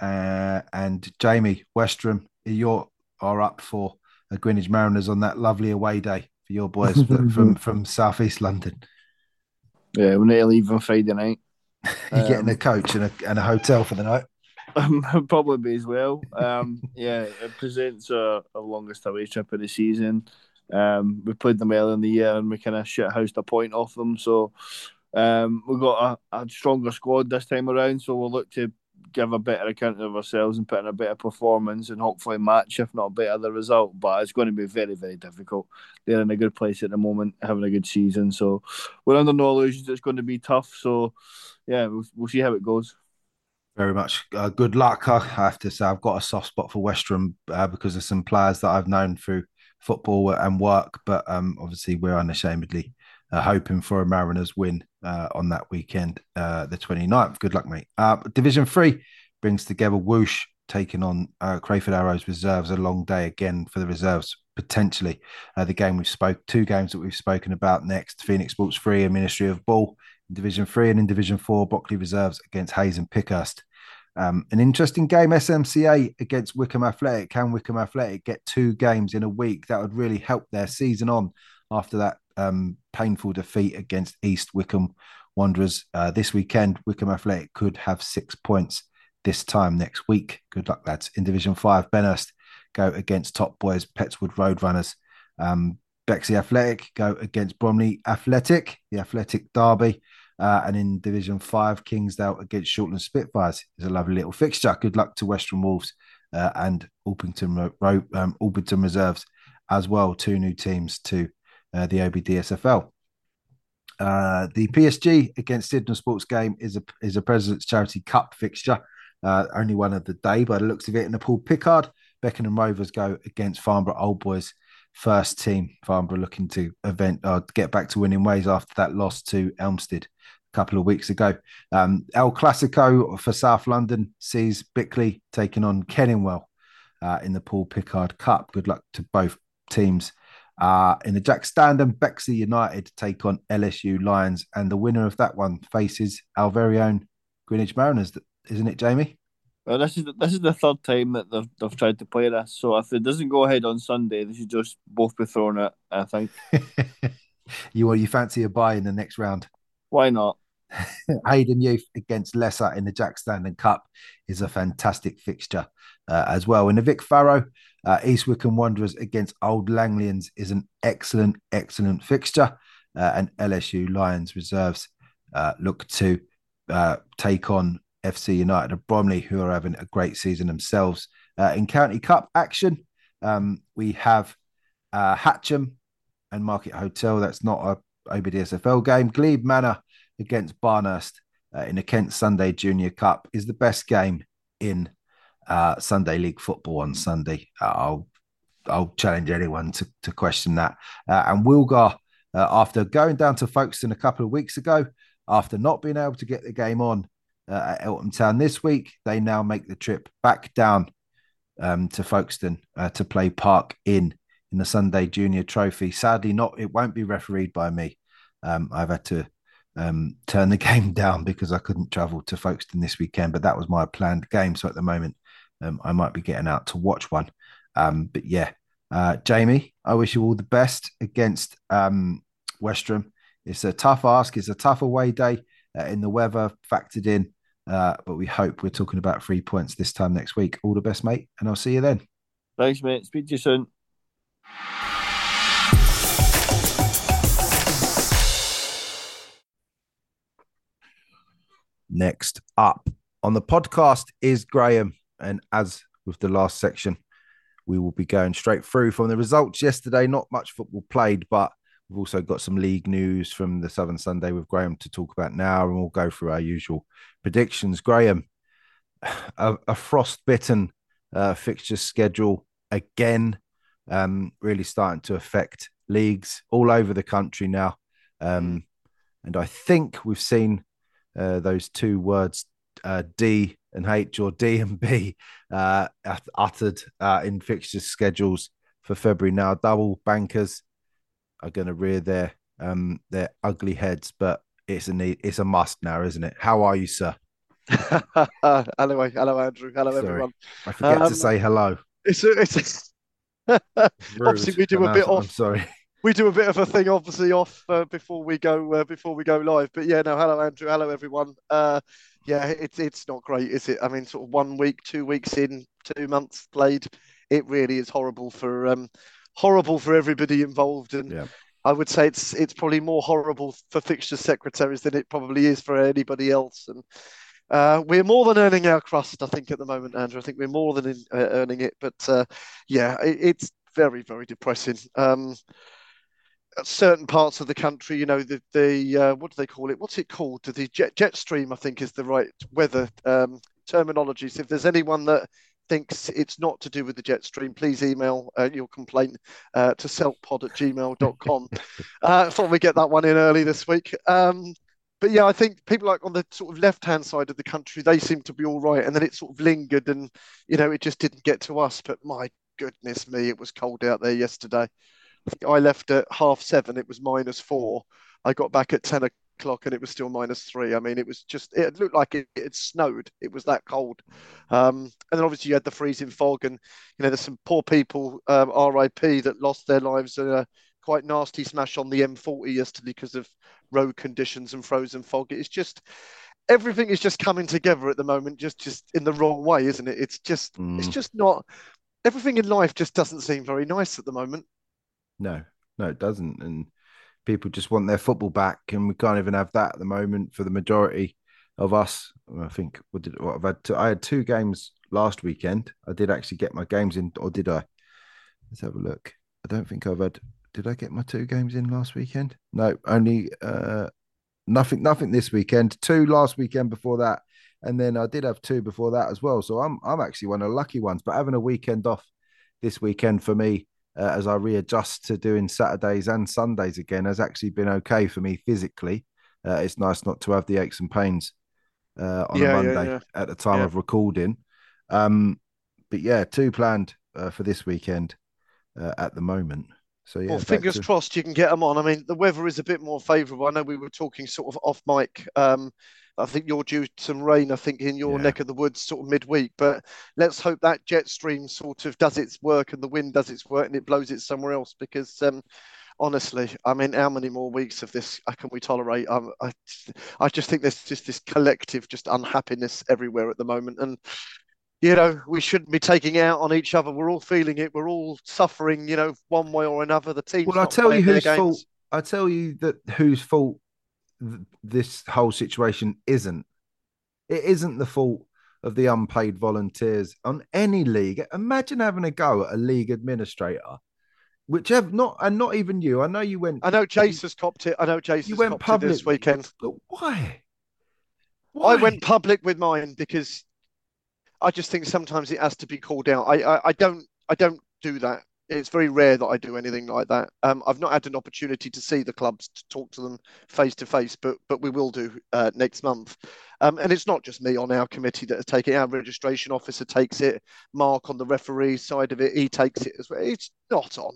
uh, and Jamie Westerham, you are up for a Greenwich Mariners on that lovely away day for your boys from (laughs) from Southeast London. Yeah, we're nearly leave on Friday night. (laughs) you're getting a coach and a, and a hotel for the night? (laughs) Um, probably as well. Um, yeah, it presents a, a longest away trip of the season. Um, we played them early in the year and we kind of shit housed a point off them. So um, we've got a, a stronger squad this time around. So we'll look to give a better account of ourselves and put in a better performance and hopefully match, if not better, the result. But it's going to be very, very difficult. They're in a good place at the moment, having a good season. So we're under no illusions it's going to be tough. So yeah, we'll, we'll see how it goes. Very much. Uh, good luck. I have to say, I've got a soft spot for Westerham uh, because of some players that I've known through football and work. But um, obviously, we're unashamedly uh, hoping for a Mariners win uh, on that weekend, uh, the 29th. Good luck, mate. Uh, Division 3 brings together Whoosh taking on uh, Crayford Arrows reserves. A long day again for the reserves, potentially. Uh, the game we've spoke, two games that we've spoken about next Phoenix Sports 3 and Ministry of Ball in Division 3 and in Division 4, Brockley Reserves against Hayes and Pickhurst. Um, an interesting game, SMCA against Wickham Athletic. Can Wickham Athletic get two games in a week? That would really help their season on after that um, painful defeat against East Wickham Wanderers uh, this weekend. Wickham Athletic could have six points this time next week. Good luck, lads. In Division 5, Benhurst go against Top Boys, Pettswood Roadrunners. Um, Bexley Athletic go against Bromley Athletic, the Athletic Derby. Uh, and in Division 5, Kingsdale against Shortland Spitfires is a lovely little fixture. Good luck to Western Wolves uh, and Orpington, um, Orpington Reserves as well. Two new teams to uh, the OBDSFL. Uh, the PSG against Sydenham Sports game is a is a President's Charity Cup fixture. Uh, only one of the day, by the looks of it. In the Paul Pickard, Beckenham Rovers go against Farnborough Old Boys first team. Farnborough looking to event uh, get back to winning ways after that loss to Elmstead a couple of weeks ago. Um, El Clasico for South London sees Bickley taking on Kenningwell uh, in the Paul Pickard Cup. Good luck to both teams. Uh, in the Jack Standen, Bexley United take on LSU Lions, and the winner of that one faces our very own Greenwich Mariners, isn't it, Jamie? Well, this is the, this is the third time that they've, they've tried to play this. So if it doesn't go ahead on Sunday, they should just both be thrown out. I think. (laughs) you you fancy a buy in the next round? Why not? (laughs) Hayden Youth against Lesser in the Jack Standen Cup is a fantastic fixture uh, as well. In the Vic Farrow, uh, East Wickham Wanderers against Old Langlians is an excellent, excellent fixture. Uh, and LSU Lions reserves uh, look to uh, take on FC United of Bromley, who are having a great season themselves. Uh, in County Cup action, um, we have Hatcham and Market Hotel. That's not a OBDSFL game. Glebe Manor against Barnehurst uh, in the Kent Sunday Junior Cup is the best game in uh, Sunday League football on Sunday. Uh, I'll I'll challenge anyone to, to question that. Uh, and Wilgar, uh, after going down to Folkestone a couple of weeks ago, after not being able to get the game on uh, at Eltham Town this week, they now make the trip back down um, to Folkestone to play Park Inn in the Sunday Junior Trophy. Sadly, not it won't be refereed by me. Um, I've had to um, turn the (laughs) game down because I couldn't travel to Folkestone this weekend. But that was my planned game. So at the moment, um, I might be getting out to watch one. Um, but yeah, uh, Jamie, I wish you all the best against um, Western. It's a tough ask. It's a tough away day uh, in the weather factored in. Uh, but we hope we're talking about three points this time next week. All the best, mate. And I'll see you then. Thanks, mate. Speak to you soon. Next up on the podcast is Graham. And as with the last section, we will be going straight through from the results yesterday. Not much football played, but we've also got some league news from the Southern Sunday with Graham to talk about now. And we'll go through our usual predictions. Graham, (sighs) a, a frost bitten uh, fixture schedule again, um, really starting to affect leagues all over the country now. Um, and I think we've seen uh, those two words uh, D and H or D and B uh, uttered uh, in fixture schedules for February. Now, double bankers are going to rear their um, their ugly heads, but it's a need, it's a must now, isn't it? How are you, sir? (laughs) hello, hello, Andrew. Hello, Sorry. everyone. I forget um, to say hello. It's a, it's a... (laughs) obviously we do a bit off. I'm sorry. we do a bit of a thing, obviously, off uh, before we go uh, before we go live. But yeah, no, hello Andrew, hello everyone. Uh, yeah, it's it's not great, is it? I mean, sort of one week, two weeks in, two months played. It really is horrible for um, horrible for everybody involved, and Yeah. I would say it's it's probably more horrible for fixture secretaries than it probably is for anybody else. And uh, we're more than earning our crust, I think, at the moment, Andrew. I think we're more than in, uh, earning it. But uh, yeah, it, it's very very depressing. Um, certain parts of the country, you know, the the uh, what do they call it? What's it called? The jet jet stream, I think, is the right weather um, terminology. So if there's anyone that thinks it's not to do with the jet stream, please email uh, your complaint uh, to selfpod at gmail.com. (laughs) uh, thought we get that one in early this week. Um, but yeah, I think people like on the sort of left hand side of the country, they seem to be all right. And then it sort of lingered and, you know, it just didn't get to us. But my goodness me, it was cold out there yesterday. I I left at half seven, it was minus four. I got back at 10 o'clock and it was still minus three. I mean, it was just, it looked like it, it had snowed. It was that cold. Um, and then obviously you had the freezing fog and, you know, there's some poor people, um, RIP, that lost their lives in a quite nasty smash on the M40 yesterday because of road conditions and frozen fog. It's just, everything is just coming together at the moment, just, just in the wrong way, isn't it? It's just, it's Mm. just not, everything in life just doesn't seem very nice at the moment. No, no, it doesn't. And people just want their football back, and we can't even have that at the moment for the majority of us. I think what did what I've had? Two, I had two games last weekend. I did actually get my games in, or did I? Let's have a look. I don't think I've had. Did I get my two games in last weekend? No, only uh nothing. Nothing this weekend. Two last weekend before that, and then I did have two before that as well. So I'm I'm actually one of the lucky ones. But having a weekend off this weekend for me uh, as I readjust to doing Saturdays and Sundays again has actually been okay for me physically. Uh, it's nice not to have the aches and pains uh, on Yeah, a Monday yeah. at the time Yeah. of recording. Um, but yeah, two planned uh, for this weekend uh, at the moment. So yeah, well, fingers to- crossed you can get them on. I mean, the weather is a bit more favourable. I know we were talking sort of off mic. Um, I think you're due some rain, I think, in your Yeah. neck of the woods sort of midweek. But let's hope that jet stream sort of does its work and the wind does its work and it blows it somewhere else. Because um, honestly, I mean, how many more weeks of this uh, can we tolerate? Um, I, I just think there's just this collective just unhappiness everywhere at the moment. And you know, we shouldn't be taking out on each other. We're all feeling it. We're all suffering, you know, one way or another. The team's Well, I'll tell you whose fault. I tell you that whose fault th- this whole situation isn't. It isn't the fault of the unpaid volunteers on any league. Imagine having a go at a league administrator, whichever not, and not even you. I know you went. I know Jace has copped it. I know Jace You has went copped it public this weekend. But why? I went public with mine because I just think sometimes it has to be called out. I, I, I don't I don't do that. It's very rare that I do anything like that. Um, I've not had an opportunity to see the clubs to talk to them face to face, but but we will do uh, next month. Um, and it's not just me on our committee that are taking it. Our registration officer takes it. Mark on the referee side of it, he takes it as well. It's not on.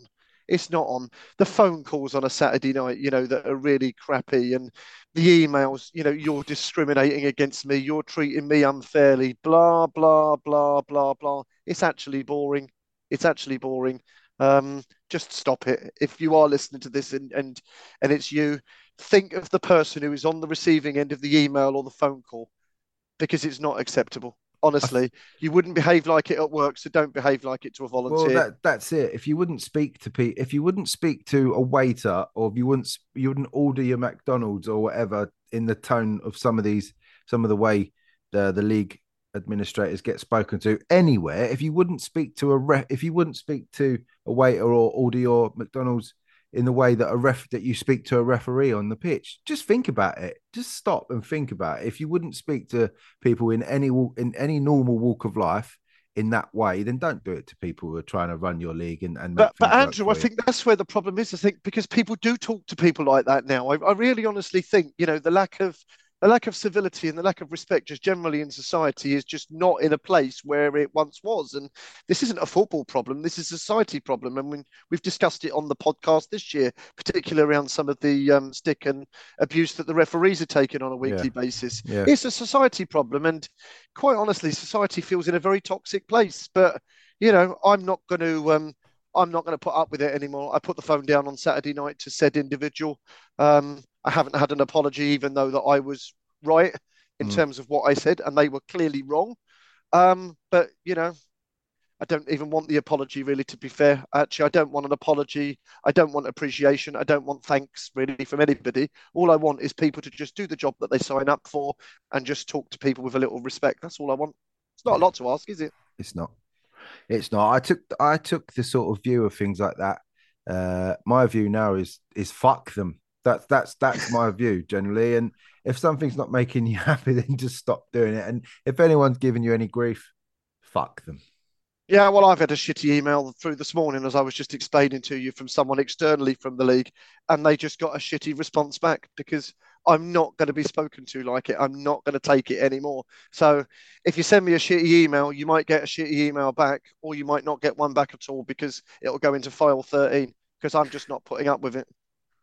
It's not on. The phone calls on a Saturday night, you know, that are really crappy, and the emails, you know, you're discriminating against me, you're treating me unfairly, blah, blah, blah, blah, blah. It's actually boring. It's actually boring. Um, just stop it. If you are listening to this and and and it's you, think of the person who is on the receiving end of the email or the phone call, because it's not acceptable. Honestly, you wouldn't behave like it at work, so don't behave like it to a Well, volunteer. that that's it. If you wouldn't speak to Pete, if you wouldn't speak to a waiter, or if you wouldn't you wouldn't order your McDonald's or whatever in the tone of some of these, some of the way the the league administrators get spoken to anywhere. If you wouldn't speak to a ref, if you wouldn't speak to a waiter or order your McDonald's in the way that a ref that you speak to a referee on the pitch, just think about it. Just stop and think about it. If you wouldn't speak to people in any in any normal walk of life in that way, then don't do it to people who are trying to run your league and, and But but Andrew, I think that's where the problem is. I think because people do talk to people like that now. I, I really honestly think, you know, the lack of the lack of civility and the lack of respect just generally in society is just not in a place where it once was. And this isn't a football problem. This is a society problem. And when we've discussed it on the podcast this year, particularly around some of the um, stick and abuse that the referees are taking on a weekly basis. Yeah. It's a society problem. And quite honestly, society feels in a very toxic place. But, you know, I'm not going to um, I'm not going to put up with it anymore. I put the phone down on Saturday night to said individual. Um, I haven't had an apology, even though that I was right in Mm. terms of what I said, and they were clearly wrong. Um, but you know, I don't even want the apology, really, to be fair. Actually, I don't want an apology. I don't want appreciation. I don't want thanks, really, from anybody. All I want is people to just do the job that they sign up for and just talk to people with a little respect. That's all I want. It's not a lot to ask, is it? It's not. It's not. I took I took the sort of view of things like that. Uh, my view now is is fuck them. That's that's that's my view generally. And if something's not making you (laughs) happy, then just stop doing it. And if anyone's giving you any grief, fuck them. Yeah, well, I've had a shitty email through this morning, as I was just explaining to you, from someone externally from the league, and they just got a shitty response back because I'm not going to be spoken to like it. I'm not going to take it anymore. So if you send me a shitty email, you might get a shitty email back, or you might not get one back at all because it'll go into file 13 because I'm just not putting up with it.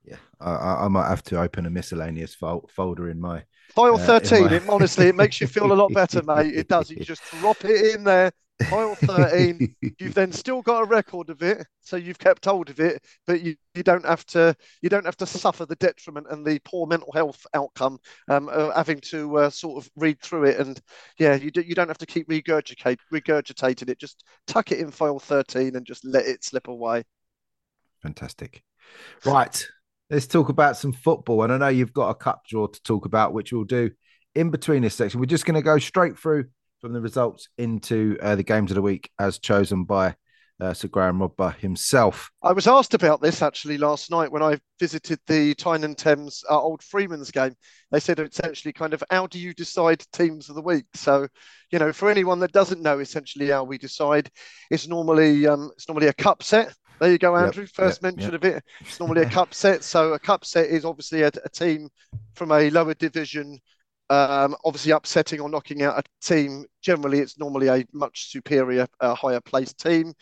Yeah, I, I might have to open a miscellaneous folder in my. File Uh, 13, my- it, honestly, it makes you feel a lot better, mate. It does. You (laughs) just drop it in there. File 13. You've then still got a record of it, so you've kept hold of it, but you, you don't have to you don't have to suffer the detriment and the poor mental health outcome um, of having to uh, sort of read through it. And yeah, you do, you don't have to keep regurgitate regurgitating it. Just tuck it in file 13 and just let it slip away. Fantastic. Right. Let's talk about some football. And I know you've got a cup draw to talk about, which we'll do in between this section. We're just going to go straight through from the results into uh, the games of the week as chosen by uh, Sir Graham Rodber himself. I was asked about this actually last night when I visited the Tyne and Thames uh, Old Freeman's game. They said essentially kind of how do you decide teams of the week? So, you know, for anyone that doesn't know essentially how we decide, it's normally um, it's normally a cup set. There you go, Yep, Andrew. First yep, mention yep. of it. It's normally a cup set. So a cup set is obviously a, a team from a lower division um, obviously upsetting or knocking out a team. Generally, it's normally a much superior, uh, higher placed team.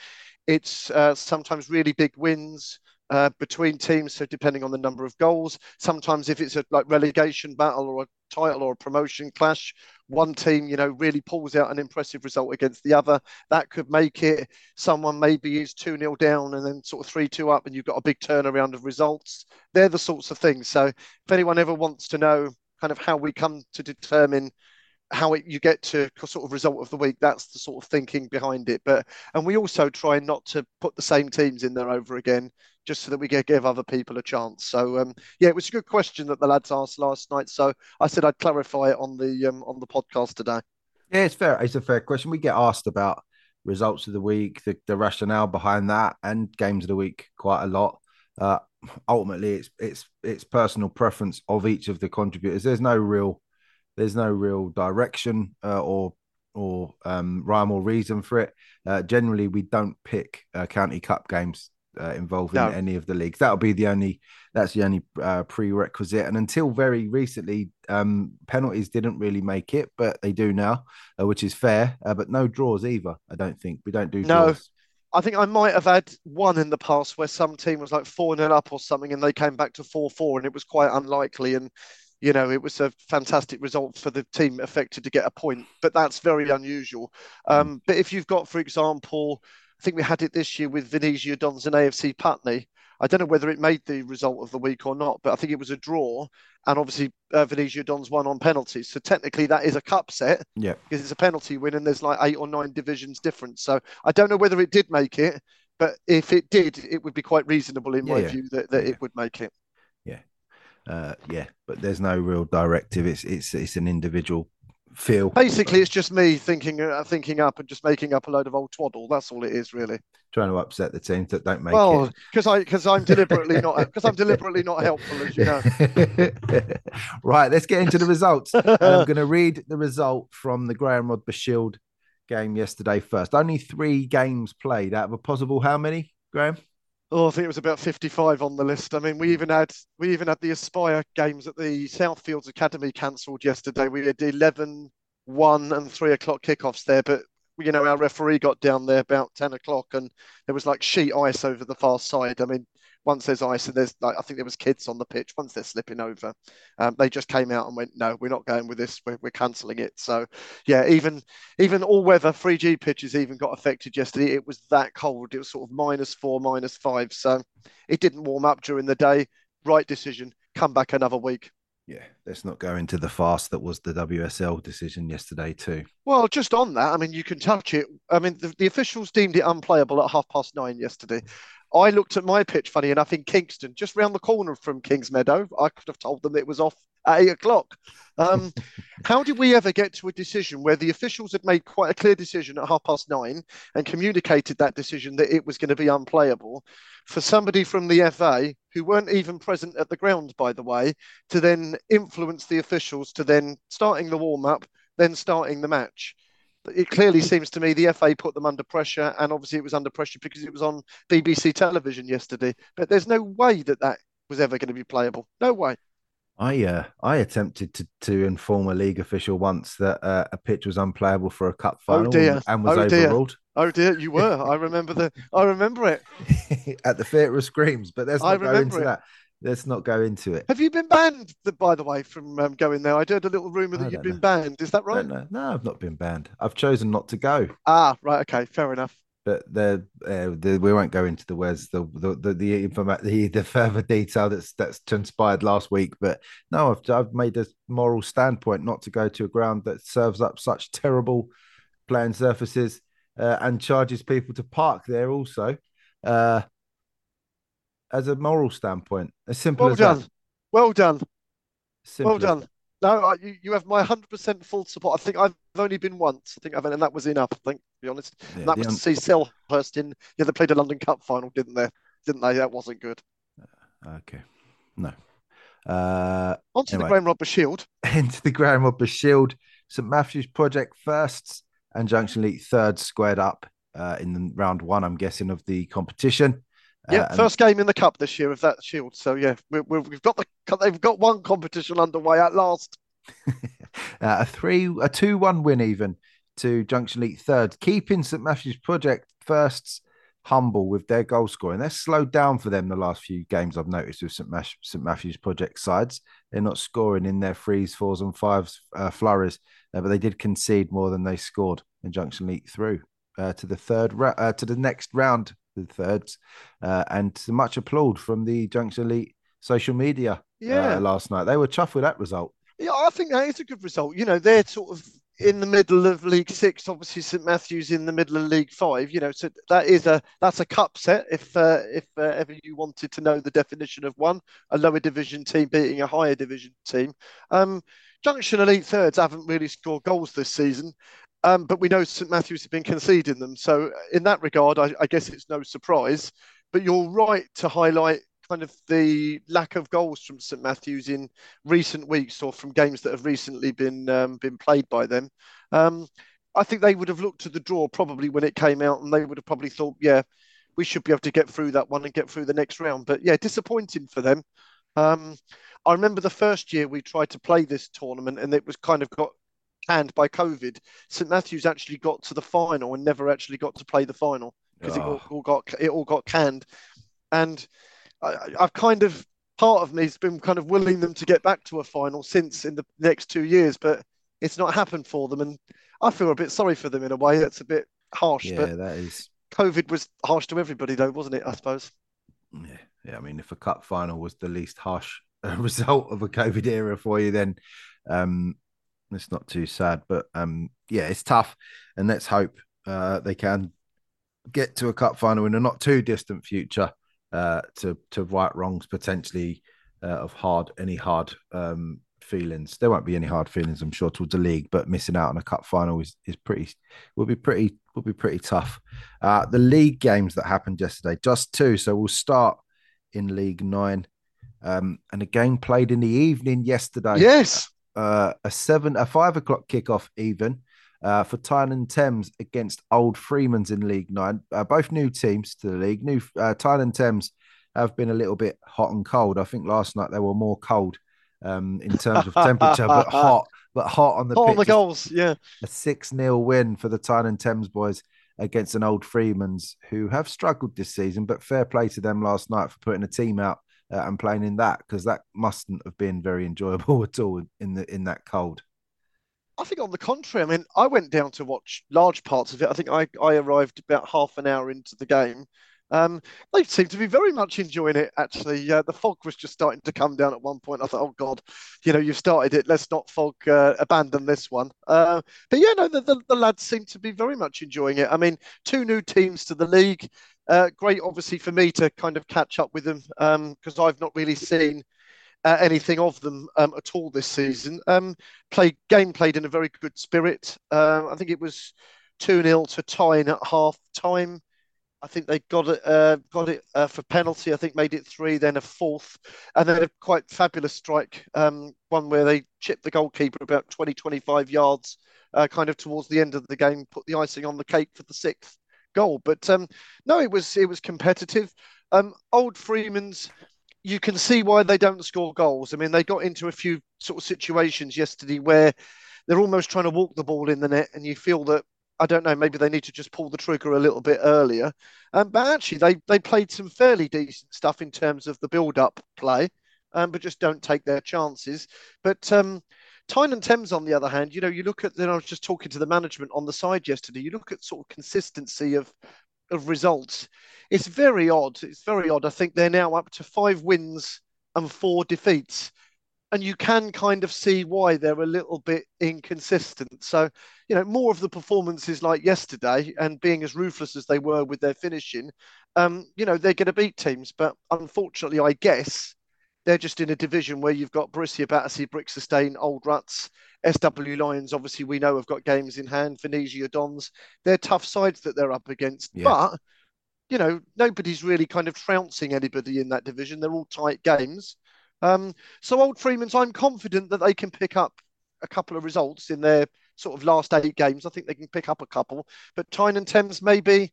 It's uh, sometimes really big wins uh, between teams, so depending on the number of goals. Sometimes, if it's a like relegation battle or a title or a promotion clash, one team, you know, really pulls out an impressive result against the other. That could make it. Someone maybe is 2 0 down and then sort of 3 2 up, and you've got a big turnaround of results. They're the sorts of things. So, if anyone ever wants to know kind of how we come to determine how it, you get to sort of result of the week. That's the sort of thinking behind it. But and we also try not to put the same teams in there over again, just so that we can give other people a chance. So um, yeah, it was a good question that the lads asked last night. So I said I'd clarify it on the um, on the podcast today. Yeah, it's fair. It's a fair question. We get asked about results of the week, the, the rationale behind that, and games of the week quite a lot. Uh, ultimately, it's it's it's personal preference of each of the contributors. There's no real there's no real direction uh, or or um, rhyme or reason for it. Uh, generally, we don't pick uh, county cup games uh, involving No. any of the leagues. That'll be the only that's the only uh, prerequisite. And until very recently, um, penalties didn't really make it, but they do now, uh, which is fair. Uh, but no draws either. I don't think we don't do No. draws. I think I might have had one in the past where some team was like 4 0 up or something and they came back to 4 4 and it was quite unlikely. And, you know, it was a fantastic result for the team affected to get a point, but that's very unusual. Um, but if you've got, for example, I think we had it this year with Venezia Dons and AFC Putney. I don't know whether it made the result of the week or not, but I think it was a draw. And obviously, uh, Venezia Dons won on penalties. So technically, that is a cup set Yeah. because it's a penalty win and there's like eight or nine divisions difference. So I don't know whether it did make it, but if it did, it would be quite reasonable in my Yeah, yeah. view that, that Yeah. it would make it. Yeah. Uh, yeah, but there's no real directive. It's it's it's an individual feel. Basically, it's just me thinking uh, thinking up and just making up a load of old twaddle. That's all it is, really. Trying to upset the teams that don't make well, it. because I because I'm deliberately not because I'm deliberately not helpful, as you know. (laughs) right, let's get into the results. (laughs) I'm going to read the result from the Graham Rodber Shield game yesterday first. Only three games played out of a possible how many, Graham? Oh, I think it was about 55 on the list. I mean, we even had we even had the Aspire games at the Southfields Academy cancelled yesterday. We had 11, 1 and 3 o'clock kickoffs there, but you know, our referee got down there about 10 o'clock and there was like sheet ice over the far side. I mean, once there's ice and there's like I think there was kids on the pitch. Once they're slipping over, um, they just came out and went, "No, we're not going with this. We're, we're cancelling it." So, yeah, even even all weather 3G pitches even got affected yesterday. It was that cold. It was sort of minus four, minus five. So it didn't warm up during the day. Right decision. Come back another week. Yeah, let's not go into the fast that was the WSL decision yesterday too. Well, just on that, I mean, you can touch it. I mean, the, the officials deemed it unplayable at half past nine yesterday. I looked at my pitch, funny enough, in Kingston, just round the corner from Kings Meadow. I could have told them it was off at eight o'clock. Um, (laughs) how did we ever get to a decision where the officials had made quite a clear decision at half past nine and communicated that decision that it was going to be unplayable for somebody from the FA who weren't even present at the ground, by the way, to then influence the officials to then starting the warm up, then starting the match? It clearly seems to me the FA put them under pressure, and obviously it was under pressure because it was on BBC television yesterday. But there's no way that that was ever going to be playable. No way. I uh, I attempted to, to inform a league official once that uh, a pitch was unplayable for a cup Oh final dear. and was Oh dear. Oh dear, you were. I remember the. I remember it. (laughs) at the Theatre of Screams. But there's no I not go into it. that. Let's not go into it. Have you been banned, by the way, from um, going there? I heard a little rumor that you've don't been banned. Is that right? no, no, I've not been banned. I've chosen not to go. Ah, right. Okay, fair enough. But the, uh, the we won't go into the where's the the the the, informa- the the further detail that's that's transpired last week. But no, I've I've made a moral standpoint not to go to a ground that serves up such terrible playing surfaces uh, and charges people to park there also. Uh, as a moral standpoint, as simple Well as done. that. Well done. Simple Well done. No, I, you, you have my 100% full support. I think I've only been once. I think I've, and that was enough, I think, to be honest. Yeah, that was un- to see Selhurst in, yeah, they played a London Cup final, didn't they? Didn't they? That wasn't good. okay, no. Uh, On to Anyway. the Graham Roberts Shield. (laughs) into the Graham Roberts Shield. St Matthews Project firsts and Junction Elite third squared up uh, in the round one, I'm guessing, of the competition. Yeah, Uh, first game in the cup this year of that Shield. So yeah, we, we've got the they've got one competition underway at last. (laughs) uh, a three, a two-one win even to Junction Elite third, keeping St Matthews Project firsts humble with their goal scoring. They're slowed down for them the last few games. I've noticed with St, Mas- St Matthews Project sides, they're not scoring in their threes, fours, and fives uh, flurries, uh, but they did concede more than they scored. in Junction Elite through uh, to the third, ra- uh, to the next round, the thirds, uh, and much applaud from the Junction Elite social media Yeah. uh, last night. They were chuffed with that result. Yeah, I think that is a good result. You know, they're sort of in the middle of League Six. Obviously, St Matthews in the middle of League Five. You know, so that is a that's a cup set. If uh, if uh, ever you wanted to know the definition of one, a lower division team beating a higher division team. Um, Junction Elite thirds haven't really scored goals this season. Um, but we know St Matthews have been conceding them. So in that regard, I, I guess it's no surprise. But you're right to highlight kind of the lack of goals from St Matthews in recent weeks or from games that have recently been um, been played by them. Um, I think they would have looked to the draw probably when it came out, and they would have probably thought, yeah, we should be able to get through that one and get through the next round. But yeah, disappointing for them. Um, I remember the first year we tried to play this tournament, and it was kind of got canned by COVID. St Matthews actually got to the final and never actually got to play the final because it all, Oh. all got it all got canned. And I, I've kind of part of me has been kind of willing them to get back to a final since in the next two years, but it's not happened for them, and I feel a bit sorry for them in a way. That's a bit harsh, Yeah, but that is. COVID was harsh to everybody, though, wasn't it? I suppose. Yeah, yeah. I mean, if a cup final was the least harsh (laughs) result of a COVID era for you, then um, it's not too sad. But um, yeah, it's tough, and let's hope uh, they can get to a cup final in a not too distant future uh, to to right wrongs potentially uh, of hard any hard um, feelings. There won't be any hard feelings, I'm sure, towards the league, but missing out on a cup final is is pretty will be pretty will be pretty tough. Uh, the league games that happened yesterday, just two. So we'll start in League Nine. Um, and a game played in the evening yesterday. Yes. Uh, a seven, a five o'clock kickoff even uh, for Tyne Thames against Old Freeman's in League Nine. Uh, both new teams to the league. New uh, Tyne Thames have been a little bit hot and cold. I think last night they were more cold um, in terms of temperature, but (laughs) hot, but hot on the Oh, pitch. the goals. Yeah. A 6 0 win for the Tyne Thames boys against an old Freemans who have struggled this season, but fair play to them last night for putting a team out uh, and playing in that because that mustn't have been very enjoyable (laughs) at all in the in that cold. I think on the contrary, I mean, I went down to watch large parts of it. I think I, I arrived about half an hour into the game. Um, they seem to be very much enjoying it. Actually, uh, the fog was just starting to come down at one point. I thought, oh God, you know, you've started it. Let's not fog uh, abandon this one. Uh, but yeah, no, the, the, the, lads seem to be very much enjoying it. I mean, two new teams to the league. Uh, great, obviously, for me to kind of catch up with them because um, I've not really seen uh, anything of them um, at all this season. Um, game played in a very good spirit. Uh, I think it was two 0 to Tyne at half time. I think they got it uh, got it uh, for penalty. I think made it three, then a fourth, and then a quite fabulous strike, um, one where they chipped the goalkeeper about 20, 25 yards, uh, kind of towards the end of the game, put the icing on the cake for the sixth goal. But um, no, it was it was competitive. Um, Old Freeman's you can see why they don't score goals. I mean, they got into a few sort of situations yesterday where they're almost trying to walk the ball in the net, and you feel that I don't know, maybe they need to just pull the trigger a little bit earlier. Um, but actually, they they played some fairly decent stuff in terms of the build-up play, um, but just don't take their chances. But um, Tyne and Thames, on the other hand, you know, you look at. Then I was just talking to the management on the side yesterday. You look at sort of consistency of of results. It's very odd. It's very odd. I think they're now up to five wins and four defeats. And you can kind of see why they're a little bit inconsistent. So, you know, more of the performances like yesterday and being as ruthless as they were with their finishing, um, you know, they're going to beat teams. But unfortunately, I guess they're just in a division where you've got Borussia Battersea, Brick Sustain, Old Ruts, SW Lions, obviously, we know have got games in hand. Venezia Dons, they're tough sides that they're up against. Yeah. But, you know, nobody's really kind of trouncing anybody in that division. They're all tight games. Um, so, Old Freeman's, I'm confident that they can pick up a couple of results in their sort of last eight games. I think they can pick up a couple. But Tyne and Thames maybe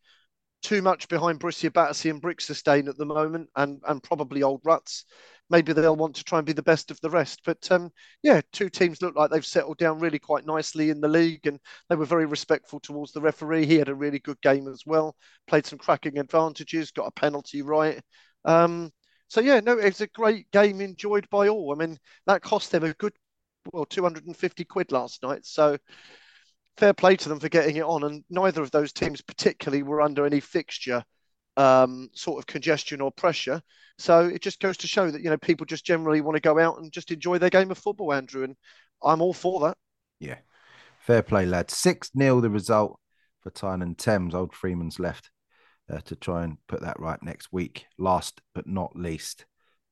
too much behind Borussia Battersea and Brixestein at the moment, and and probably Old Ruts maybe they'll want to try and be the best of the rest. But um, yeah, two teams look like they've settled down really quite nicely in the league, and they were very respectful towards the referee. He had a really good game as well, played some cracking advantages, got a penalty right. Um, so yeah, no, it's a great game enjoyed by all. I mean, that cost them a good, well, 250 quid last night. So fair play to them for getting it on. And neither of those teams particularly were under any fixture um, sort of congestion or pressure. So it just goes to show that you know people just generally want to go out and just enjoy their game of football, Andrew, and I'm all for that. Yeah, fair play, lads. Six 0 the result for Tyne and Thames. Old Freeman's left uh, to try and put that right next week. Last but not least,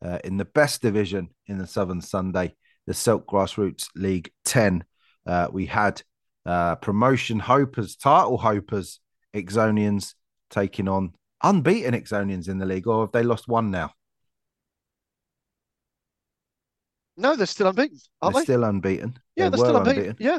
uh, in the best division in the Southern Sunday, the Silk Grassroots League Ten, uh, we had uh, promotion hopers, title hopers, Exonians taking on unbeaten Exonians in the league, or have they lost one now? No, they're still unbeaten, aren't they're they? Still unbeaten. Yeah, they are still unbeaten. unbeaten. Yeah,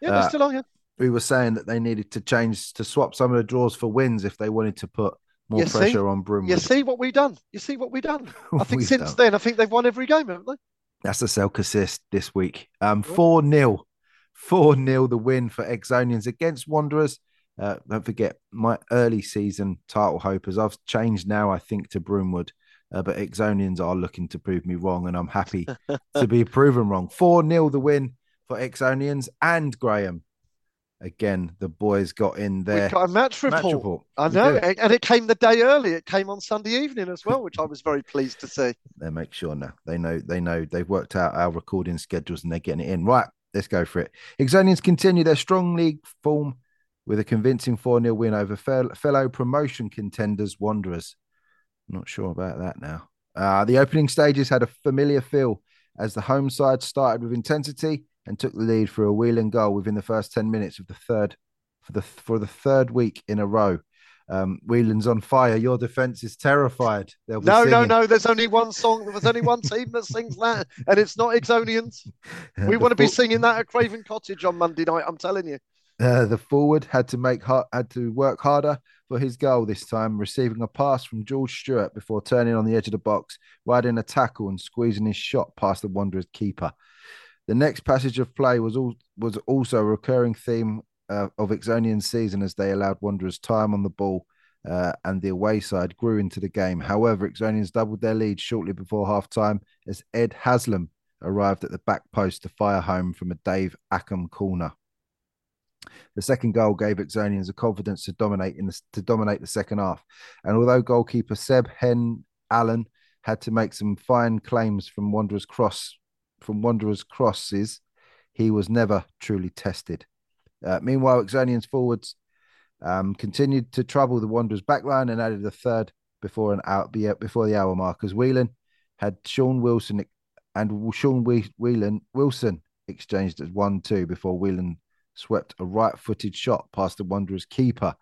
yeah, they're uh, still on. Yeah. We were saying that they needed to change to swap some of the draws for wins if they wanted to put more you pressure see? on Broom. You see what we've done. You see what we've done. (laughs) I think since done. then, I think they've won every game, haven't they? That's the Selk assist this week. Um, four 0 four 0 the win for Exonians against Wanderers. Uh, don't forget my early season title hopers. I've changed now, I think, to Broomwood, uh, but Exonians are looking to prove me wrong, and I'm happy (laughs) to be proven wrong. 4 0 the win for Exonians and Graham. Again, the boys got in there. We got a match report. Match report. I know, and it came the day early. It came on Sunday evening as well, which I was very pleased to see. They make sure now. They know. They know. They've worked out our recording schedules, and they're getting it in. Right, let's go for it. Exonians continue their strong league form with a convincing 4 0 win over fellow promotion contenders Wanderers. Not sure about that now. Uh, the opening stages had a familiar feel as the home side started with intensity and took the lead for a wheeling goal within the first 10 minutes of the third for the for the third week in a row. Um, Whelan's on fire. Your defense is terrified. no, singing. no, no. There's only one song. There's only one team that sings that, and it's not Exonians. (laughs) We want to be singing that at Craven Cottage on Monday night. I'm telling you. Uh, the forward had to make had to work harder for his goal this time, receiving a pass from George Stewart before turning on the edge of the box, riding a tackle and squeezing his shot past the Wanderers keeper. The next passage of play was all, was also a recurring theme uh, of Exonian's season as they allowed Wanderers time on the ball uh, and the away side grew into the game. However, Exonians doubled their lead shortly before half time as Ed Haslam arrived at the back post to fire home from a Dave Ackham corner. The second goal gave Exonians the confidence to dominate in the, to dominate the second half. And although goalkeeper Seb Hen Allen had to make some fine claims from Wanderers cross from Wanderers crosses, he was never truly tested. Uh, meanwhile, Exonians forwards um, continued to trouble the Wanderers backline and added a third before an hour before the hour mark as Whelan had Sean Wilson and Sean Whelan Wilson exchanged as one two before Whelan swept a right-footed shot past the Wanderers keeper.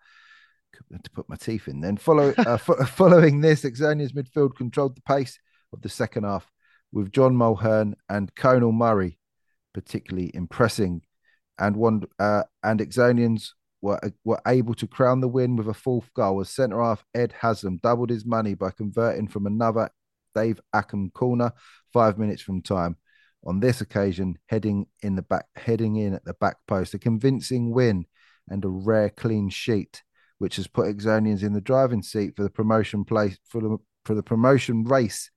To put my teeth in. Then follow, (laughs) uh, following this, Exonian's midfield controlled the pace of the second half, with John Mulhern and Conal Murray particularly impressing, and one uh, and Exonians were were able to crown the win with a fourth goal as centre half Ed Haslam doubled his money by converting from another Dave Ackham corner five minutes from time. On this occasion, heading in the back, heading in at the back post, a convincing win and a rare clean sheet, which has put Exonians in the driving seat for the promotion place for the for the promotion race,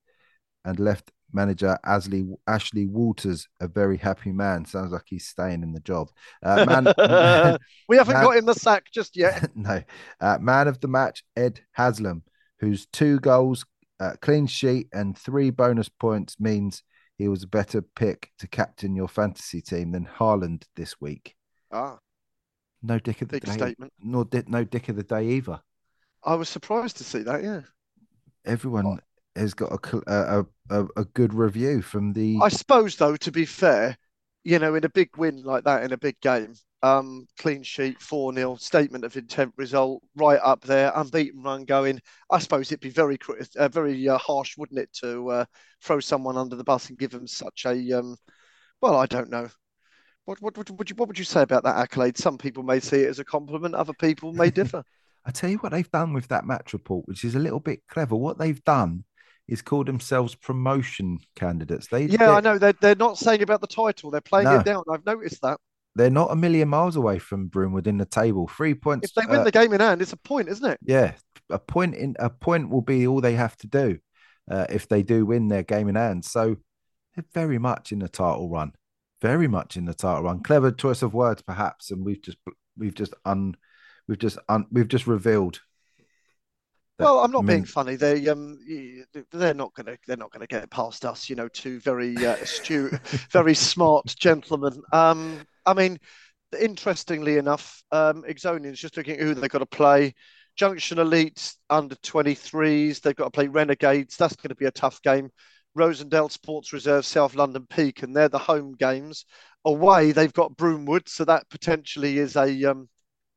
and left manager Ashley Ashley Walters a very happy man. Sounds like he's staying in the job. Uh, man, (laughs) man, we haven't man, got him the sack just yet. (laughs) no, uh, man of the match Ed Haslam, whose two goals, uh, clean sheet, and three bonus points means he was a better pick to captain your fantasy team than Haaland this week. Ah, no dick of the big day. statement. Nor did no dick of the day either. I was surprised to see that. Yeah, everyone oh. Has got a, a a, a good review from the. I suppose, though, to be fair, you know, in a big win like that in a big game, um, clean sheet, 4 0, statement of intent result, right up there, unbeaten run going. I suppose it'd be very uh, very uh, harsh, wouldn't it, to uh, throw someone under the bus and give them such a, um, well, I don't know. What, what, what, would you, what would you say about that accolade? Some people may see it as a compliment, other people may differ. (laughs) I tell you what they've done with that match report, which is a little bit clever. What they've done is called themselves promotion candidates. They yeah, I know they're they're not saying about the title. They're playing no. it down. I've noticed that they're not a million miles away from Broomwood in the table. Three points. If they win uh, the game in hand, it's a point, isn't it? Yeah, a point in a point will be all they have to do uh, if they do win their game in hand. So they're very much in the title run. Very much in the title run. Clever choice of words, perhaps, and we've just we've just un we've just un, we've just revealed well, I'm not being funny. They um, they're not gonna they're not gonna get past us. You know, two very uh, (laughs) astute, very smart gentlemen. Um, I mean, interestingly enough, um, Exonians just looking at who they've got to play. Junction Elite under 23s. They've got to play Renegades. That's going to be a tough game. Rosendale Sports Reserve, South London Peak, and they're the home games. Away, they've got Broomwood, so that potentially is a um,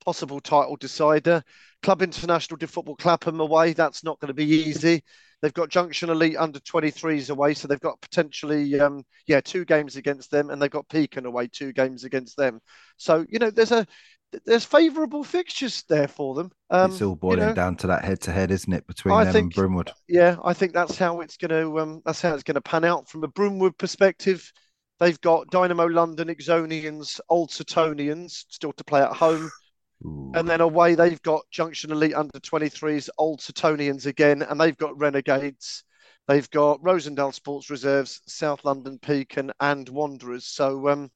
possible title decider. Club International did football Clapham away. That's not going to be easy. They've got Junction Elite under 23s away, so they've got potentially, um, yeah, two games against them, and they've got Pekin away, two games against them. So you know, there's a there's favourable fixtures there for them. Um, it's all boiling you know, down to that head-to-head, isn't it, between I them think, and Broomwood? Yeah, I think that's how it's going to um, that's how it's going to pan out from a Broomwood perspective. They've got Dynamo London, Exonians, Old Suttonians still to play at home. Ooh. And then away, they've got Junction Elite under 23s, Old Suttonians again, and they've got Renegades. They've got Rosendale Sports Reserves, South London Pekin, and Wanderers. So, um,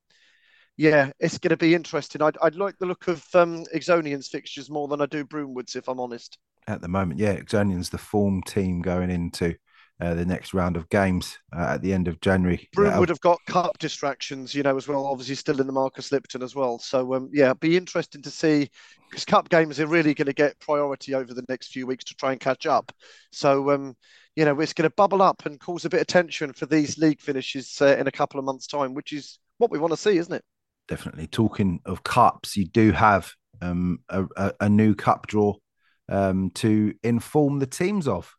yeah, it's going to be interesting. I'd, I'd like the look of um, Exonians fixtures more than I do Broomwoods, if I'm honest. At the moment, yeah, Exonian's the form team going into uh, the next round of games uh, at the end of January. Broomwood have got cup distractions, you know, as well. Obviously, still in the Marcus Lipton as well. So, um, yeah, be interesting to see because cup games are really going to get priority over the next few weeks to try and catch up. So, um, you know, it's going to bubble up and cause a bit of tension for these league finishes uh, in a couple of months' time, which is what we want to see, isn't it? Definitely. Talking of cups, you do have um, a, a, a new cup draw um, to inform the teams of.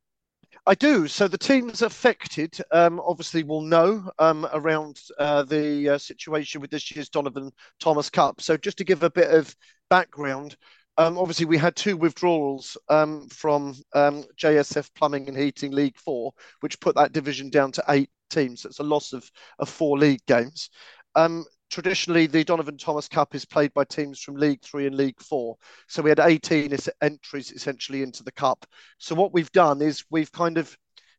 I do. So the teams affected, um, obviously, will know um, around uh, the uh, situation with this year's Donovan Thomas Cup. So just to give a bit of background, um, obviously we had two withdrawals um, from um, JSF Plumbing and Heating League Four, which put that division down to eight teams. So it's a loss of, of four league games. Traditionally the Donovan Thomas Cup is played by teams from League Three and League Four. So we had 18 entries essentially into the cup. So what we've done is we've kind of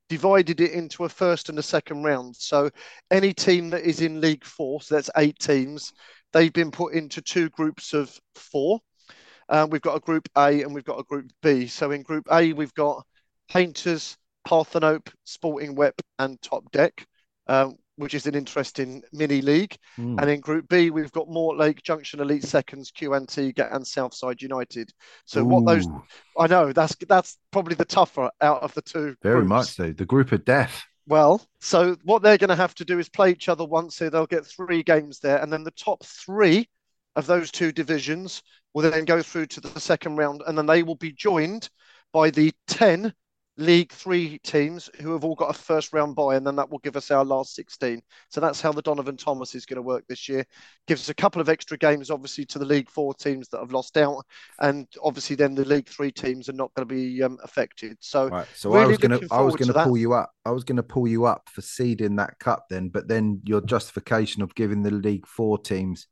divided it into a first and a second round. So any team that is in League Four, so that's eight teams, they've been put into two groups of four. Um, we've got a Group A and we've got a Group B. So in Group A, we've got Painters, Parthenope, Sporting Wep, and Top Deck. Um, which is an interesting mini league. Mm. And in Group B, we've got Mortlake, Junction Elite Seconds, Q Antigua, and Southside United. So Ooh. what those I know that's that's probably the tougher out of the two. Very groups. much so. The group of death. Well, so what they're going to have to do is play each other once, so they'll get three games there, and then the top three of those two divisions will then go through to the second round, and then they will be joined by the ten League Three teams who have all got a first round bye, and then that will give us our last 16. So that's how the Donovan Thomas is going to work this year. Gives us a couple of extra games, obviously, to the League Four teams that have lost out, and obviously then the League Three teams are not going to be um, affected. So, right. so really I was going to, I was going to pull you up. I was going to pull you up for seeding that cup then, but then your justification of giving the League Four teams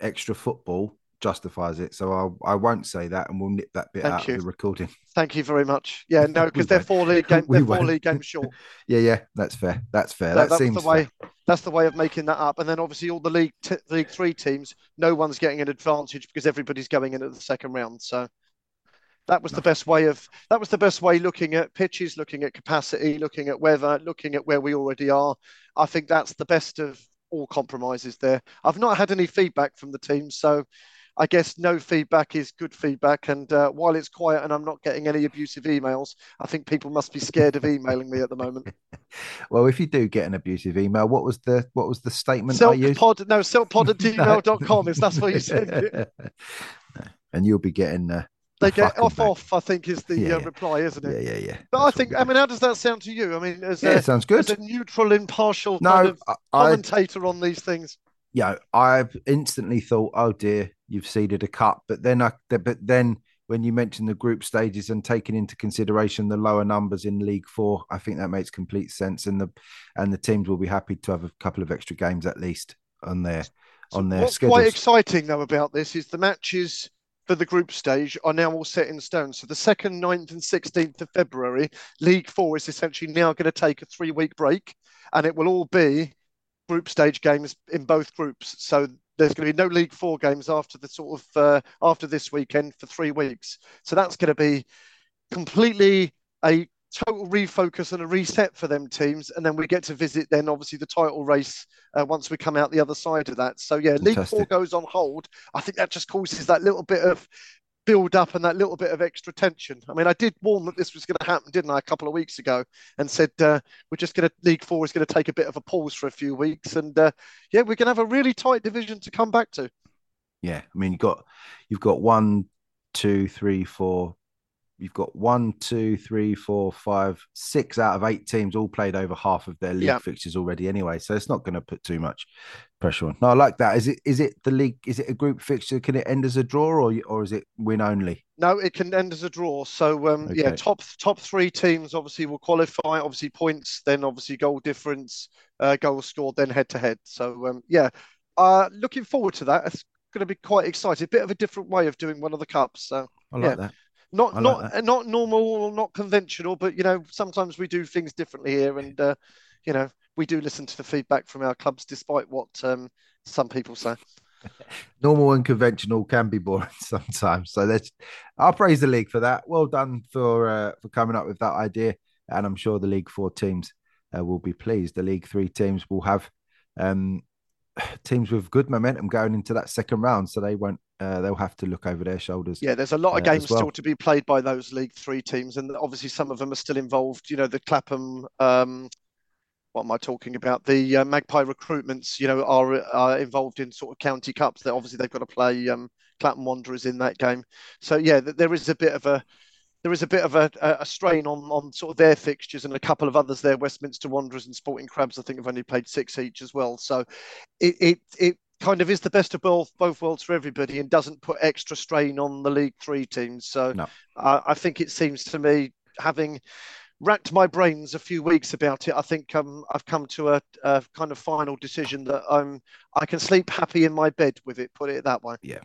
extra football justifies it. So I I won't say that, and we'll nip that bit Thank out you. of the recording. Thank you very much. Yeah, no, (laughs) because they're four league game, they're four league games (laughs) short. yeah, yeah, that's fair. That's fair. that, that seems the way. Fair. That's the way of making that up. And then obviously all the league t- league three teams, no one's getting an advantage because everybody's going in at the second round. So that was the best way of that was the best way looking at pitches, looking at capacity, looking at weather, looking at where we already are. I think that's the best of all compromises there. I've not had any feedback from the team, so I guess no feedback is good feedback. And uh, while it's quiet and I'm not getting any abusive emails, I think people must be scared of emailing me at the moment. (laughs) well, if you do get an abusive email, what was the what was the statement Silk I used? Pod, no, silkpod at (laughs) gmail.com is that's what you said. (laughs) and you'll be getting uh, they get off back. off. I think is the yeah, uh, reply, isn't it? Yeah, yeah, yeah. But That's I think. I mean, how does that sound to you? I mean, as yeah, a, sounds good. As a neutral, impartial no, kind of I, commentator on these things. Yeah, I've instantly thought, oh dear, you've seeded a cup. But then I, but then when you mention the group stages and taking into consideration the lower numbers in League Four, I think that makes complete sense. And the and the teams will be happy to have a couple of extra games at least on their so on their what's schedules. Quite exciting though about this is the matches for the group stage are now all set in stone. So the 2nd, 9th, and 16th of February, League Four is essentially now going to take a three week break and it will all be group stage games in both groups. So there's going to be no League Four games after the sort of uh, after this weekend for three weeks. So that's going to be completely a total refocus and a reset for them teams, and then we get to visit then obviously the title race uh, once we come out the other side of that. So yeah, Fantastic. League Four goes on hold. I think that just causes that little bit of build up and that little bit of extra tension. I mean, I did warn that this was going to happen, didn't I, a couple of weeks ago, and said uh, we're just going to League Four is going to take a bit of a pause for a few weeks, and uh, yeah, we're going to have a really tight division to come back to. Yeah, I mean, you've got you've got one, two, three, four, you've got one, two, three, four, five, six out of eight teams all played over half of their league yeah. fixtures already anyway. So it's not going to put too much pressure on. No, I like that. Is it is it the league? Is it a group fixture? Can it end as a draw or or is it win only? No, it can end as a draw. So um, okay. yeah, top top three teams obviously will qualify. Obviously points, then obviously goal difference, uh, goals scored, then head to head. So um, yeah, uh, looking forward to that. It's going to be quite exciting. A bit of a different way of doing one of the cups. So I like yeah. that. Not like not that. not normal, not conventional, but you know sometimes we do things differently here, and uh, you know we do listen to the feedback from our clubs, despite what um, some people say. (laughs) Normal and conventional can be boring (laughs) sometimes. So let's. I'll praise the league for that. Well done for uh, for coming up with that idea, and I'm sure the League Four teams uh, will be pleased. The League Three teams will have um, teams with good momentum going into that second round, so they won't uh, they'll have to look over their shoulders. Yeah, there's a lot of uh, games well. still to be played by those League Three teams, and obviously some of them are still involved. You know, the Clapham. Um, what am I talking about? The uh, Magpie recruitments, you know, are, are involved in sort of county cups. That obviously they've got to play um, Clapham Wanderers in that game. So yeah, there is a bit of a there is a bit of a, a, strain on on sort of their fixtures and a couple of others there. Westminster Wanderers and Sporting Crabs, I think, have only played six each as well. So it it it kind of is the best of both both worlds for everybody and doesn't put extra strain on the League Three teams. So no. uh, I think it seems to me having racked my brains a few weeks about it. I think um, I've come to a, a, kind of final decision that I'm I can sleep happy in my bed with it. Put it that way. Yeah,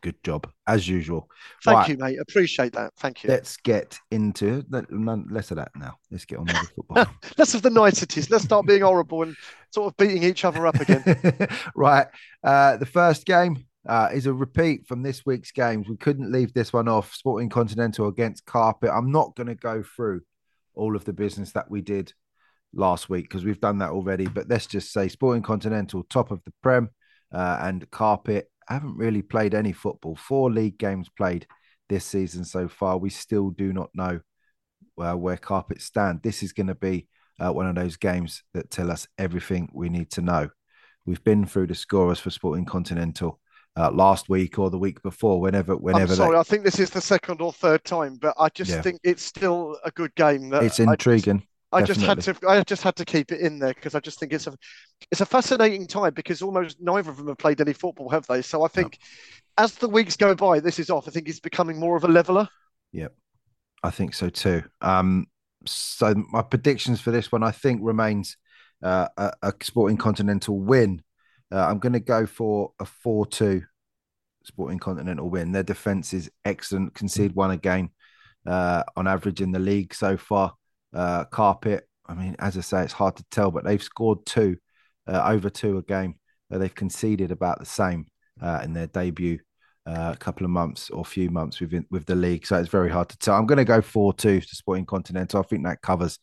good job as usual. Thank right. you, mate. Appreciate that. Thank you. Let's get into none less of that now. Let's get on with the football. (laughs) less of the niceties. Let's start being horrible and sort of beating each other up again. (laughs) right. Uh, the first game uh, is a repeat from this week's games. We couldn't leave this one off. Sporting Continental against Carpet. I'm not going to go through all of the business that we did last week because we've done that already. But let's just say Sporting Continental, top of the Prem, uh, and Carpet haven't really played any football. Four league games played this season so far. We still do not know uh, where Carpet stand. This is going to be uh, one of those games that tell us everything we need to know. We've been through the scorers for Sporting Continental. Uh, last week or the week before, whenever, whenever. I'm sorry, they... I think this is the second or third time, but I just yeah. think it's still a good game. That it's intriguing. I just had to I just had to keep it in there because I just think it's a it's a fascinating time because almost neither of them have played any football, have they? So I think no. as the weeks go by, this is off. I think it's becoming more of a leveler. Yep, I think so too. Um, so my predictions for this one, I think, remains uh, a, a, Sporting Continental win. Uh, I'm going to go for a four-two Sporting Continental win. Their defense is excellent. Concede one again uh, on average in the league so far uh, Carpet. I mean, as I say, it's hard to tell, but they've scored two, uh, over two a game. Uh, they've conceded about the same uh, in their debut uh, a couple of months or few months within with the league. So it's very hard to tell. I'm going to go four two to Sporting Continental. I think that covers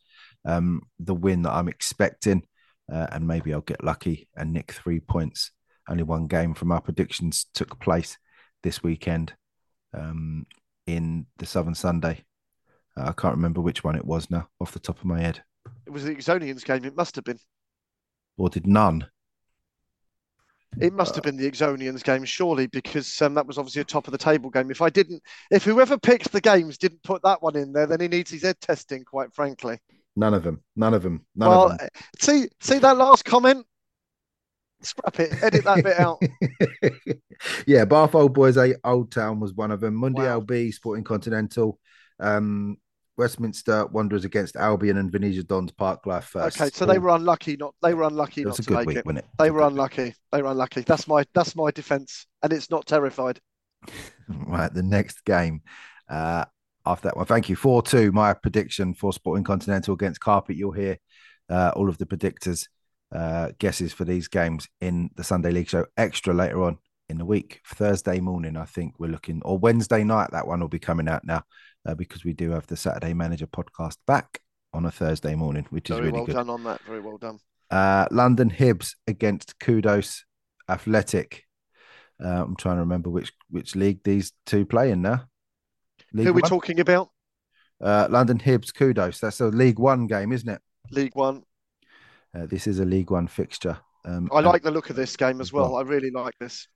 um, the win that I'm expecting, uh, and maybe I'll get lucky and nick three points. Only one game from our predictions took place this weekend um, in the Southern Sunday. I can't remember which one it was now off the top of my head. It was the Exonians game. It must have been. Or did none? It must have been the Exonians game, surely, because um, that was obviously a top of the table game. If I didn't, if whoever picked the games didn't put that one in there, then he needs his head testing, quite frankly. None of them. None of them. None well, of them. see, see that last comment. Scrap it. Edit that bit out. (laughs) yeah, Bath Old Boys A Old Town was one of them. Monday wow. LB Sporting Continental. Um, Westminster Wanderers against Albion and Venezia Dons Parklife first. Okay, so they were unlucky. Not they were unlucky not to make week, it. it. They were unlucky. Week. They were unlucky. That's my that's my defence, and it's not terrified. (laughs) right, the next game uh, after that one. Thank you. Four two. My prediction for Sporting Continental against Carpet. You'll hear uh, all of the predictors' uh, guesses for these games in the Sunday League Show extra later on in the week. Thursday morning, I think we're looking, or Wednesday night. That one will be coming out now uh, because we do have the Saturday Manager podcast back on a Thursday morning, which Very is really well good. done on that. Very well done. Uh, London Hibs against Kudos Athletic. Uh, I'm trying to remember which which league these two play in now. League Who are we one? talking about? Uh, London Hibs Kudos. That's a League One game, isn't it? League One. Uh, this is a League One fixture. Um, I like the look of this game as well. well. I really like this.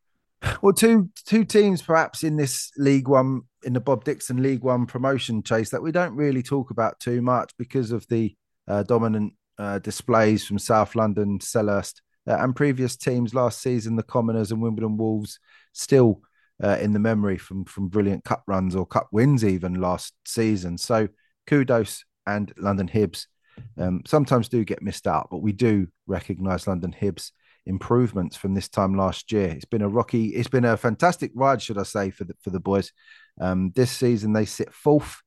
Well, two two teams perhaps in this League One in the Bob Dixon League One promotion chase that we don't really talk about too much because of the uh, dominant uh, displays from South London, Selhurst, uh, and previous teams last season, the Commoners and Wimbledon Wolves, still uh, in the memory from from brilliant cup runs or cup wins even last season. So kudos and London Hibs um, sometimes do get missed out, but we do recognise London Hibs improvements from this time last year. It's been a rocky, it's been a fantastic ride, should I say, for the for the boys. Um, this season they sit fourth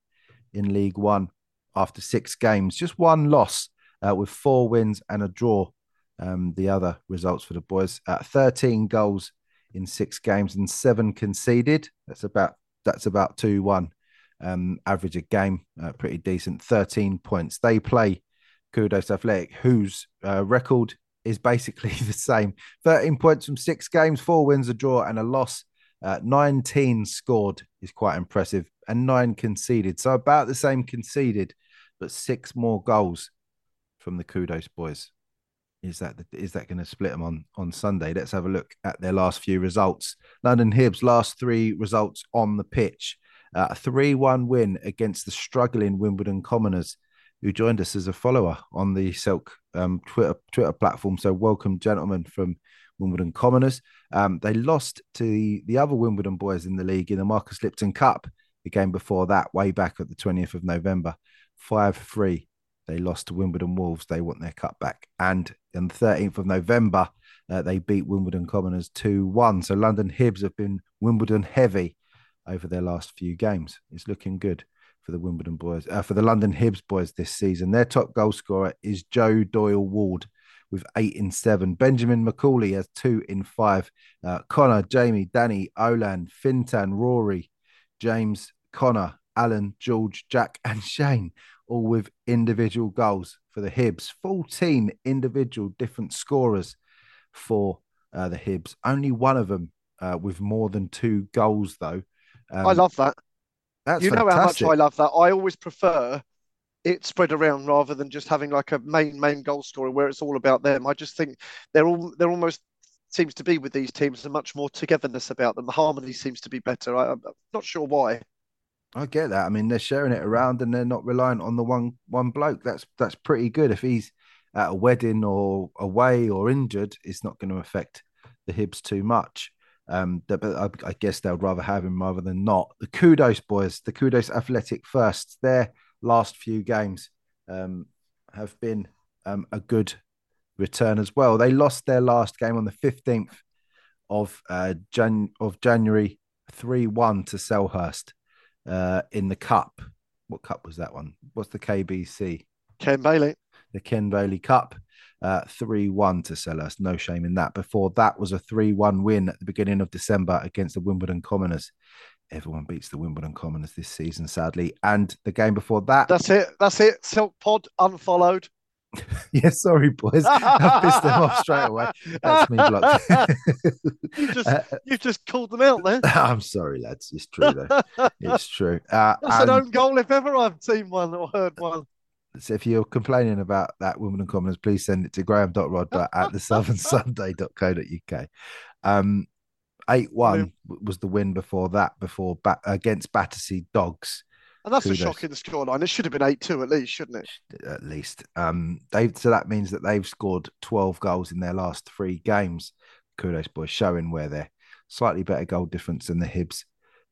in League One after six games, just one loss uh, with four wins and a draw. Um, the other results for the boys: uh, thirteen goals in six games and seven conceded. That's about that's about two one um, average a game, uh, pretty decent. Thirteen points. They play Kudos Athletic, whose uh, record is basically (laughs) the same 13 points from six games, four wins, a draw, and a loss. Uh, 19 scored is quite impressive, and nine conceded. So about the same conceded, but six more goals from the Kudos boys. Is that is that going to split them on on Sunday? Let's have a look at their last few results. London Hibs last three results on the pitch: uh, a three-one win against the struggling Wimbledon Commoners who joined us as a follower on the Silk um, Twitter Twitter platform. So welcome, gentlemen from Wimbledon Commoners. Um, they lost to the, the other Wimbledon boys in the league in the Marcus Lipton Cup, the game before that, way back at the 20th of November, 5 3. They lost to Wimbledon Wolves. They want their cut back. And on the 13th of November, uh, they beat Wimbledon Commoners 2 1. So London Hibs have been Wimbledon heavy over their last few games. It's looking good for the Wimbledon boys, uh, for the London Hibs boys this season. Their top goal scorer is Joe Doyle Ward with eight in seven. Benjamin McCauley has two in five. Uh, Connor, Jamie, Danny, Olan, Fintan, Rory, James, Connor, Alan, George, Jack, (laughs) and Shane, all with individual goals for the Hibs. 14 individual different scorers for uh, the Hibs. Only one of them uh, with more than two goals, though. Um, I love that. That's you fantastic. know how much I love that. I always prefer it spread around rather than just having like a main main goal scorer where it's all about them. I just think they're all they're almost seems to be with these teams and much more togetherness about them. The harmony seems to be better. I, am not sure why. I get that. I mean, they're sharing it around and they're not reliant on the one one bloke. That's that's pretty good. If he's at a wedding or away or injured, it's not going to affect the Hibs too much. Um, but I, I guess they would rather have him rather than not. The kudos boys, the kudos athletic first. Their last few games um, have been um, a good return as well. They lost their last game on the fifteenth of uh, Jan- of January, three one to Selhurst uh, in the cup. What cup was that one? What's the KBC? Ken Bailey. The Ken Bailey Cup. Uh, 3 1 to Selhurst. No shame in that. Before that was a 3 1 win at the beginning of December against the Wimbledon Commoners. Everyone beats the Wimbledon Commoners this season, sadly. And the game before that. That's it. That's it. Silk Pod unfollowed. (laughs) yeah, sorry, boys. I pissed them off straight away. That's me blocked. (laughs) you just uh, you just called them out there. (laughs) I'm sorry, lads. It's true though. it's true. Uh, That's and, an own goal if ever I've seen one or heard one. So if you're complaining about that Wimbledon Commoners, please send it to graham.rod at the southernsunday.co.uk. Um, 8 1 was the win before that, before ba- against Battersea Dogs. And that's Kudos. a shocking scoreline. It should have been 8 2 at least, shouldn't it? At least. Um, they so that means that they've scored 12 goals in their last three games. Kudos, boys, showing where their slightly better goal difference than the Hibs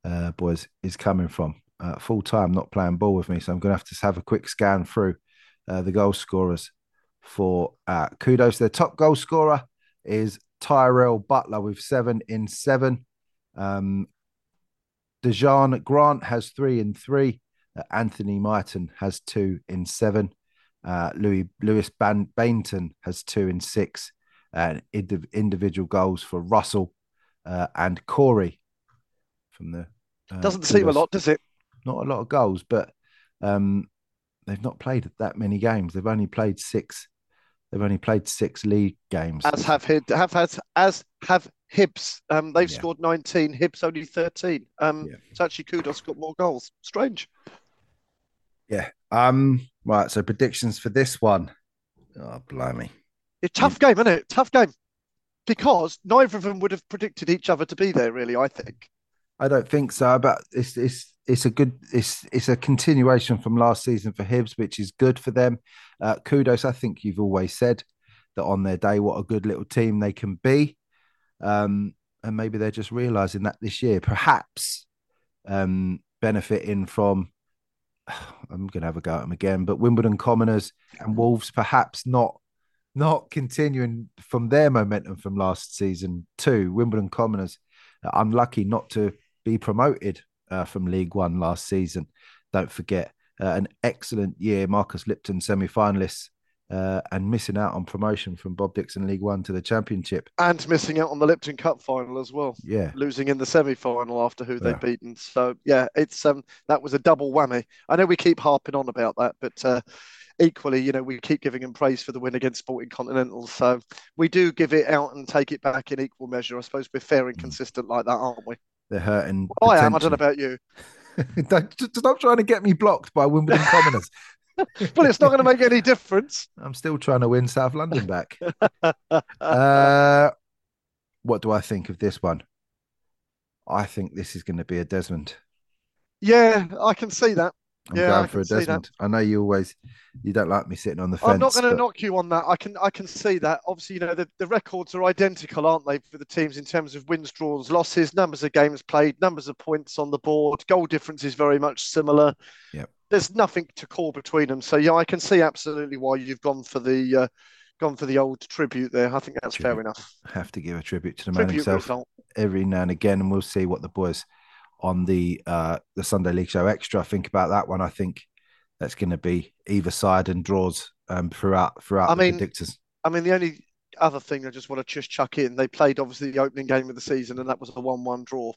uh, boys is coming from uh, full time, not playing ball with me. So I'm going to have to have a quick scan through uh, the goal scorers for uh, kudos. Their top goal scorer is Tyrell Butler with seven in seven. Um, Dejan Grant has three in three. Uh, Anthony Myton has two in seven. Uh, Louis Lewis Ban- Bainton has two in six. And ind- individual goals for Russell uh, and Corey from the. Uh, Doesn't seem a lot, does it? Not a lot of goals, but um, they've not played that many games. They've only played six. They've only played six league games. As have have has as have Hibs. Um, they've yeah. scored nineteen. Hibs only thirteen. Um, yeah. so actually, Kudos got more goals. Strange. Yeah. Um. Right. So predictions for this one. Oh, blimey. It's tough game, isn't it? Tough game. Because neither of them would have predicted each other to be there. Really, I think. I don't think so. But it's it's it's a good it's it's a continuation from last season for Hibs, which is good for them. Uh, kudos, I think you've always said that on their day, what a good little team they can be, um, and maybe they're just realizing that this year, perhaps um, benefiting from. (sighs) I'm going to have a go at them again, but Wimbledon Commoners and Wolves perhaps not not continuing from their momentum from last season too. Wimbledon Commoners unlucky not to be promoted uh, from League One last season. Don't forget uh, an excellent year, Marcus Lipton semi finalists. Uh, and missing out on promotion from Bob Dixon League One to the Championship, and missing out on the Lipton Cup final as well. Yeah, losing in the semi-final after who they'd beaten. So yeah, it's um that was a double whammy. I know we keep harping on about that, but uh, equally, you know, we keep giving him praise for the win against Sporting Continental. So we do give it out and take it back in equal measure. I suppose we're fair and mm. consistent like that, aren't we? They're hurting. Well, I am. I don't know about you. (laughs) don't, stop trying to get me blocked by Wimbledon Commoners. (laughs) well, it's not going to make any difference. (laughs) I'm still trying to win South London back. uh, what do I think of this one? I think this is going to be a Desmond. Yeah, I can see that. I'm yeah, going for a Desmond. I know you always you don't like me sitting on the fence. I'm not going to but... knock you on that. I can I can see that. Obviously, you know the, the records are identical, aren't they, for the teams in terms of wins, draws, losses, numbers of games played, numbers of points on the board. Goal difference is very much similar. Yep. there's nothing to call between them. So yeah, I can see absolutely why you've gone for the uh, gone for the old tribute there. I think that's Tribute. fair enough. Have to give a tribute to the man himself result. every now and again, and we'll see what the boys on the uh the Sunday League Show extra think about that one. I think that's going to be either side and draws um throughout throughout I the mean, predictors. I mean, the only other thing I just want to just chuck in, they played obviously the opening game of the season, and that was a one-one draw.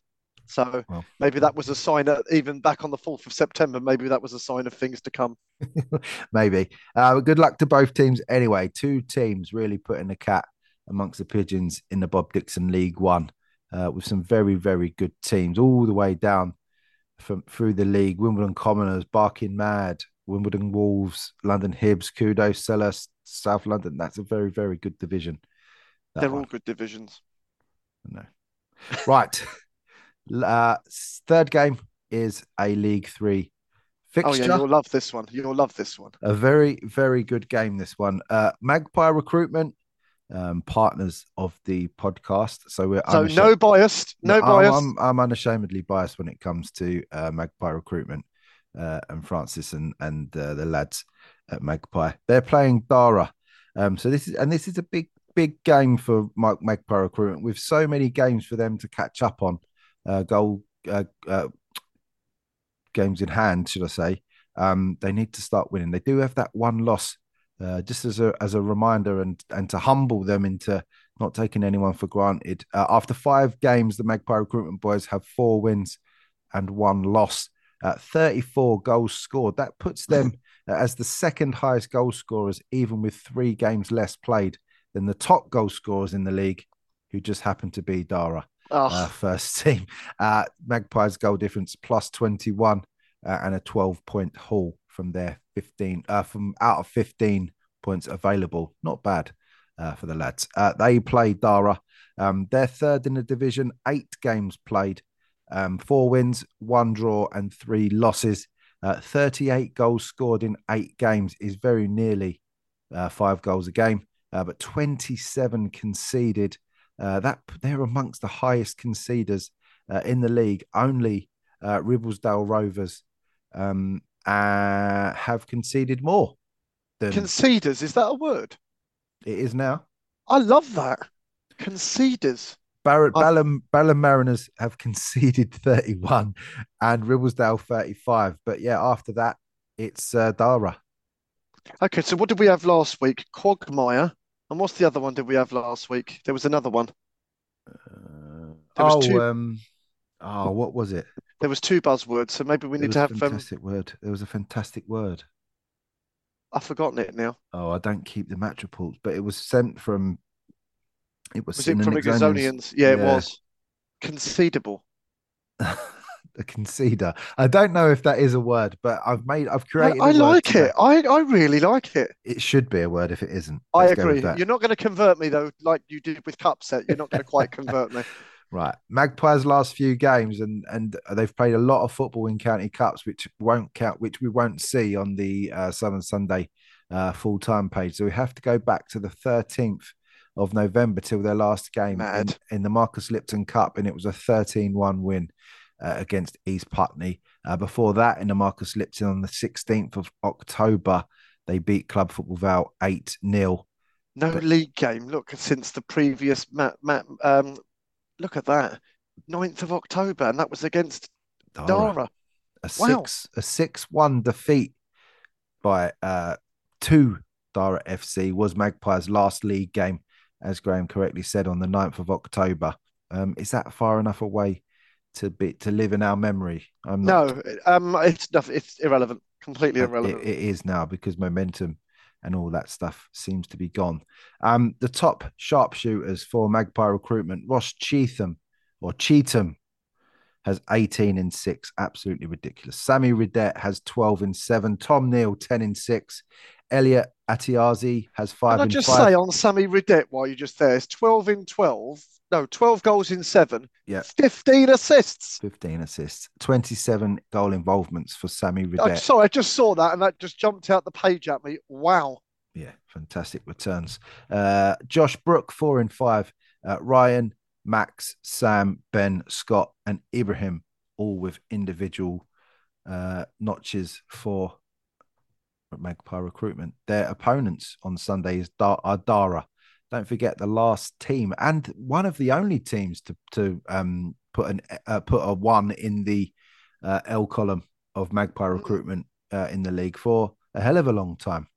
So Well. maybe that was a sign that even back on the fourth of September, maybe that was a sign of things to come. (laughs) Maybe. Uh, good luck to both teams anyway. Two teams really putting the cat amongst the pigeons in the Bob Dixon League One, uh, with some very very good teams all the way down from through the league. Wimbledon Commoners, Barking Mad, Wimbledon Wolves, London Hibs, Kudos, Sellers, South London. That's a very very good division. They're one. all good divisions. No. Right. (laughs) uh, third game is a League Three fixture. Oh yeah, you'll love this one. You'll love this one. A very, very good game, this one. Uh, Magpie Recruitment, um, partners of the podcast. So we're So no biased, no bias. I'm, I'm unashamedly biased when it comes to uh, Magpie Recruitment uh, and Francis and and uh, the lads at Magpie. They're playing Dara. Um, so this is and this is a big, big game for Mag- Magpie Recruitment with so many games for them to catch up on. Uh, goal uh, uh, games in hand, should I say? Um, they need to start winning. They do have that one loss, uh, just as a as a reminder and and to humble them into not taking anyone for granted. Uh, after five games, the Magpie Recruitment Boys have four wins and one loss. Uh, 34 goals scored. That puts them (laughs) as the second highest goal scorers, even with three games less played than the top goal scorers in the league, who just happen to be Dara Oh, uh, first (laughs) team. Uh, Magpies goal difference plus 21 uh, and a 12 point haul from their 15 uh, from out of 15 points available. Not bad uh, for the lads. Uh, they play Dara. Um, they're third in the division, eight games played, um, four wins, one draw, and three losses. Uh, 38 goals scored in eight games is very nearly uh, five goals a game, uh, but 27 conceded. That they're amongst the highest conceders in the league. Only Ribblesdale Rovers um, uh, have conceded more than conceders, is that a word? it is now. I love that. Conceders. Barrett, I- Balham, Balham Mariners have conceded (laughs) 31 and Ribblesdale 35. But yeah, after that, it's uh, Dara. Okay, so what did we have last week? Quagmire. And what's the other one did we have last week? There was another one. Uh, There was oh, two- um, oh, what was it? There was two buzzwords, so maybe we need to was a have um fantastic word. There was a fantastic word. I've forgotten it now. Oh, I don't keep the match reports, but it was sent from. It was, Was sent it from Exonians? Yeah, it was. Concedable. (laughs) a conceder. I don't know if that is a word, but I've made, I've created. I like today. it. I, I really like it. It should be a word if it isn't. I Let's with agree. You're not going to convert me though, like you did with Cupset. You're not going to quite convert me. (laughs) Right, Magpies' last few games, and and they've played a lot of football in county cups, which won't count, which we won't see on the uh, Southern Sunday uh, full time page. So we have to go back to the thirteenth of November till their last game in, in the Marcus Lipton Cup, and it was a 13-1 win uh, against East Putney. Uh, before that, in the Marcus Lipton on the sixteenth of October, they beat Club Football Vale eight 0 No But- league game. Look, since the previous Matt, Matt, um, look at that. 9th of October, and that was against Dara. a Wow. six a six one defeat by uh two Dara FC was Magpies last league game, as Graham correctly said on the 9th of October. Um, is that far enough away to be to live in our memory? I'm not. No, um, it's. It's irrelevant. Completely Uh, irrelevant. It, it is now because momentum and all that stuff seems to be gone. Um, the top sharpshooters for Magpie recruitment, Ross Cheatham or Cheatham has 18 in six. Absolutely ridiculous. Sammy Ridet has 12 in seven. Tom Neal, 10 in six. Elliot Atiazi has five Can I just five. say on Sammy Ridet while you're just there, it's 12 in 12. No, 12 goals in seven. Yeah. 15 assists. 15 assists, 27 goal involvements for Sammy I'm sorry, I just saw that and that just jumped out the page at me. Wow. Yeah, fantastic returns. Uh, Josh Brook, four in five. Uh, Ryan, Max, Sam, Ben, Scott, and Ibrahim, all with individual uh, notches for Magpie recruitment. Their opponents on Sunday is Dar- are Dara. Don't forget the last team and one of the only teams to to um, put an uh, put a one in the uh, L column of Magpie Mm. recruitment uh, in the league for a hell of a long time.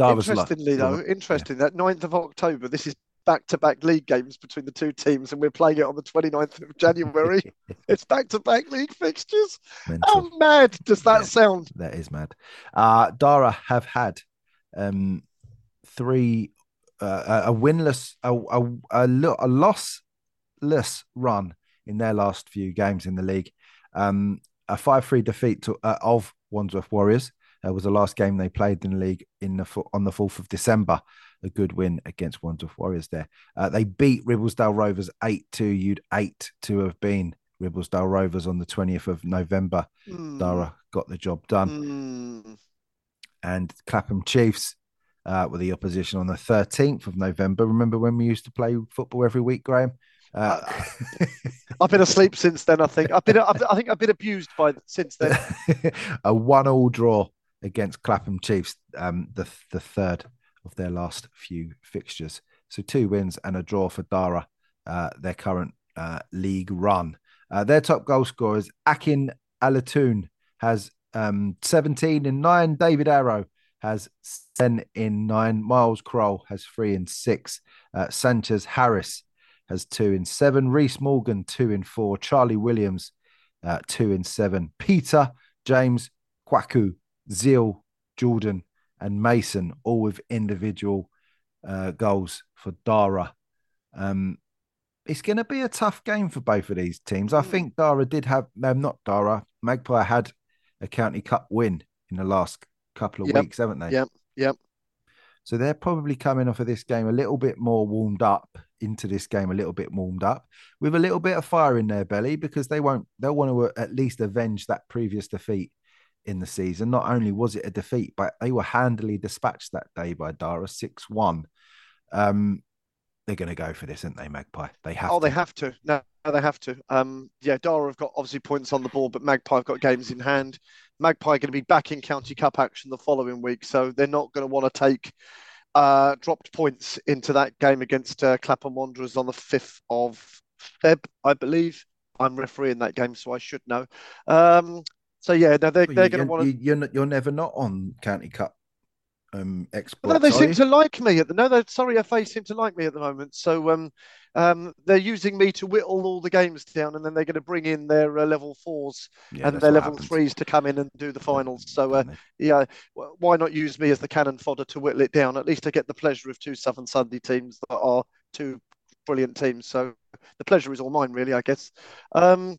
Interestingly, though, Yeah. interesting that 9th of October, this is back to back league games between the two teams, and we're playing it on the 29th of January. (laughs) (laughs) it's back to back league fixtures. How Mental. mad does that Yeah. sound? That is mad. Uh, Dara have had um, three uh, a winless a a, a, a lossless run in their last few games in the league. Um, a five three defeat to, uh, of Wandsworth Warriors. Uh, was the last game they played in the league in the on the fourth of December. A good win against Wandsworth Warriors there. Uh, they beat Ribblesdale Rovers eight two. You'd eight to have been Ribblesdale Rovers on the twentieth of November. Hmm. Dara got the job done Hmm. and Clapham Chiefs uh, were the opposition on the 13th of November. Remember when we used to play football every week, Graham? Uh, I've been asleep since then. I think I've been. I've, I think I've been abused by since then. (laughs) a one-all draw against Clapham Chiefs, um, the the third of their last few fixtures. So two wins and a draw for Dara, uh, their current uh, league run. Uh, their top goal scorer is Akin Alatoon, has um, 17 and nine. David Arrow has 10 in nine. Miles Kroll has three in six. Uh, Sanchez Harris has two in seven. Reese Morgan, two in four. Charlie Williams, uh, two in seven. Peter, James, Kwaku, Zeal, Jordan, and Mason, all with individual uh, goals for Dara. Um, it's going to be a tough game for both of these teams. I Mm. think Dara did have, um, not Dara, Magpie had a County Cup win in the last couple of Yep, weeks, haven't they? yep, yep. So they're probably coming off of this game a little bit more warmed up into this game, a little bit warmed up with a little bit of fire in their belly because they won't, they'll want to at least avenge that previous defeat in the season. Not only was it a defeat, but they were handily dispatched that day by Dara 6 1. Um, they're going to go for this, aren't they, Magpie? They have Oh, to. they have to. No, no, they have to. Um, yeah, Dara have got obviously points on the board, but Magpie have got games in hand. Magpie are going to be back in County Cup action the following week, so they're not going to want to take uh, dropped points into that game against uh, Clapham Wanderers on the fifth of Feb, I believe. I'm refereeing that game, so I should know. Um, so yeah, no, they're, Well, they're going to want to. you- You're, you're never not on County Cup um, exploits. No, they seem you? to like me at the no. They sorry, FA seem to like me at the moment. So um, um, they're using me to whittle all the games down, and then they're going to bring in their uh, level fours Yeah, and their level happens. threes to come in and do the finals. So uh, yeah, why not use me as the cannon fodder to whittle it down? At least I get the pleasure of two Southern Sunday teams that are two brilliant teams. So the pleasure is all mine, really, I guess. Um,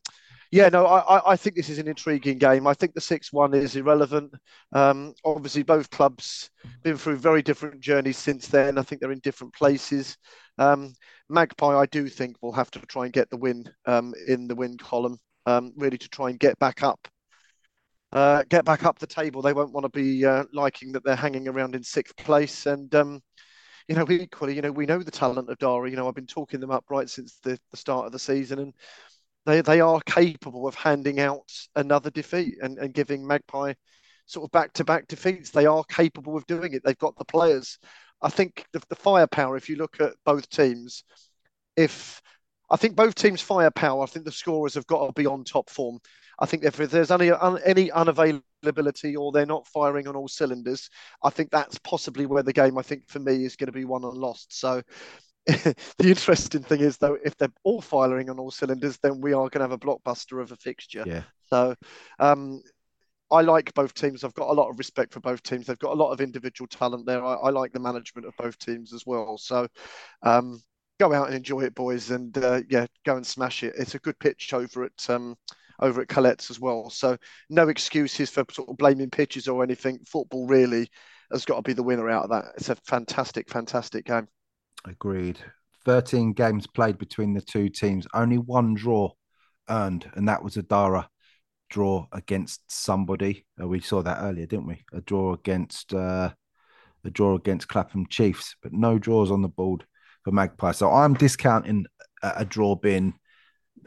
yeah, no, I, I- think this is an intriguing game. I think the six-one is irrelevant. Um, obviously, both clubs been through very different journeys since then. I think they're in different places. Um, Magpie, I do think will have to try and get the win um, in the win column, um, really to try and get back up uh, get back up the table. They won't want to be uh, liking that they're hanging around in sixth place. And um, you know, equally, you know, we know the talent of Dara. You know, I've been talking them up right since the, the start of the season, and they they are capable of handing out another defeat and, and giving Magpie sort of back to back defeats. They are capable of doing it. They've got the players. I think the, the firepower. If you look at both teams, if I think both teams' firepower, I think the scorers have got to be on top form. I think if there's any un, any unavailability or they're not firing on all cylinders, I think that's possibly where the game. I think for me is going to be won and lost. So (laughs) the interesting thing is though, if they're all firing on all cylinders, then we are going to have a blockbuster of a fixture. Yeah. So um, I like both teams. I've got a lot of respect for both teams. They've got a lot of individual talent there. I, I like the management of both teams as well. So um, go out and enjoy it, boys, and uh, yeah, go and smash it. It's a good pitch over at um, over at Colette's as well. So no excuses for sort of blaming pitches or anything. Football really has got to be the winner out of that. It's a fantastic, fantastic game. Agreed. 13 games played between the two teams, only one draw earned, and that was a Dara draw against somebody. Uh, we saw that earlier, didn't we? A draw against uh, a draw against Clapham Chiefs, but no draws on the board for Magpie. So I'm discounting a, a draw being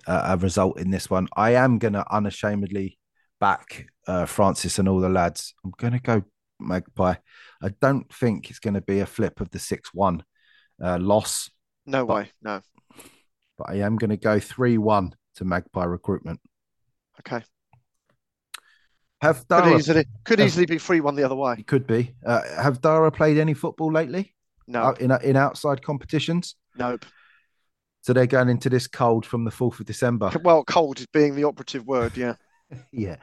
uh, a result in this one. I am going to unashamedly back uh, Francis and all the lads. I'm going to go Magpie. I don't think it's going to be a flip of the 6 1 uh, loss, No But- way. No. but I am going to go 3 1 to Magpie recruitment. Okay. Have Could easily could Have- easily be three one the other way. it could be. Uh, have Dara played any football lately No. uh, in, in outside competitions? Nope. So they're going into this cold from the 4th of December. Well, cold is being the operative word. Yeah. (laughs) Yeah.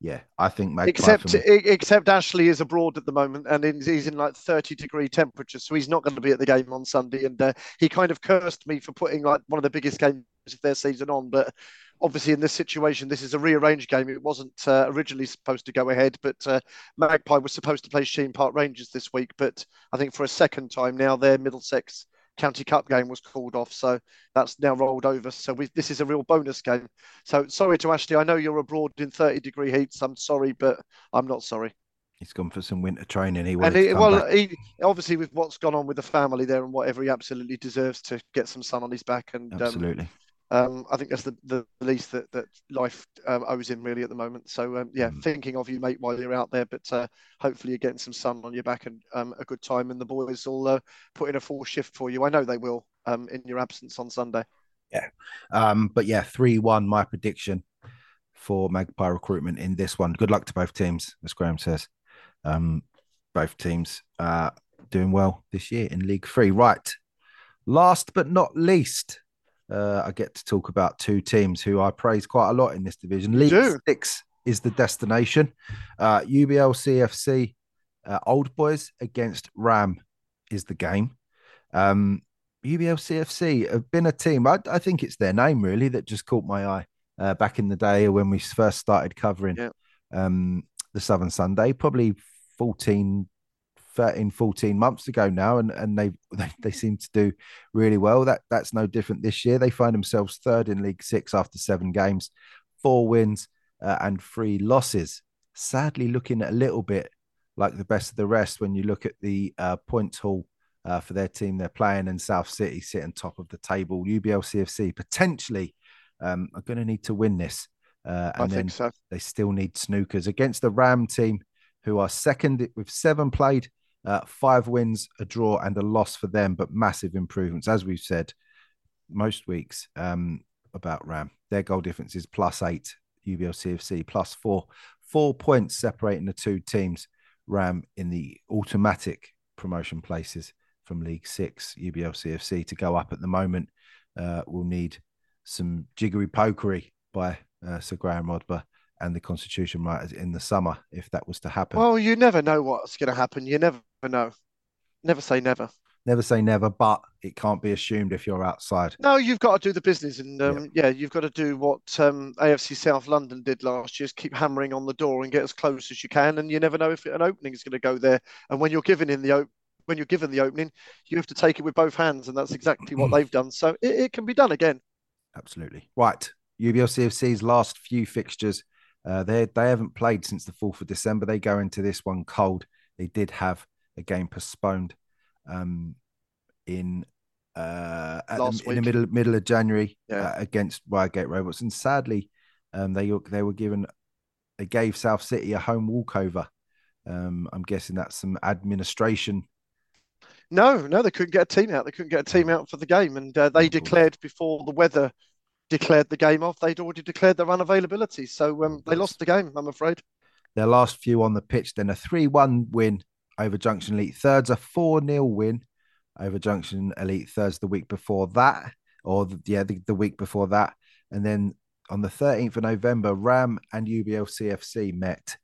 Yeah. I think Magpie. except except Ashley is abroad at the moment and in, he's in like 30 degree temperatures so he's not going to be at the game on Sunday and uh, he kind of cursed me for putting like one of the biggest games of their season on but obviously in this situation this is a rearranged game it wasn't uh, originally supposed to go ahead but uh, Magpie was supposed to play Sheen Park Rangers this week but I think for a second time now they're Middlesex County Cup game was called off so that's now rolled over so we, this is a real bonus game so sorry to Ashley. I know you're abroad in 30 degree heats. I'm sorry, but I'm not sorry. He's gone for some winter training. He And he, well, back. he obviously with what's gone on with the family there and whatever, he absolutely deserves to get some sun on his back. And um, Absolutely. um, I think that's the, the least that that life um, owes him really at the moment. So um, yeah, Mm. thinking of you, mate, while you're out there. But uh, hopefully you're getting some sun on your back and um, a good time. And the boys will uh, put in a full shift for you. I know they will um, in your absence on Sunday. Yeah. Um, but yeah, 3 1, my prediction for Magpie recruitment in this one. Good luck to both teams, as Graham says. Um, both teams uh, doing well this year in League Three. Right. Last but not least, uh, I get to talk about two teams who I praise quite a lot in this division. League. Six is the destination. Uh, UBL CFC uh, Old Boys against Ram is the game. Um, UBL CFC have been a team. I, I think it's their name really that just caught my eye uh, back in the day when we first started covering Yeah. um, the Southern Sunday, probably 14, 13, 14 months ago now, and and they they, they seem to do really well. That that's no different this year. They find themselves third in League Six after seven games, four wins uh, and three losses. Sadly, looking a little bit like the best of the rest when you look at the uh, points haul uh, for their team they're playing, and South City sitting top of the table. UBL CFC potentially um, are going to need to win this, uh, I and then think so. they still need snookers against the Ram team, who are second with seven played, uh, five wins, a draw, and a loss for them, but massive improvements. As we've said most weeks um, about Ram, their goal difference is plus eight, UBL CFC plus four, four points separating the two teams. Ram in the automatic promotion places from League Six, UBL CFC to go up at the moment. Uh, will need some jiggery pokery by uh, Sir Graham Rodber and the Constitution writers in the summer if that was to happen. Well, you never know what's going to happen. You never know. Never say never. never say never, but it can't be assumed if you're outside. No, you've got to do the business, and um, yeah. you've got to do what um, AFC South London did last year: is keep hammering on the door and get as close as you can. And you never know if an opening is going to go there. And when you're given in the op- when you're given the opening, you have to take it with both hands, and that's exactly what (clears throat) they've done. So it, it can be done again. Absolutely. Right. UBL CFC's last few fixtures, uh, they they haven't played since the 4th of December. They go into this one cold. They did have a game postponed um, in uh, the, in the middle middle of January Yeah. uh, against Reigate Robots, and sadly, um, they they were given they gave South City a home walkover. Um, I'm guessing that's some administration. No, no, they couldn't get a team out. They couldn't get a team out for the game, and uh, they declared before the weather declared the game off. They'd already declared their unavailability, so um, they lost the game. I'm afraid. their last few on the pitch, then a 3 1 win over Junction Elite Thirds, a 4 0 win over Junction Elite Thirds the week before that, or the, yeah, the, the week before that. And then on the 13th of November, Ram and UBL CFC met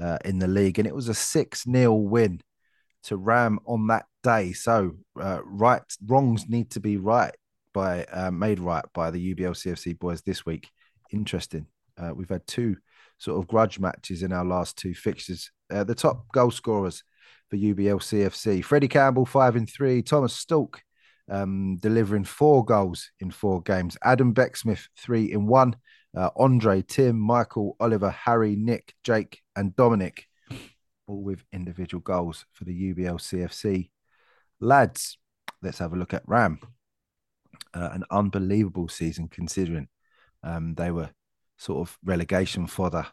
uh, in the league, and it was a 6 0 win to Ram on that day. So, uh, right, wrongs need to be right by uh, made right by the UBL CFC boys this week. Interesting. Uh, we've had two sort of grudge matches in our last two fixtures. Uh, the top goal scorers for UBL CFC: Freddie Campbell five in three, Thomas Stalk um, delivering four goals in four games, Adam Becksmith three in one, uh, Andre, Tim, Michael, Oliver, Harry, Nick, Jake, and Dominic, all with individual goals for the UBL CFC lads. Let's have a look at Ram. Uh, an unbelievable season considering um, they were sort of relegation fodder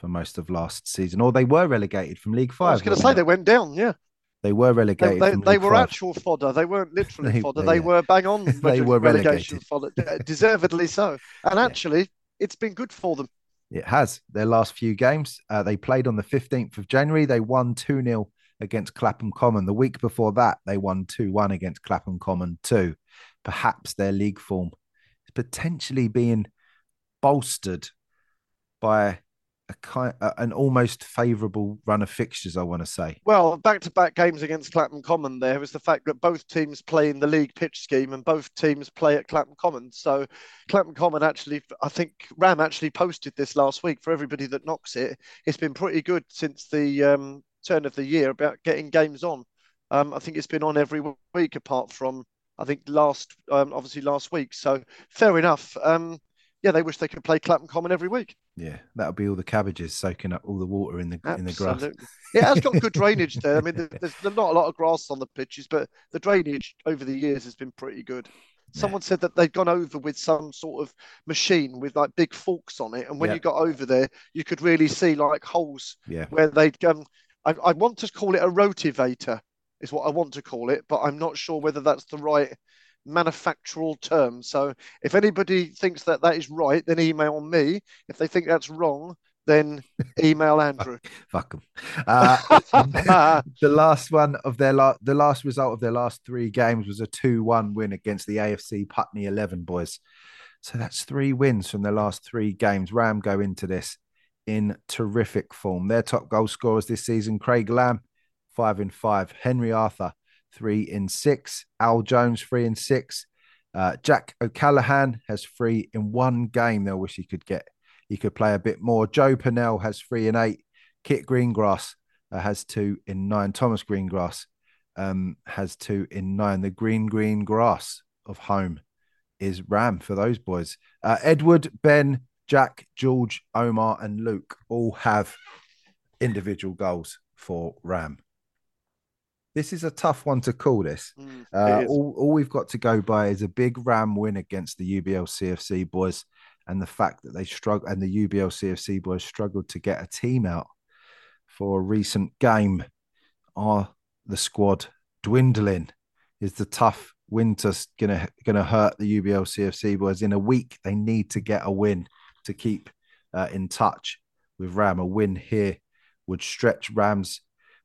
for most of last season, or they were relegated from League Five. I was going to say they went down. Yeah, they were relegated. they, from they were Five. actual fodder. They weren't literally They- fodder. they- They were bang on. (laughs) They were relegation relegated. fodder, deservedly so. And actually, it's been good for them. It has. Their last few games, uh, they played on the 15th of January. They won 2 0 against Clapham Common. The week before that, they won 2 1 against Clapham Common, too. Perhaps their league form is potentially being bolstered by a kind, an almost favourable run of fixtures, I want to say. Well, back-to-back games against Clapham Common. There was the fact that both teams play in the league pitch scheme, and both teams play at Clapham Common. So, Clapham Common actually, I think Ram actually posted this last week for everybody that knocks it. It's been pretty good since the um, turn of the year about getting games on. Um, I think it's been on every week apart from I think last, um, obviously last week. So fair enough. Um, yeah, they wish they could play Clapham Common every week. Yeah, that'll be all the cabbages soaking up all the water in the in the grass. it has got good drainage there. I mean, (laughs) there- there's not a lot of grass on the pitches, but the drainage over the years has been pretty good. Someone said that they'd gone over with some sort of machine with like big forks on it, and when Yeah. you got over there, you could really see like holes Yeah, where they'd um. I, I want to call it a rotivator, is what I want to call it, but I'm not sure whether that's the right manufactural term. So if anybody thinks that that is right, then email me. If they think that's wrong, then (laughs) email Andrew. fuck them. Uh, (laughs) the last one of their la- the last result of their last three games was a 2-1 win against the AFC Putney 11 boys. So that's three wins from their last three games. Ram go into this in terrific form. Their top goal scorers this season, Craig Lamb, five in five. Henry Arthur, three in six. Al Jones, three in six. Uh, Jack O'Callaghan has three in one game. They'll wish he could get he could play a bit more. Joe Purnell has three in eight. Kit Greengrass uh, has two in nine. Thomas Greengrass um, has two in nine. The green, green grass of home is Ram for those boys. Uh, Edward, Ben, Jack, George, Omar, and Luke all have individual goals for Ram. This is a tough one to call this. Mm, Uh, all, all we've got to go by is a big Ram win against the UBL CFC boys and the fact that they struggle and the UBL CFC boys struggled to get a team out for a recent game. Are the squad dwindling? Is the tough winter gonna gonna hurt the UBL CFC boys? In a week, they need to get a win to keep uh, in touch with Ram. A win here would stretch Ram's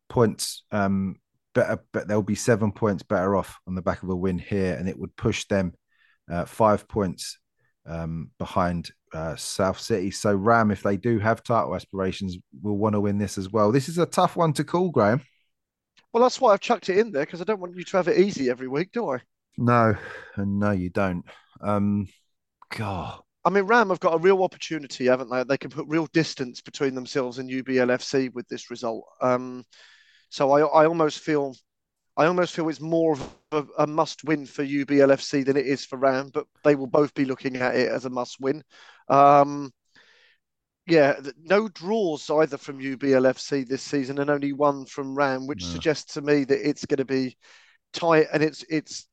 points um, better, but they'll be seven points better off on the back of a win here, and it would push them uh, five points um, behind uh, South City. So Ram, if they do have title aspirations, will want to win this as well. This is a tough one to call, Graham. Well, that's why I've chucked it in there because I don't want you to have it easy every week, do I? No, and no, you don't. Um, God, I mean, Ram have got a real opportunity, haven't they? They can put real distance between themselves and UBLFC with this result. Um, so I, I almost feel, I almost feel it's more of a, a must-win for UBLFC than it is for Ram, but they will both be looking at it as a must-win. Um, yeah, no draws either from UBLFC this season, and only one from Ram, which No. suggests to me that it's going to be tight, and it's it's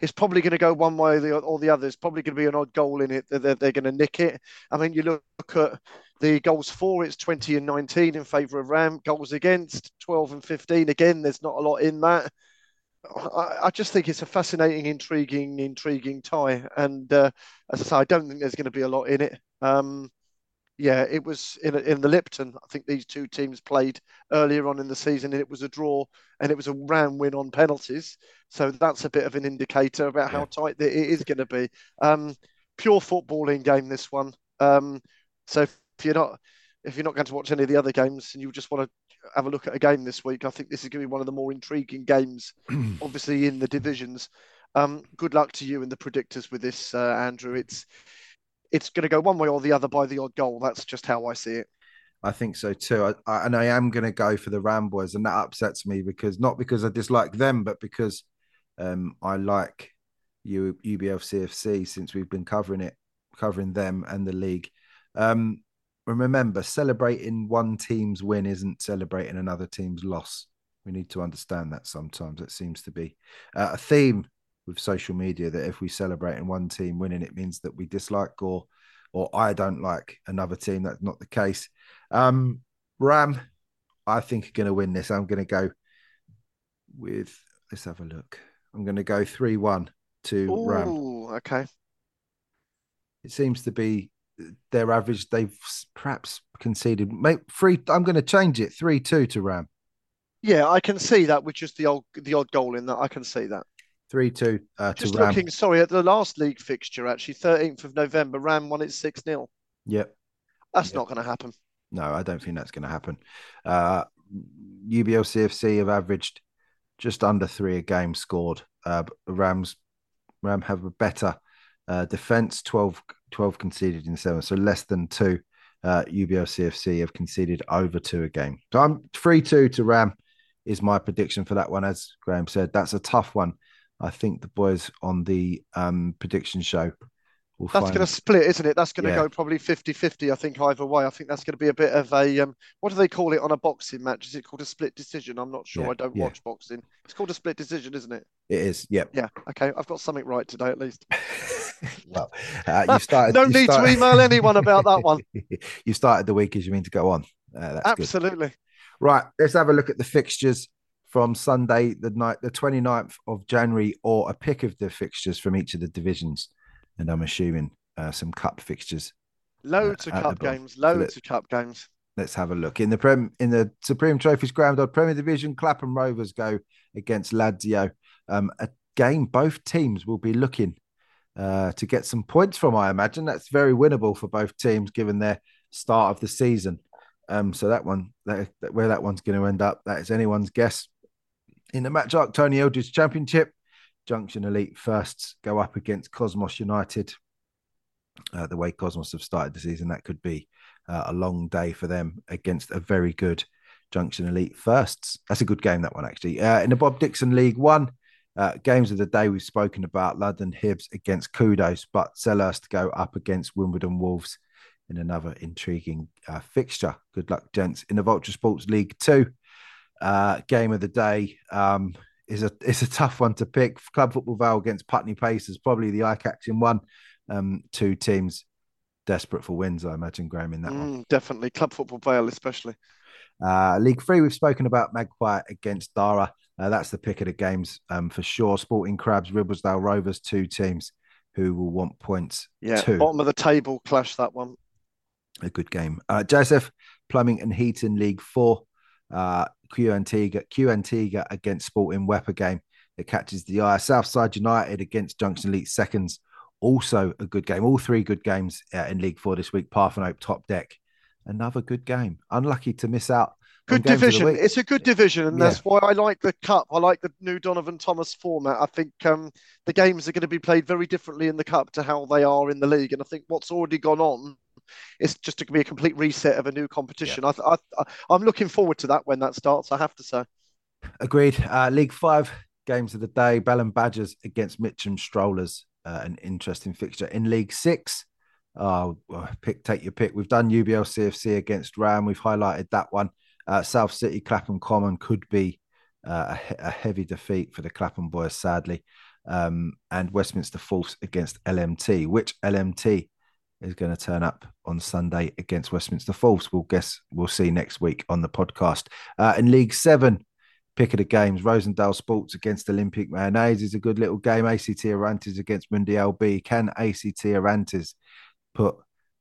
it's probably going to go one way or the, or the other. It's probably going to be an odd goal in it. that They're, they're going to nick it. I mean, you look at the goals for, it's 20 and 19 in favour of Ram. Goals against, 12 and 15. Again, there's not a lot in that. I, I just think it's a fascinating, intriguing, intriguing tie. And uh, as I say, I don't think there's going to be a lot in it. Um, yeah, it was in in the Lipton. I think these two teams played earlier on in the season, and it was a draw, and it was a round win on penalties. So that's a bit of an indicator about how Yeah. tight it is going to be. Um, pure footballing game, this one. Um, so if you're not if you're not going to watch any of the other games and you just want to have a look at a game this week, I think this is going to be one of the more intriguing games, (clears throat) obviously in the divisions. Um, good luck to you and the predictors with this, uh, Andrew. It's it's going to go one way or the other by the odd goal. That's just how I see it. I think so too. I, I, and I am going to go for the Ram boys, and that upsets me because not because I dislike them, but because um, I like U, UBL CFC since we've been covering it, covering them and the league. Um, remember, celebrating one team's win isn't celebrating another team's loss. We need to understand that sometimes. It seems to be uh, a theme with social media that if we celebrate in one team winning, it means that we dislike or or I don't like another team. That's not the case. Um, Ram, I think are going to win this. I'm going to go with. Let's have a look. I'm going to go three one to Ram. Okay. It seems to be their average. They've perhaps conceded. Mate, three. I'm going to change it. Three two to Ram. Yeah, I can see that with just the old the odd goal in that. I can see that. Three two uh, to Just Ram. looking, sorry, at the last league fixture, actually, 13th of November, Ram won it 6 0. Yep. That's Yeah. not going to happen. No, I don't think that's going to happen. Uh, UBL CFC have averaged just under three a game scored. Uh, but Rams, Ram have a better uh, defense, 12, 12 conceded in seven, so less than two. Uh, UBL CFC have conceded over two a game. So I'm three two to Ram is my prediction for that one. As Graham said, that's a tough one. I think the boys on the um, prediction show will That's going to split, isn't it? That's going to Yeah. go probably 50 50, I think, either way. I think that's going to be a bit of a, um, what do they call it on a boxing match? Is it called a split decision? I'm not sure. Yeah, I don't yeah. watch boxing. It's called a split decision, isn't it? it is. Yep. Yeah. Okay. I've got something right today, at least. (laughs) (laughs) well, uh, you started. No you need to email anyone about that one. (laughs) you started the week as you mean to go on. Uh, that's good. Absolutely. Right, let's have a look at the fixtures from Sunday, the night, the 29th of January, or a pick of the fixtures from each of the divisions. And I'm assuming uh, some cup fixtures. Loads at of cup games. Loads of cup games. Let's have a look in the prem in the Supreme Trophies Ground Dog Premier Division. Clapham Rovers go against Lazio. Um, a game both teams will be looking uh, to get some points from. I imagine that's very winnable for both teams given their start of the season. Um, so that one, that, that- where that one's going to end up, that is anyone's guess. In the MatchHawk, Tony Eldridge Championship, Junction Elite firsts go up against Cosmos United. Uh, the way Cosmos have started the season, that could be uh, a long day for them against a very good Junction Elite firsts. That's a good game, that one, actually. Uh, in the Bob Dixon League One, uh, games of the day we've spoken about London Hibs against Kudos, but Selhurst go up against Wimbledon Wolves in another intriguing uh, fixture. Good luck, gents. In the Vulture Sports League Two, uh, game of the day um, is a is a tough one to pick. Club Football Vale against Putney Pacers, probably the eye catching one. Um, two teams desperate for wins, I imagine, Graham, in that one. Mm, definitely. Club Football Vale, especially. Uh, League Three, we've spoken about Magpie against Dara. Uh, that's the pick of the games um, for sure. Sporting Crabs, Ribblesdale Rovers, two teams who will want points. Yeah. Two. Bottom of the table clash, that one. A good game. Uh, Joseph, Plumbing and Heating League Four. Uh, Q Antigua, Q Antigua against Sporting Wepa game that catches the eye. Southside United against Junction Elite Seconds. Also a good game. All three good games uh, in League Four this week. Parthenope top deck. Another good game. Unlucky to miss out. Good games of the division. It's a good division, and Yeah. that's why I like the cup. I like the new Donovan Thomas format. I think um, the games are going to be played very differently in the cup to how they are in the league. And I think what's already gone on is just to be a complete reset of a new competition. I, I, I, I'm looking forward to that when that starts. I have to say. Agreed. Uh, League Five games of the day: Balham Badgers against Mitcham Strollers. Uh, an interesting fixture in League Six. Uh, pick, take your pick. We've done UBL CFC against Ram. We've highlighted that one. Uh, South City Clapham Common could be uh, a, a heavy defeat for the Clapham boys, sadly. Um, and Westminster Falls against LMT. Which LMT is going to turn up on Sunday against Westminster Falls? We'll guess. We'll see next week on the podcast. Uh, in League Seven, pick of the games. Rosendale Sports against Olympic Mayonnaise is a good little game. ACT Arantes against Mundial B. Can ACT Arantes put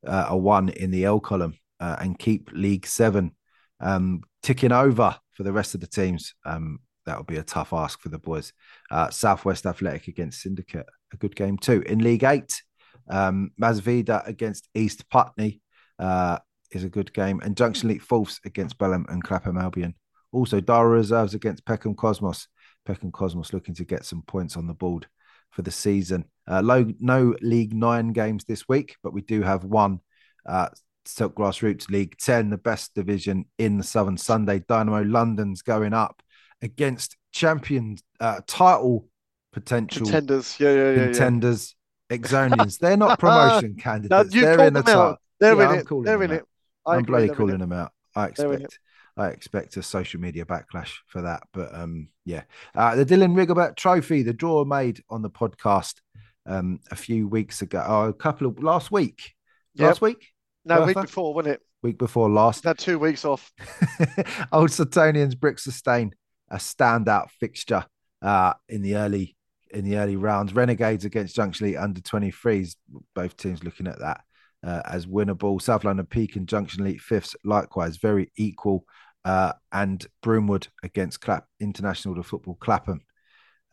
uh, a one in the L column uh, and keep League Seven um, ticking over for the rest of the teams? Um, that'll be a tough ask for the boys. Uh, Southwest Athletic against Syndicate, a good game too. In League Eight, um, Masvida against East Putney uh, is a good game, and Junction Elite Falls against Balham and Clapham Albion. Also, Dara Reserves against Peckham Cosmos. Peckham Cosmos looking to get some points on the board for the season. Uh, low, no League Nine games this week, but we do have one. Uh, Silk Grassroots League 10, the best division in the Southern Sunday. Dynamo London's going up against champion uh, title potential Contenders. Yeah, yeah, yeah. yeah. contenders, Exonians. (laughs) They're not promotion No, candidates. you They're in the top. They're Yeah, in I'm it. They're in it. I I'm bloody calling it. them out. I expect I expect a social media backlash for that. But um, yeah. Uh, the Dylan Rigobert trophy, the draw made on the podcast um a few weeks ago, or a couple of last week. Yep. last week, No, week before, wasn't it? week before last. Had two weeks off. (laughs) Old Sutonians Brick Sustain, a standout fixture uh, in the early in the early rounds. Renegades against Junction Elite under 23s. Both teams looking at that uh, as winnable. South London Peak and Junction Elite fifths, likewise, very equal. Uh, and Broomwood against Clap International to Football Clapham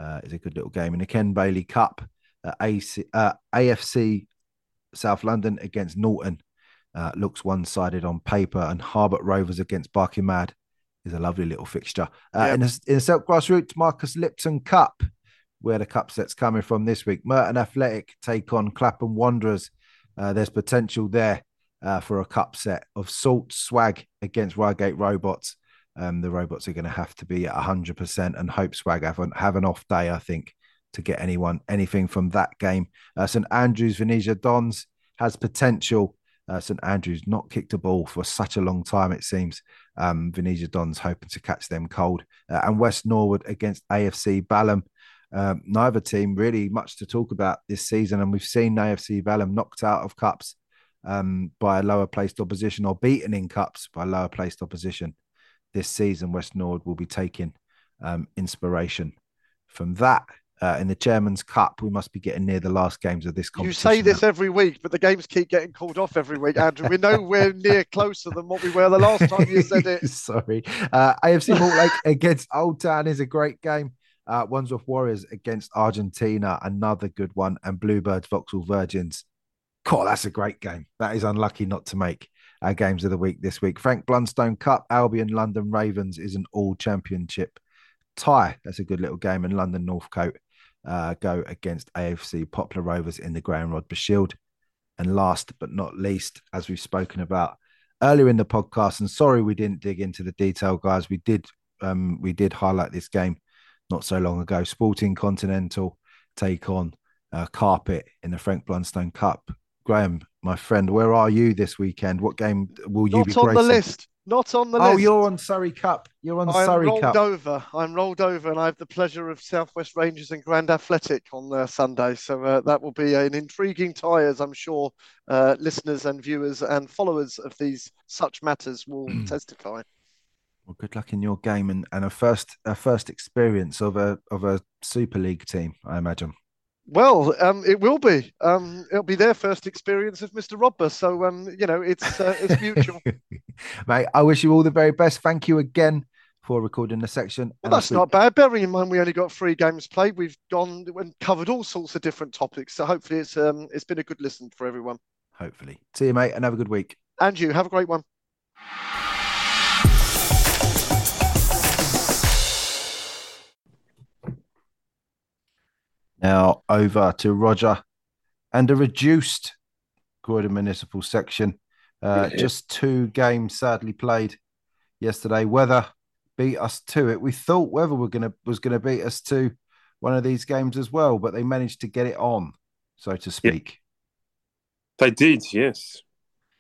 uh, is a good little game. In the Ken Bailey Cup, uh, AC, uh, AFC South London against Norton uh, looks one sided on paper, and Harbert Rovers against Barking Mad is a lovely little fixture. Uh, Yep. In the in the Grassroots Marcus Lipton Cup, where the cup set's coming from this week, Merton Athletic take on Clapham Wanderers. Uh, there's potential there uh, for a cup set of Salt Swag against Reigate Robots. Um, the robots are going to have to be at 100% and hope Swag have an, have an off day, I think, to get anyone anything from that game. Uh, St Andrews Venetia Dons has potential. Uh, St Andrews not kicked a ball for such a long time, it seems. Um, Dons hoping to catch them cold. Uh, and West Norwood against AFC Balham. Um, neither team really much to talk about this season, and we've seen AFC Balham knocked out of cups um, by a lower placed opposition or beaten in cups by lower placed opposition. This season, West Norwood will be taking um, inspiration from that. Uh, in the Chairman's Cup, we must be getting near the last games of this You say this now. every week, but the games keep getting called off every week, Andrew. We're nowhere near closer than what we were the last time you said it. (laughs) Sorry. Uh, AFC Mortlake (laughs) against Old Town is a great game. Uh, Wandsworth Warriors against Argentina, another good one. And Bluebirds Vauxhall Virgins. God, that's a great game. That is unlucky not to make our games of the week this week. Frank Blunstone Cup, Albion London Ravens is an all championship tie. That's a good little game. And London Northcote uh, go against AFC Poplar Rovers in the Graham Rodber Shield. And last but not least, as we've spoken about earlier in the podcast, and sorry we didn't dig into the detail, guys. We did um, we did highlight this game not so long ago. Sporting Continental take on uh, Carpet in the Frank Blunstone Cup. Graham, my friend, where are you this weekend? What game will you Not be on the list. Not on the Oh, list. you're on Surrey Cup. You're on Surrey Cup. I'm Surrey rolled Cup. over. I'm rolled over, and I have the pleasure of Southwest Rangers and Grand Athletic on uh, Sunday. So uh, that will be an intriguing tie, as I'm sure uh, listeners and viewers and followers of these such matters will testify. Well, good luck in your game and, and a first a first experience of a of a Super League team, I imagine. Well, um, it will be. Um, it'll be their first experience of Mr. Robber. So um, you know, it's uh, it's mutual. (laughs) Mate, I wish you all the very best. Thank you again for recording the section. Well, that's not bad. Bearing in mind we only got three games played, we've gone and covered all sorts of different topics. So hopefully, it's um, it's been a good listen for everyone. Hopefully. See you, mate, and have a good week. And you have a great one. Now over to Roger and a reduced Croydon Municipal section. Uh, Yeah. Just two games sadly played yesterday. Weather beat us to it. We thought Weather were gonna was gonna beat us to one of these games as well, but they managed to get it on, so to speak. They did, yes.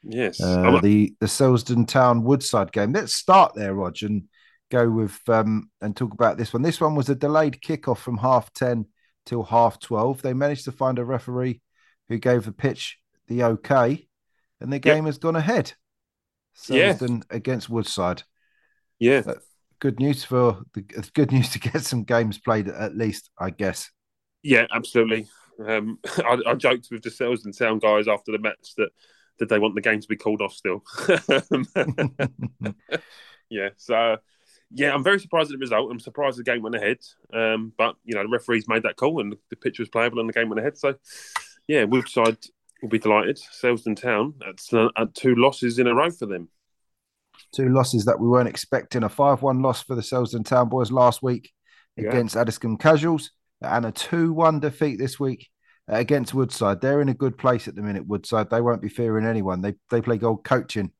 Yes. Uh, the the Selsdon Town Woodside game. Let's start there, Roger, and go with um and talk about this one. This one was a delayed kickoff from half ten till half twelve. They managed to find a referee who gave the pitch the okay, and the game has gone ahead. Yeah. Against Woodside. yeah. Good news for the good news to get some games played at least, I guess. Yeah, absolutely. Um, (laughs) I, I joked with the Selsdon guys after the match that that they want the game to be called off still. (laughs) (laughs) yeah, so yeah, I'm very surprised at the result. I'm surprised the game went ahead. Um, but you know, the referees made that call and the pitch was playable and the game went ahead. So yeah, Woodside will be delighted. Selsdon Town that's uh, at two losses in a row for them. two losses that we weren't expecting. A 5 1 loss for the Selsdon Town Boys last week Yeah. against Addiscombe Casuals, and a 2 1 defeat this week uh, against Woodside. They're in a good place at the minute, Woodside. They won't be fearing anyone. They, they play gold coaching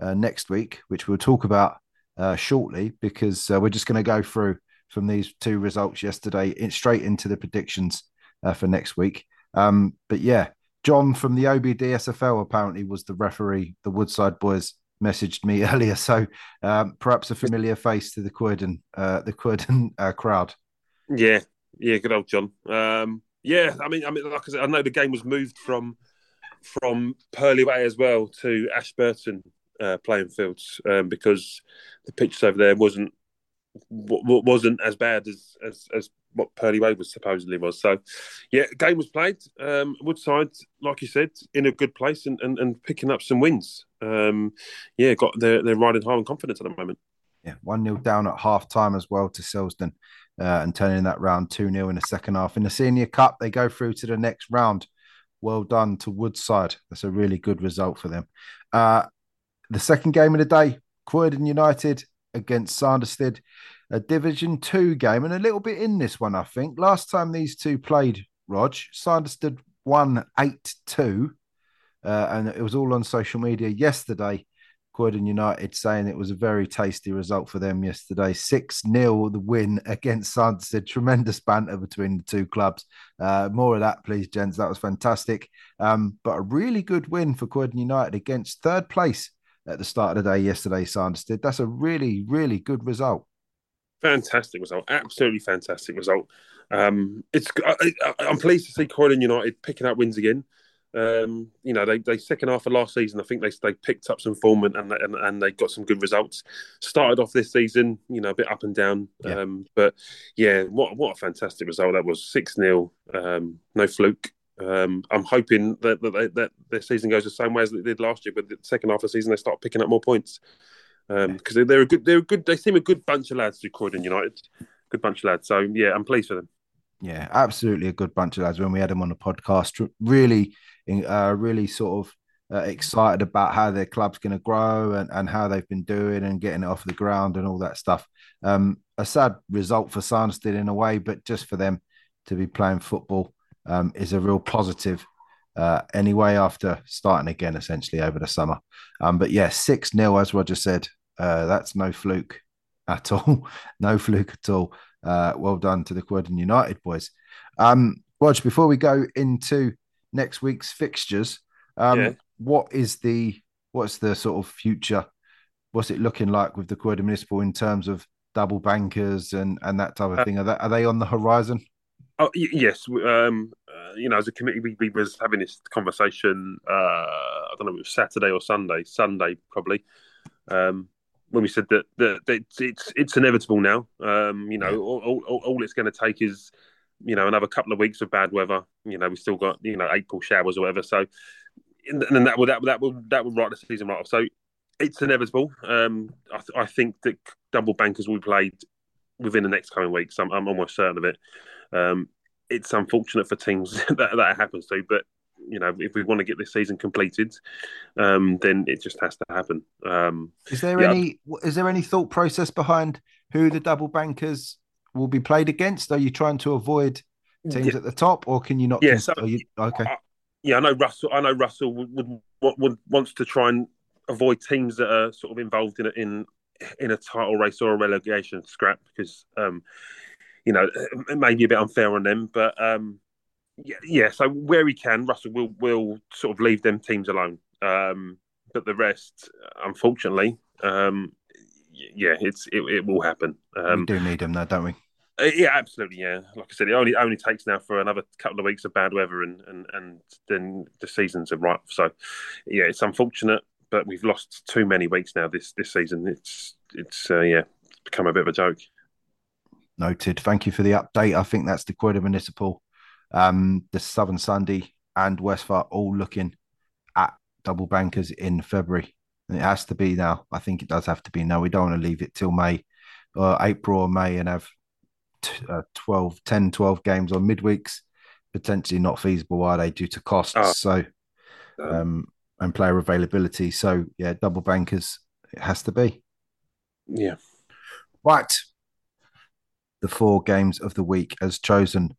uh, next week, which we'll talk about uh, shortly because uh, we're just going to go through from these two results yesterday in, straight into the predictions uh, for next week. Um, but yeah, John from the OBDSFL apparently was the referee. The Woodside boys messaged me (laughs) earlier, so um, perhaps a familiar face to the Croydon, uh, the Croydon (laughs) uh, crowd. Yeah, yeah, good old John. Um, yeah, I mean, I mean, like I said, I know the game was moved from from Purley Way as well to Ashburton uh, playing fields um, because the pitches over there wasn't wasn't as bad as, as as what Purley Way was supposedly was. So, yeah, game was played. Um, Woodside, like you said, in a good place and, and, and picking up some wins. Um, yeah, got they're they're riding high on confidence at the moment. Yeah, one 0 down at half time as well to Selsdon, uh, and turning that round two 0 in the second half. In the Senior Cup, they go through to the next round. Well done to Woodside. That's a really good result for them. Uh, the second game of the day, Croydon United against Sanderstead, a Division Two game, and a little bit in this one, I think. Last time these two played, Rog, Sanderstead won 8 2, uh, and it was all on social media yesterday. Croydon United saying it was a very tasty result for them yesterday. 6 0 the win against Sanderstead. Tremendous banter between the two clubs. Uh, more of that, please, gents. That was fantastic. Um, but a really good win for Croydon United against third place at the start of the day yesterday, Sanderstead. That's a really, really good result. Fantastic result, absolutely fantastic result. Um, it's I, am pleased to see Croydon United picking up wins again. Um, you know, they, they second half of last season, I think they they picked up some form and and, and they got some good results. Started off this season, you know, a bit up and down, yeah. Um, but yeah, what what a fantastic result that was six 0 um, no fluke. Um, I'm hoping that that, they, that their season goes the same way as it did last year, but the second half of the season they start picking up more points because um, they're a good, they're a good, they seem a good bunch of lads to Croydon United, good bunch of lads. So yeah, I'm pleased for them. Yeah, absolutely a good bunch of lads. When we had them on the podcast, really, uh, really sort of uh, excited about how their club's going to grow and, and how they've been doing and getting it off the ground and all that stuff. Um, a sad result for Sanderstead in a way, but just for them to be playing football um, is a real positive. Uh, anyway, after starting again essentially over the summer. Um, but yeah, 6 0, as Roger said, uh, that's no fluke at all. (laughs) no fluke at all. Uh, well done to the Croydon United boys. Um, Roger, before we go into next week's fixtures, um, yeah. what is the what's the sort of future? What's it looking like with the Croydon Municipal in terms of double bankers and and that type of uh, thing? Are they, are they on the horizon? Oh yes, um, uh, you know, as a committee, we, we was having this conversation. Uh, I don't know, if it was Saturday or Sunday. Sunday probably. Um, when we said that, that, that it's, it's, it's inevitable now. Um, you know, all, all, all it's going to take is you know another couple of weeks of bad weather. You know, we still got you know April showers or whatever. So, and then that will that that will that will write the season right off. So it's inevitable. Um, I, th- I think that double bankers will be played within the next coming weeks. I'm, I'm almost certain of it. Um, it's unfortunate for teams (laughs) that that happens to, but you know, if we want to get this season completed, um, then it just has to happen. Um, is there yeah. any is there any thought process behind who the double bankers will be played against? Are you trying to avoid teams yeah. at the top, or can you not? Yes, yeah, so, you, okay. I, yeah, I know Russell. I know Russell would, would, would wants to try and avoid teams that are sort of involved in a, in in a title race or a relegation scrap because um, you know, it may be a bit unfair on them, but um, yeah, yeah. So where he can, Russell will will sort of leave them teams alone. Um, but the rest, unfortunately, um, yeah, it's it, it will happen. Um, we do need them, though, don't we? Uh, yeah, absolutely. Yeah, like I said, it only only takes now for another couple of weeks of bad weather, and and and then the seasons are right. So, yeah, it's unfortunate, but we've lost too many weeks now this this season. It's it's uh, yeah, it's become a bit of a joke. Noted. Thank you for the update. I think that's the Croydon Municipal, um, the Southern Sunday, and Westphal all looking at double bankers in February. And it has to be now. I think it does have to be now. We don't want to leave it till May or April or May and have t- uh, 12, 10, 12 games on midweeks. Potentially not feasible, are they, due to costs? Oh. So, um, and player availability. So, yeah, double bankers, it has to be. Yeah. Right the four games of the week as chosen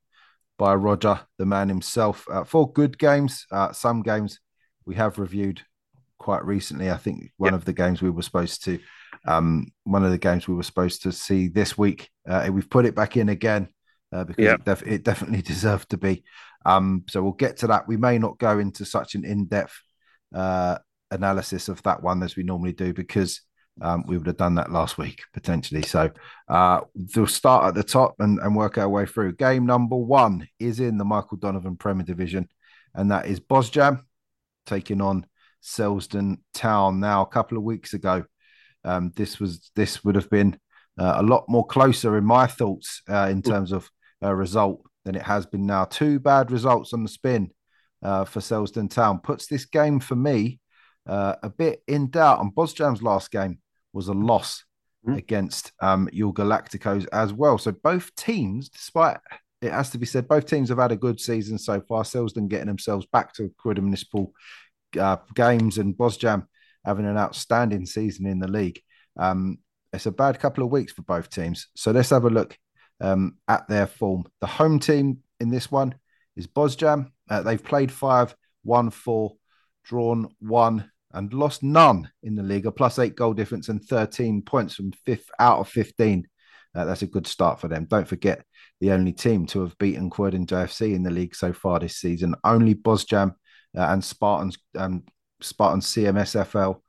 by Roger, the man himself. Uh, four good games. Uh, some games we have reviewed quite recently. I think one yep. of the games we were supposed to, um, one of the games we were supposed to see this week. Uh, we've put it back in again uh, because yep. it, def- it, definitely (laughs) deserved to be. Um, so we'll get to that. We may not go into such an in-depth uh, analysis of that one as we normally do because um, we would have done that last week potentially. So uh, we'll start at the top and, and work our way through. Game number one is in the Michael Donovan Premier Division, and that is Bosjam taking on Selsdon Town. Now, a couple of weeks ago, um, this was this would have been uh, a lot more closer in my thoughts uh, in terms of result than it has been now. Two bad results on the spin uh, for Selsdon Town puts this game for me uh, a bit in doubt. And Bosjam's last game was a loss mm. against um, your Galacticos as well. So both teams, despite it has to be said, both teams have had a good season so far. Selsdon getting themselves back to Croydon Municipal uh, games and Bosjam having an outstanding season in the league. Um, it's a bad couple of weeks for both teams. So let's have a look um, at their form. The home team in this one is Bosjam. Uh, they've played five, won four, drawn one, and lost none in the league. A plus eight goal difference and 13 points from fifth out of 15. Uh, that's a good start for them. Don't forget the only team to have beaten Croydon JFC in the league so far this season. Only Bosjam uh, and Spartans um, Spartans CMSFL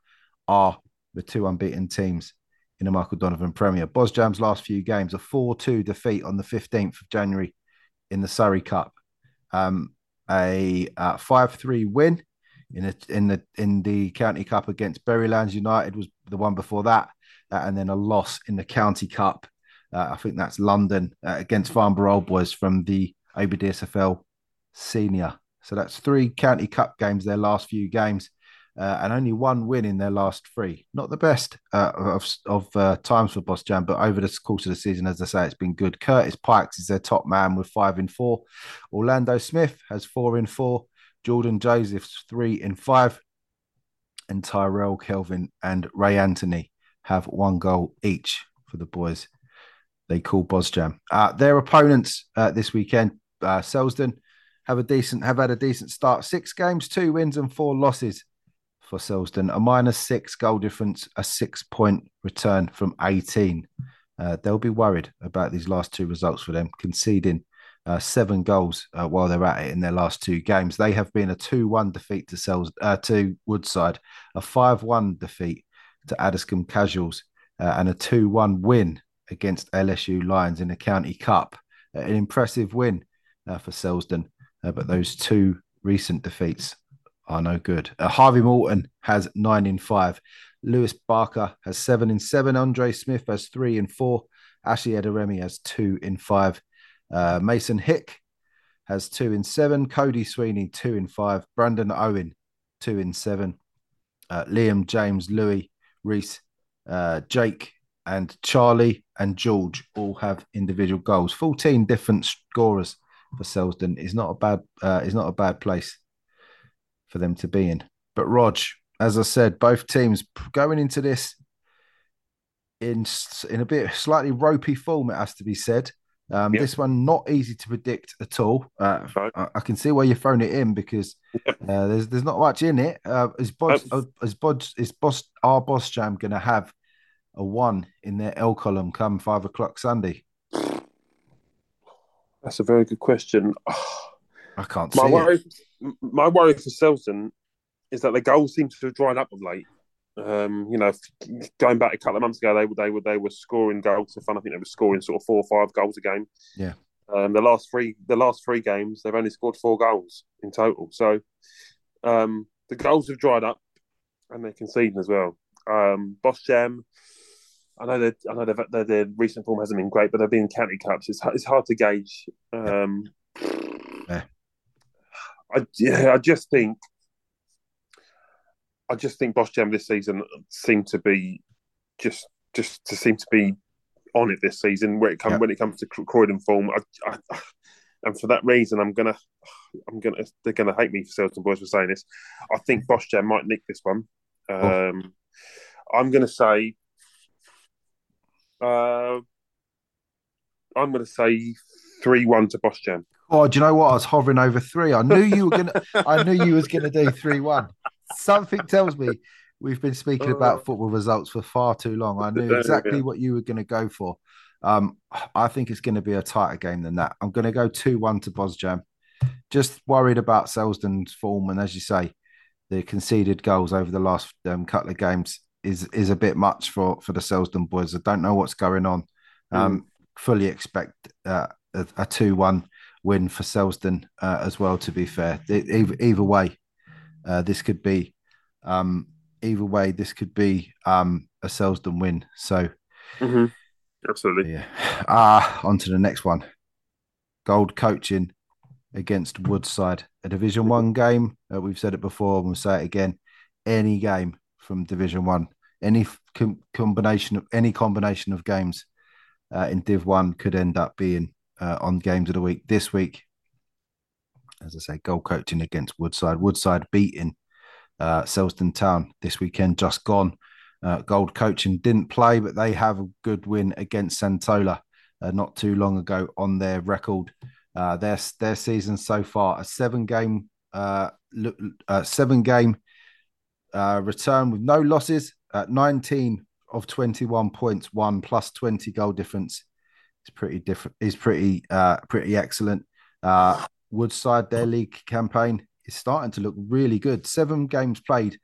are the two unbeaten teams in the Michael Donovan Premier. Bosjam's last few games, a 4 2 defeat on the 15th of January in the Surrey Cup, um, a 5 uh, 3 win in, a, in, the, in the County Cup against Berrylands United, was the one before that, uh, and then a loss in the County Cup. Uh, I think that's London uh, against Farnborough Old Boys from the ABDSFL Senior. So that's three County Cup games, their last few games uh, and only one win in their last three. Not the best uh, of, of uh, times for Bosjam, but over the course of the season, as I say, it's been good. Curtis Pikes is their top man with five in four. Orlando Smith has four in four. Jordan Joseph's three in five. And Tyrell Kelvin and Ray Anthony have one goal each for the boys. They call Bosjam. Uh, their opponents uh, this weekend, uh, Selsdon, have a decent have had a decent start. Six games, two wins and four losses for Selsdon, a minus six goal difference, a six point return from 18. Uh, they'll be worried about these last two results for them, conceding uh, seven goals uh, while they're at it in their last two games. They have been a 2 1 defeat to, Sels- uh, to Woodside, a 5 1 defeat to Addiscombe Casuals, uh, and a 2 1 win against LSU Lions in the County Cup. Uh, an impressive win for Selsdon, but those two recent defeats are no good. Uh, Harvey Morton has nine in five. Lewis Barker has seven in seven. Andre Smith has three in four. Ashley Ederemi has two in five. Uh, Mason Hick has two in seven. Cody Sweeney, two in five. Brandon Owen, two in seven. Uh, Liam, James, Louis, Reese, uh, Jake, and Charlie and George all have individual goals. 14 different scorers for Selsdon is not a bad uh, is not a bad place for them to be in. But Rog, as I said, both teams going into this in in a bit slightly ropey form, it has to be said. Um, yep. This one not easy to predict at all. Uh, I, I, can see why you're throwing it in because uh, there's there's not much in it. Uh, is Boss uh, is Boss is Boss our Bosjam going to have a one in their L column come five o'clock Sunday? That's a very good question. I can't my see worry, it. My worry for Selsdon is that the goals seem to have dried up of late. Um, you know, going back a couple of months ago, they were they were they were scoring goals for fun. I think they were scoring sort of four or five goals a game. Yeah. Um, the last three the last three games, they've only scored four goals in total. So um, the goals have dried up, and they're conceding as well. Um, Bosjam, I know that I know their, their recent form hasn't been great, but they've been county cups. It's it's hard to gauge. Um, yeah. I yeah, I just think I just think Bosjam this season seem to be just just to seem to be on it this season when it comes when it comes to Croydon form. I, I, and for that reason, I'm gonna I'm gonna they're gonna hate me for Selsdon boys for saying this. I think Bosjam might nick this one. Um, oh. I'm gonna say. Uh, I'm going to say three one to Bosjam. Oh, do you know what? I was hovering over three. I knew you were gonna. I knew you was gonna do three one. Something tells me we've been speaking about oh. football results for far too long. I knew exactly what you were going to go for. Um, I think it's going to be a tighter game than that. I'm going to go two one to Bosjam. Just worried about Selsdon's form, and as you say, the conceded goals over the last um, couple of games is is a bit much for for the Selsdon boys. I don't know what's going on. Um, mm. Fully expect uh, a two one win for Selsdon uh, as well. To be fair, either, either way, Uh, this could be um, either way. This could be um, a Selsdon win. So hmm Absolutely. yeah. Ah, on to the next one. Gold coaching against Woodside, a Division One game. Uh, we've said it before, and we'll say it again. Any game from Division One, any com- combination of any combination of games uh, in Div One could end up being uh, on games of the week. This week, as I say, gold coaching against Woodside. Woodside beating uh, Selsdon Town this weekend, just gone. Uh, gold coaching didn't play, but they have a good win against Santola uh, not too long ago on their record. Uh, their their season so far a seven game uh, uh, seven game uh, return with no losses. At 19 of 21 points, one plus 20 goal difference. It's pretty different. Is pretty uh, pretty excellent. Uh, Woodside their league campaign is starting to look really good. Seven games played,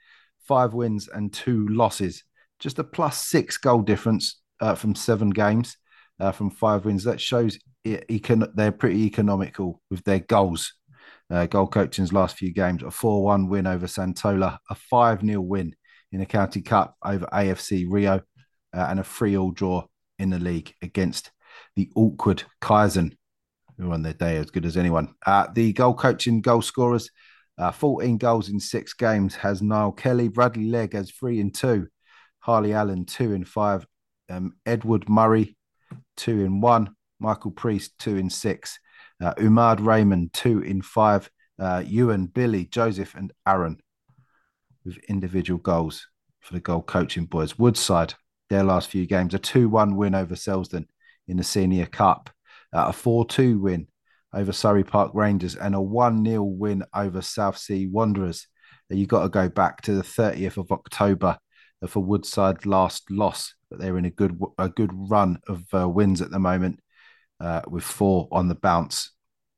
five wins and two losses. Just a plus six goal difference uh, from seven games, uh, from five wins. That shows it, econ- they're pretty economical with their goals. Uh, goal coaching's last few games a 4 1 win over Santola, a 5 0 win in the County Cup over AFC Rio, uh, and a 3 all draw in the league against the awkward Kaizen, who on their day as good as anyone. Uh, the goal coaching goal scorers, uh, 14 goals in six games, has Niall Kelly. Bradley Legg has three and two. Harley Allen, two and five. Um, Edward Murray, two in one. Michael Priest, two in six. Uh, Umad Raymond, two in five. Uh, Ewan, Billy, Joseph, and Aaron with individual goals for the goal coaching boys. Woodside, their last few games, a 2 1 win over Selsdon in the Senior Cup, a 4 2 win over Surrey Park Rangers, and a 1 0 win over South Sea Wanderers. You've got to go back to the 30th of October for Woodside's last loss, but they're in a good a good run of uh, wins at the moment, uh, with four on the bounce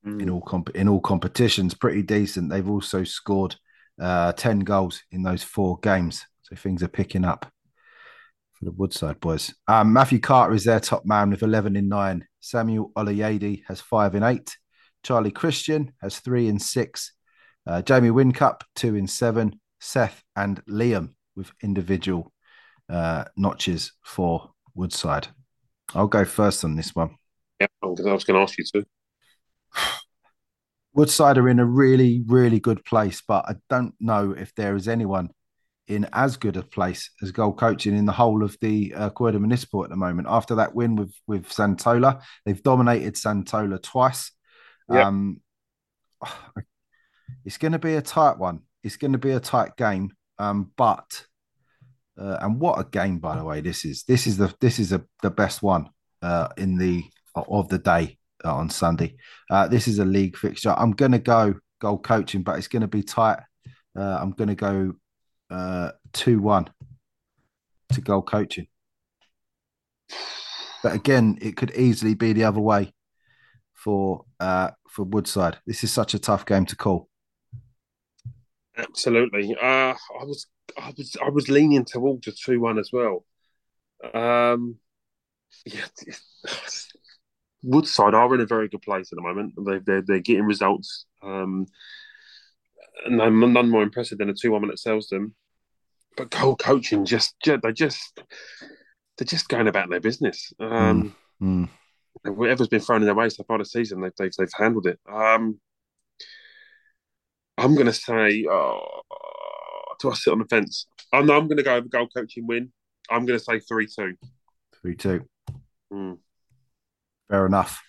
in all comp- in all competitions. Pretty decent. They've also scored uh, ten goals in those four games, so things are picking up for the Woodside boys. Um, Matthew Carter is their top man with eleven in nine. Samuel Olayede has five in eight. Charlie Christian has three in six. Uh, Jamie Wincup two in seven. Seth and Liam with individual uh, notches for Woodside. I'll go first on this one. Yeah, I was going to ask you to. (sighs) Woodside are in a really, really good place, but I don't know if there is anyone in as good a place as goal coaching in the whole of the uh, Croydon Municipal at the moment. After that win with with Santola, they've dominated Santola twice. Yep. Um, (sighs) it's going to be a tight one. It's going to be a tight game. Um, but uh, and what a game, by the way, this is. This is the this is a, the best one uh, in the of the day uh, on Sunday. Uh, this is a league fixture. I'm going to go goal coaching, but it's going to be tight. Uh, I'm going to go uh, two one to goal coaching. But again, it could easily be the other way for uh, for Woodside. This is such a tough game to call. Absolutely. Uh, I was, I was, I was leaning towards a two-one as well. Um, yeah, Woodside are in a very good place at the moment. They, they're they're getting results. Um, and I'm none more impressive than a two-one win at Selsdon. But goal coaching just, ju- they just, they're just going about their business. Um, Mm. Whatever's been thrown in their way so far this season, they've they've, they've handled it. Um, I'm going to say, oh, do I sit on the fence? Oh, no, I'm going to go over goal coaching win. I'm going to say 3 2. Three two. Mm. Fair enough.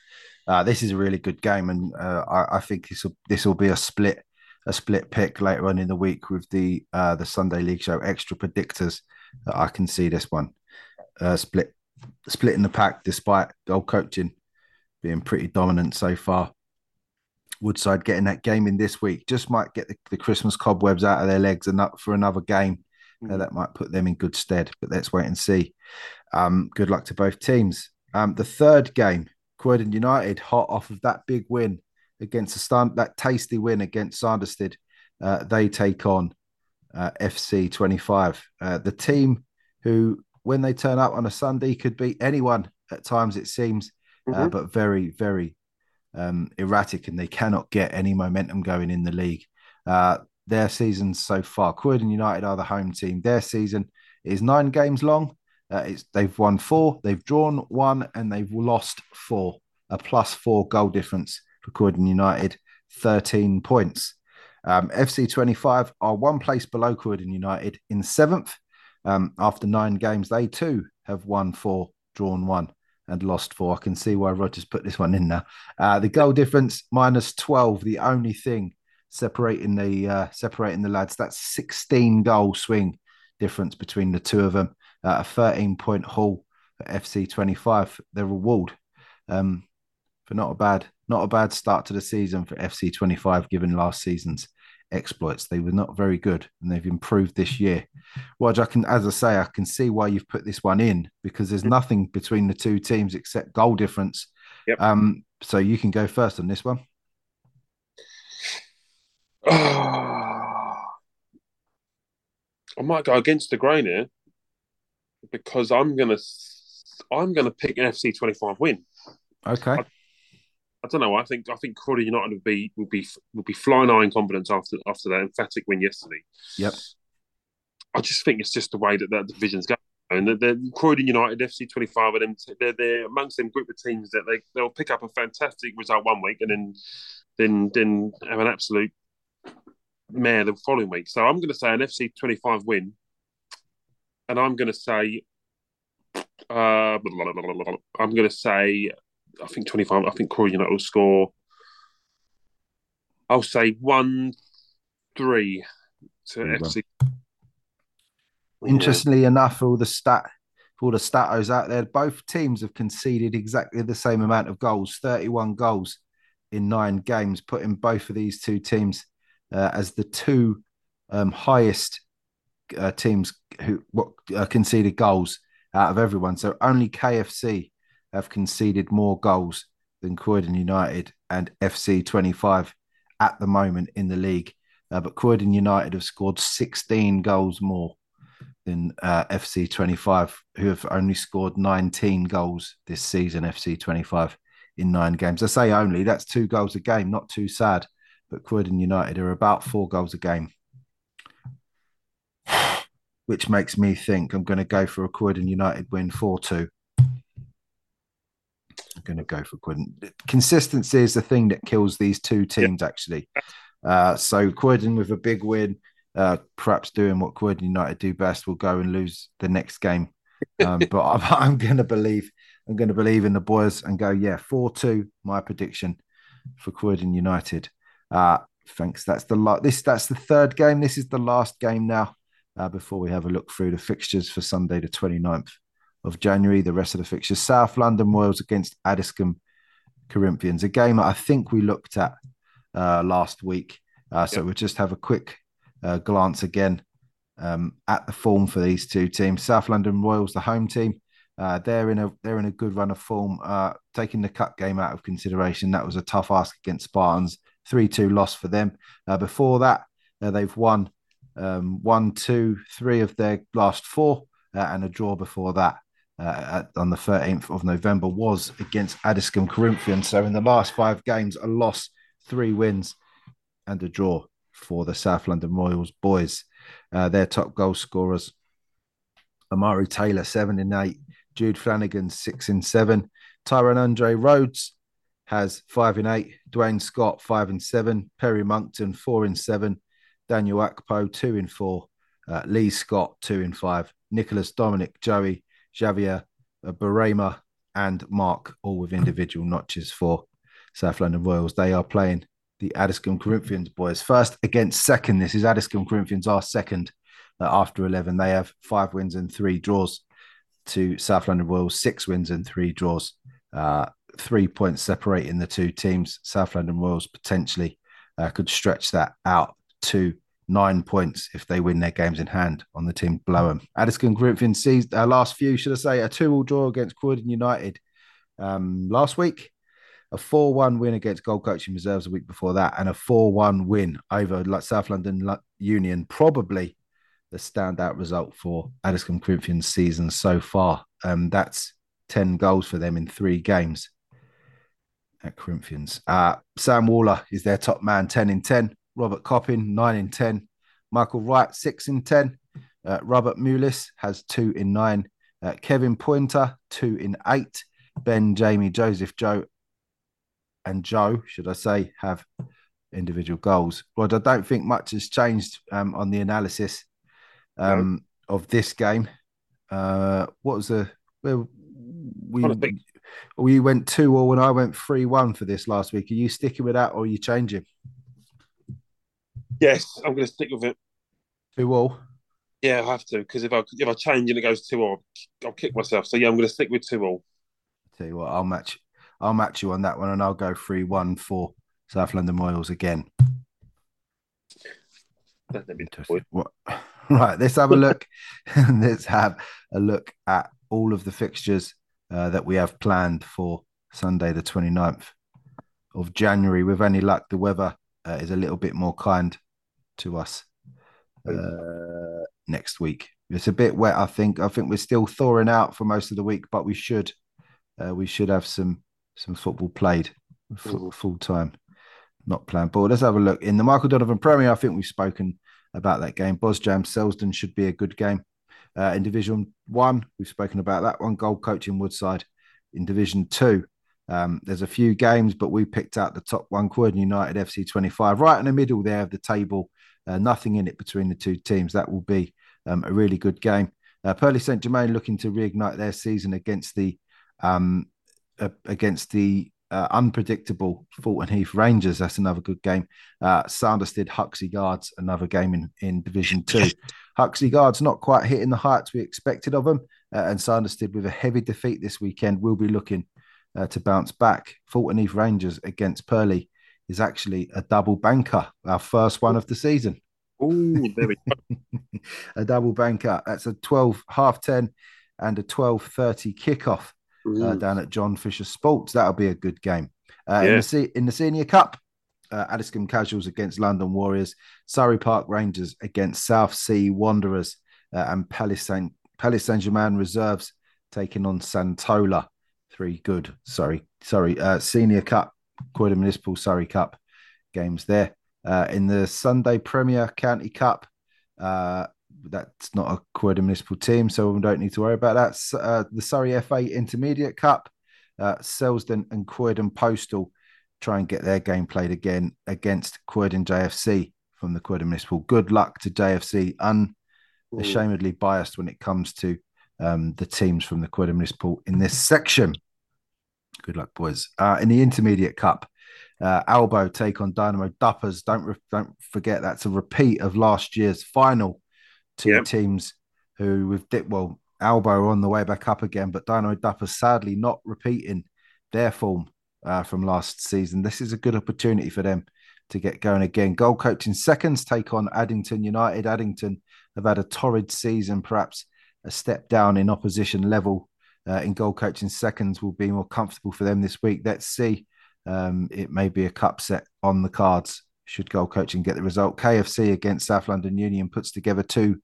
Uh, this is a really good game, and uh, I, I think this will this will be a split a split pick later on in the week with the uh, the Sunday League Show extra predictors. I can see this one uh, split split in the pack despite goal coaching being pretty dominant so far. Woodside getting that game in this week just might get the, the Christmas cobwebs out of their legs and up for another game. Uh, that might put them in good stead, but let's wait and see. Um, good luck to both teams. Um, the third game, Croydon United, hot off of that big win against a stand, that tasty win against Sanderstead. Uh, they take on uh, FC 25, uh, the team who, when they turn up on a Sunday, could beat anyone at times, it seems, uh, Mhm. but very, very um, erratic and they cannot get any momentum going in the league. Uh, their season so far. Croydon United are the home team. Their season is nine games long. Uh, it's they've won four, they've drawn one, and they've lost four. A plus four goal difference Croydon United, thirteen points. Um, FC 25 are one place below Croydon United in seventh. Um, after nine games, they too have won four, drawn one, and lost four. I can see why Rogers put this one in now. Uh, the goal difference minus 12, the only thing separating the uh, separating the lads. That's 16 goal swing difference between the two of them. Uh, a 13 point haul at FC 25. Their reward um, for not a bad not a bad start to the season for FC 25 given last season's exploits. They were not very good and they've improved this year. Roger, I can, as I say, I can see why you've put this one in because there's nothing between the two teams except goal difference. Yep. Um, so you can go first on this one. (sighs) I might go against the grain here because I'm gonna I'm gonna pick an FC 25 win. Okay. I, I don't know. I think I think Croydon United would be would be would be flying high in confidence after after that emphatic win yesterday. Yep. I just think it's just the way that that division's going. And the, the Croydon United, FC 25, and them, they're, they're amongst them group of teams that they, they'll pick up a fantastic result one week and then then then have an absolute mare the following week. So I'm going to say an FC 25 win. And I'm going to say, uh, I'm going to say, I think 25, I think Croydon United will score, I'll say 1 3 to Very. FC. Interestingly enough, all the stat for all the statos out there, both teams have conceded exactly the same amount of goals, 31 goals in nine games, putting both of these two teams uh, as the two um, highest uh, teams who what, uh, conceded goals out of everyone. So only KFC have conceded more goals than Croydon United and FC 25 at the moment in the league. Uh, but Croydon United have scored 16 goals more than uh, FC 25, who have only scored 19 goals this season. FC 25 in nine games. I say only, that's two goals a game, not too sad. But Croydon United are about four goals a game, (sighs) which makes me think I'm going to go for a Croydon United win 4 2. I'm going to go for Croydon. Consistency is the thing that kills these two teams, actually. Uh, so Croydon with a big win, uh, perhaps doing what Croydon United do best, will go and lose the next game. Um, but I'm, (laughs) I'm going to believe I'm going to believe in the boys and go, yeah, 4 2, my prediction for Croydon United. Uh, thanks. That's the la- this that's the third game. This is the last game now uh, before we have a look through the fixtures for Sunday, the 29th of January. The rest of the fixtures South London Royals against Addiscombe Corinthians, a game I think we looked at uh, last week. Uh, so Yep. we'll just have a quick uh, glance again um, at the form for these two teams. South London Royals, the home team, uh, they're in a they're in a good run of form. Uh, taking the cup game out of consideration, that was a tough ask against Spartans. Three two loss for them. Uh, before that, uh, they've won um, one, two, three of their last four, uh, and a draw before that. Uh, at, on the 13th of November was against Addiscombe Corinthians. So in the last five games, a loss, three wins, and a draw for the South London Royals boys. Uh, their top goal scorers Amari Taylor, seven and eight. Jude Flanagan, six and seven. Tyrone Andre Rhodes has five and eight. Dwayne Scott, five and seven. Perry Monkton, four and seven. Daniel Akpo, two and four. Uh, Lee Scott, two and five. Nicholas Dominic, Joey, Javier uh, Barema, and Mark, all with individual notches for South London Royals. They are playing the Addiscombe Corinthians boys first against second. This is Addiscombe Corinthians are second uh, after 11. They have five wins and three draws to South London Royals, six wins and three draws. Uh, three points separating the two teams. South London Royals potentially uh, could stretch that out to nine points if they win their games in hand on the team below them. Addiscombe Corinthians seized uh, last few, should I say, a two-all draw against Croydon United um, last week a 4 1 win against Gold Coaching Reserves a week before that, and a 4 1 win over like South London Lo- Union. Probably the standout result for Addiscombe Corinthians season so far. Um, that's 10 goals for them in three games at Corinthians. Uh, Sam Waller is their top man, 10 in 10. Robert Coppin, nine in 10. Michael Wright, six in 10. Uh, Robert Mulis has two in nine. Uh, Kevin Pointer, two in eight. Ben, Jamie, Joseph, Joe, and Joe, should I say, have individual goals. Rod, I don't think much has changed um, on the analysis um, no. of this game. Uh, what was the well, we we went two all when I went three one for this last week. Are you sticking with that or are you changing? Yes, I'm going to stick with it. Two all. Yeah, I have to because if I if I change and it goes two all, I'll kick myself. So yeah, I'm going to stick with two all. Tell you what, I'll match. I'll match you on that one, and I'll go three one for South London Royals again. (laughs) Right, let's have a look. (laughs) let's have a look at all of the fixtures uh, that we have planned for Sunday, the 29th of January. With any luck, the weather uh, is a little bit more kind to us uh, next week. It's a bit wet, I think. I think we're still thawing out for most of the week, but we should uh, we should have some some football played full, full time, not planned. But let's have a look in the Michael Donovan Premier. I think we've spoken about that game. Bosjam Selsdon should be a good game. Uh, in Division One, we've spoken about that one. Gold coach in Woodside. In Division Two, um, there's a few games, but we picked out the top one. Croydon United FC 25, right in the middle there of the table. Uh, nothing in it between the two teams. That will be um, a really good game. Uh, Purley St Germain looking to reignite their season against the um, uh, against the uh, unpredictable Fulton Heath Rangers. That's another good game. Uh, did Huxley Guards, another game in, in Division Two. Huxley Guards not quite hitting the heights we expected of them, uh, and did with a heavy defeat this weekend will be looking uh, to bounce back. Fulton Heath Rangers against Purley is actually a double banker, our first one of the season. Oh, (laughs) a double banker. That's a 12 half 10 and a 12:30 kickoff uh, down at John Fisher Sports. That'll be a good game. Uh, yeah. in, the, in the Senior Cup, uh, Addiscombe Casuals against London Warriors, Surrey Park Rangers against South Sea Wanderers, uh, and Palace Saint Palace Saint Germain reserves taking on Santola. Three good, sorry, sorry, uh, Senior Cup, Croydon Municipal Surrey Cup games there. Uh, in the Sunday Premier County Cup, uh, that's not a Croydon municipal team, so we don't need to worry about that. Uh, the Surrey FA Intermediate Cup, uh, Selsdon and Croydon Postal try and get their game played again against Croydon JFC from the Croydon Municipal. Good luck to JFC, unashamedly biased when it comes to um, the teams from the Croydon Municipal in this section. Good luck, boys. Uh, in the Intermediate Cup, uh, Albo take on Dynamo Duppers. Don't re- don't forget that's a repeat of last year's final two yep. teams who with Dick well Albo are on the way back up again, but Dynamo Dapper sadly not repeating their form uh, from last season. This is a good opportunity for them to get going again. Goal coaching seconds take on Addington United. Addington have had a torrid season, perhaps a step down in opposition level. Uh, in goal coaching seconds will be more comfortable for them this week. Let's see. Um, it may be a cup set on the cards should goal coaching get the result. KFC against South London Union puts together two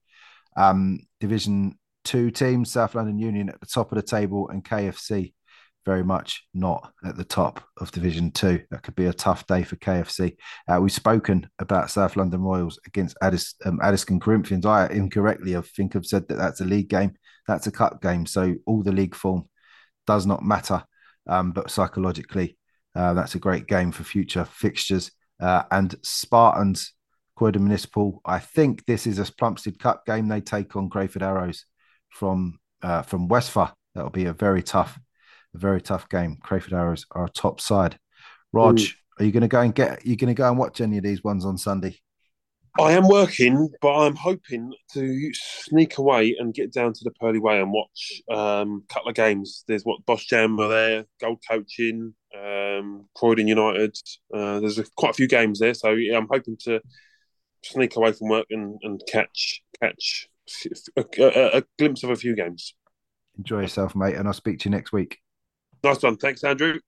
um, Division Two teams, South London Union at the top of the table, and KFC very much not at the top of Division Two. That could be a tough day for KFC. Uh, we've spoken about South London Royals against Addis, um, Addiscombe Corinthians. I incorrectly, I think, have said that that's a league game. That's a cup game. So all the league form does not matter. Um, but psychologically, uh, that's a great game for future fixtures. Uh, and Spartans Croydon Municipal. I think this is a Plumstead Cup game. They take on Crayford Arrows from uh, from Westphal. That'll be a very tough, a very tough game. Crayford Arrows are a top side. Rog, Ooh. are you going to go and get? Are you going to go and watch any of these ones on Sunday? I am working, but I'm hoping to sneak away and get down to the Purley Way and watch um, a couple of games. There's what Bosjam are there, gold coaching, um, Croydon United. Uh, there's a, quite a few games there, so yeah, I'm hoping to sneak away from work and, and catch catch a, a, a glimpse of a few games. Enjoy yourself, mate, and I'll speak to you next week. Nice one. Thanks, Andrew.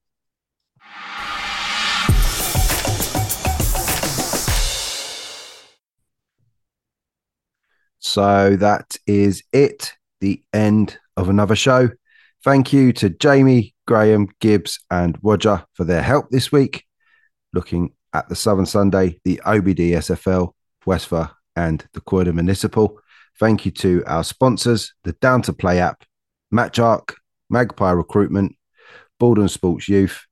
So that is it, the end of another show. Thank you to Jamie, Graham, Gibbs, and Roger for their help this week. Looking at the Southern Sunday, the OBD SFL, Westphal, and the Croydon Municipal. Thank you to our sponsors, the Down to Play app, MatchHawk, Magpie Recruitment, Baldwin Sports Youth,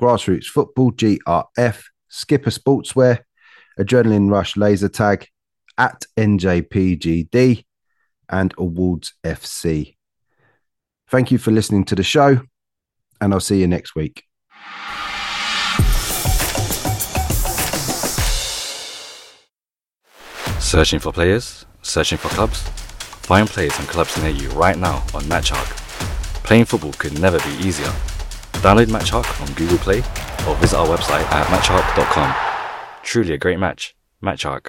Grassroots Football, GRF, Skipper Sportswear, Adrenaline Rush Laser Tag, at NJPGD, and Awards FC. Thank you for listening to the show, and I'll see you next week. Searching for players? Searching for clubs? Find players and clubs near you right now on MatchHawk. Playing football could never be easier. Download MatchHawk on Google Play or visit our website at matchhawk.com. Truly a great match. MatchHawk.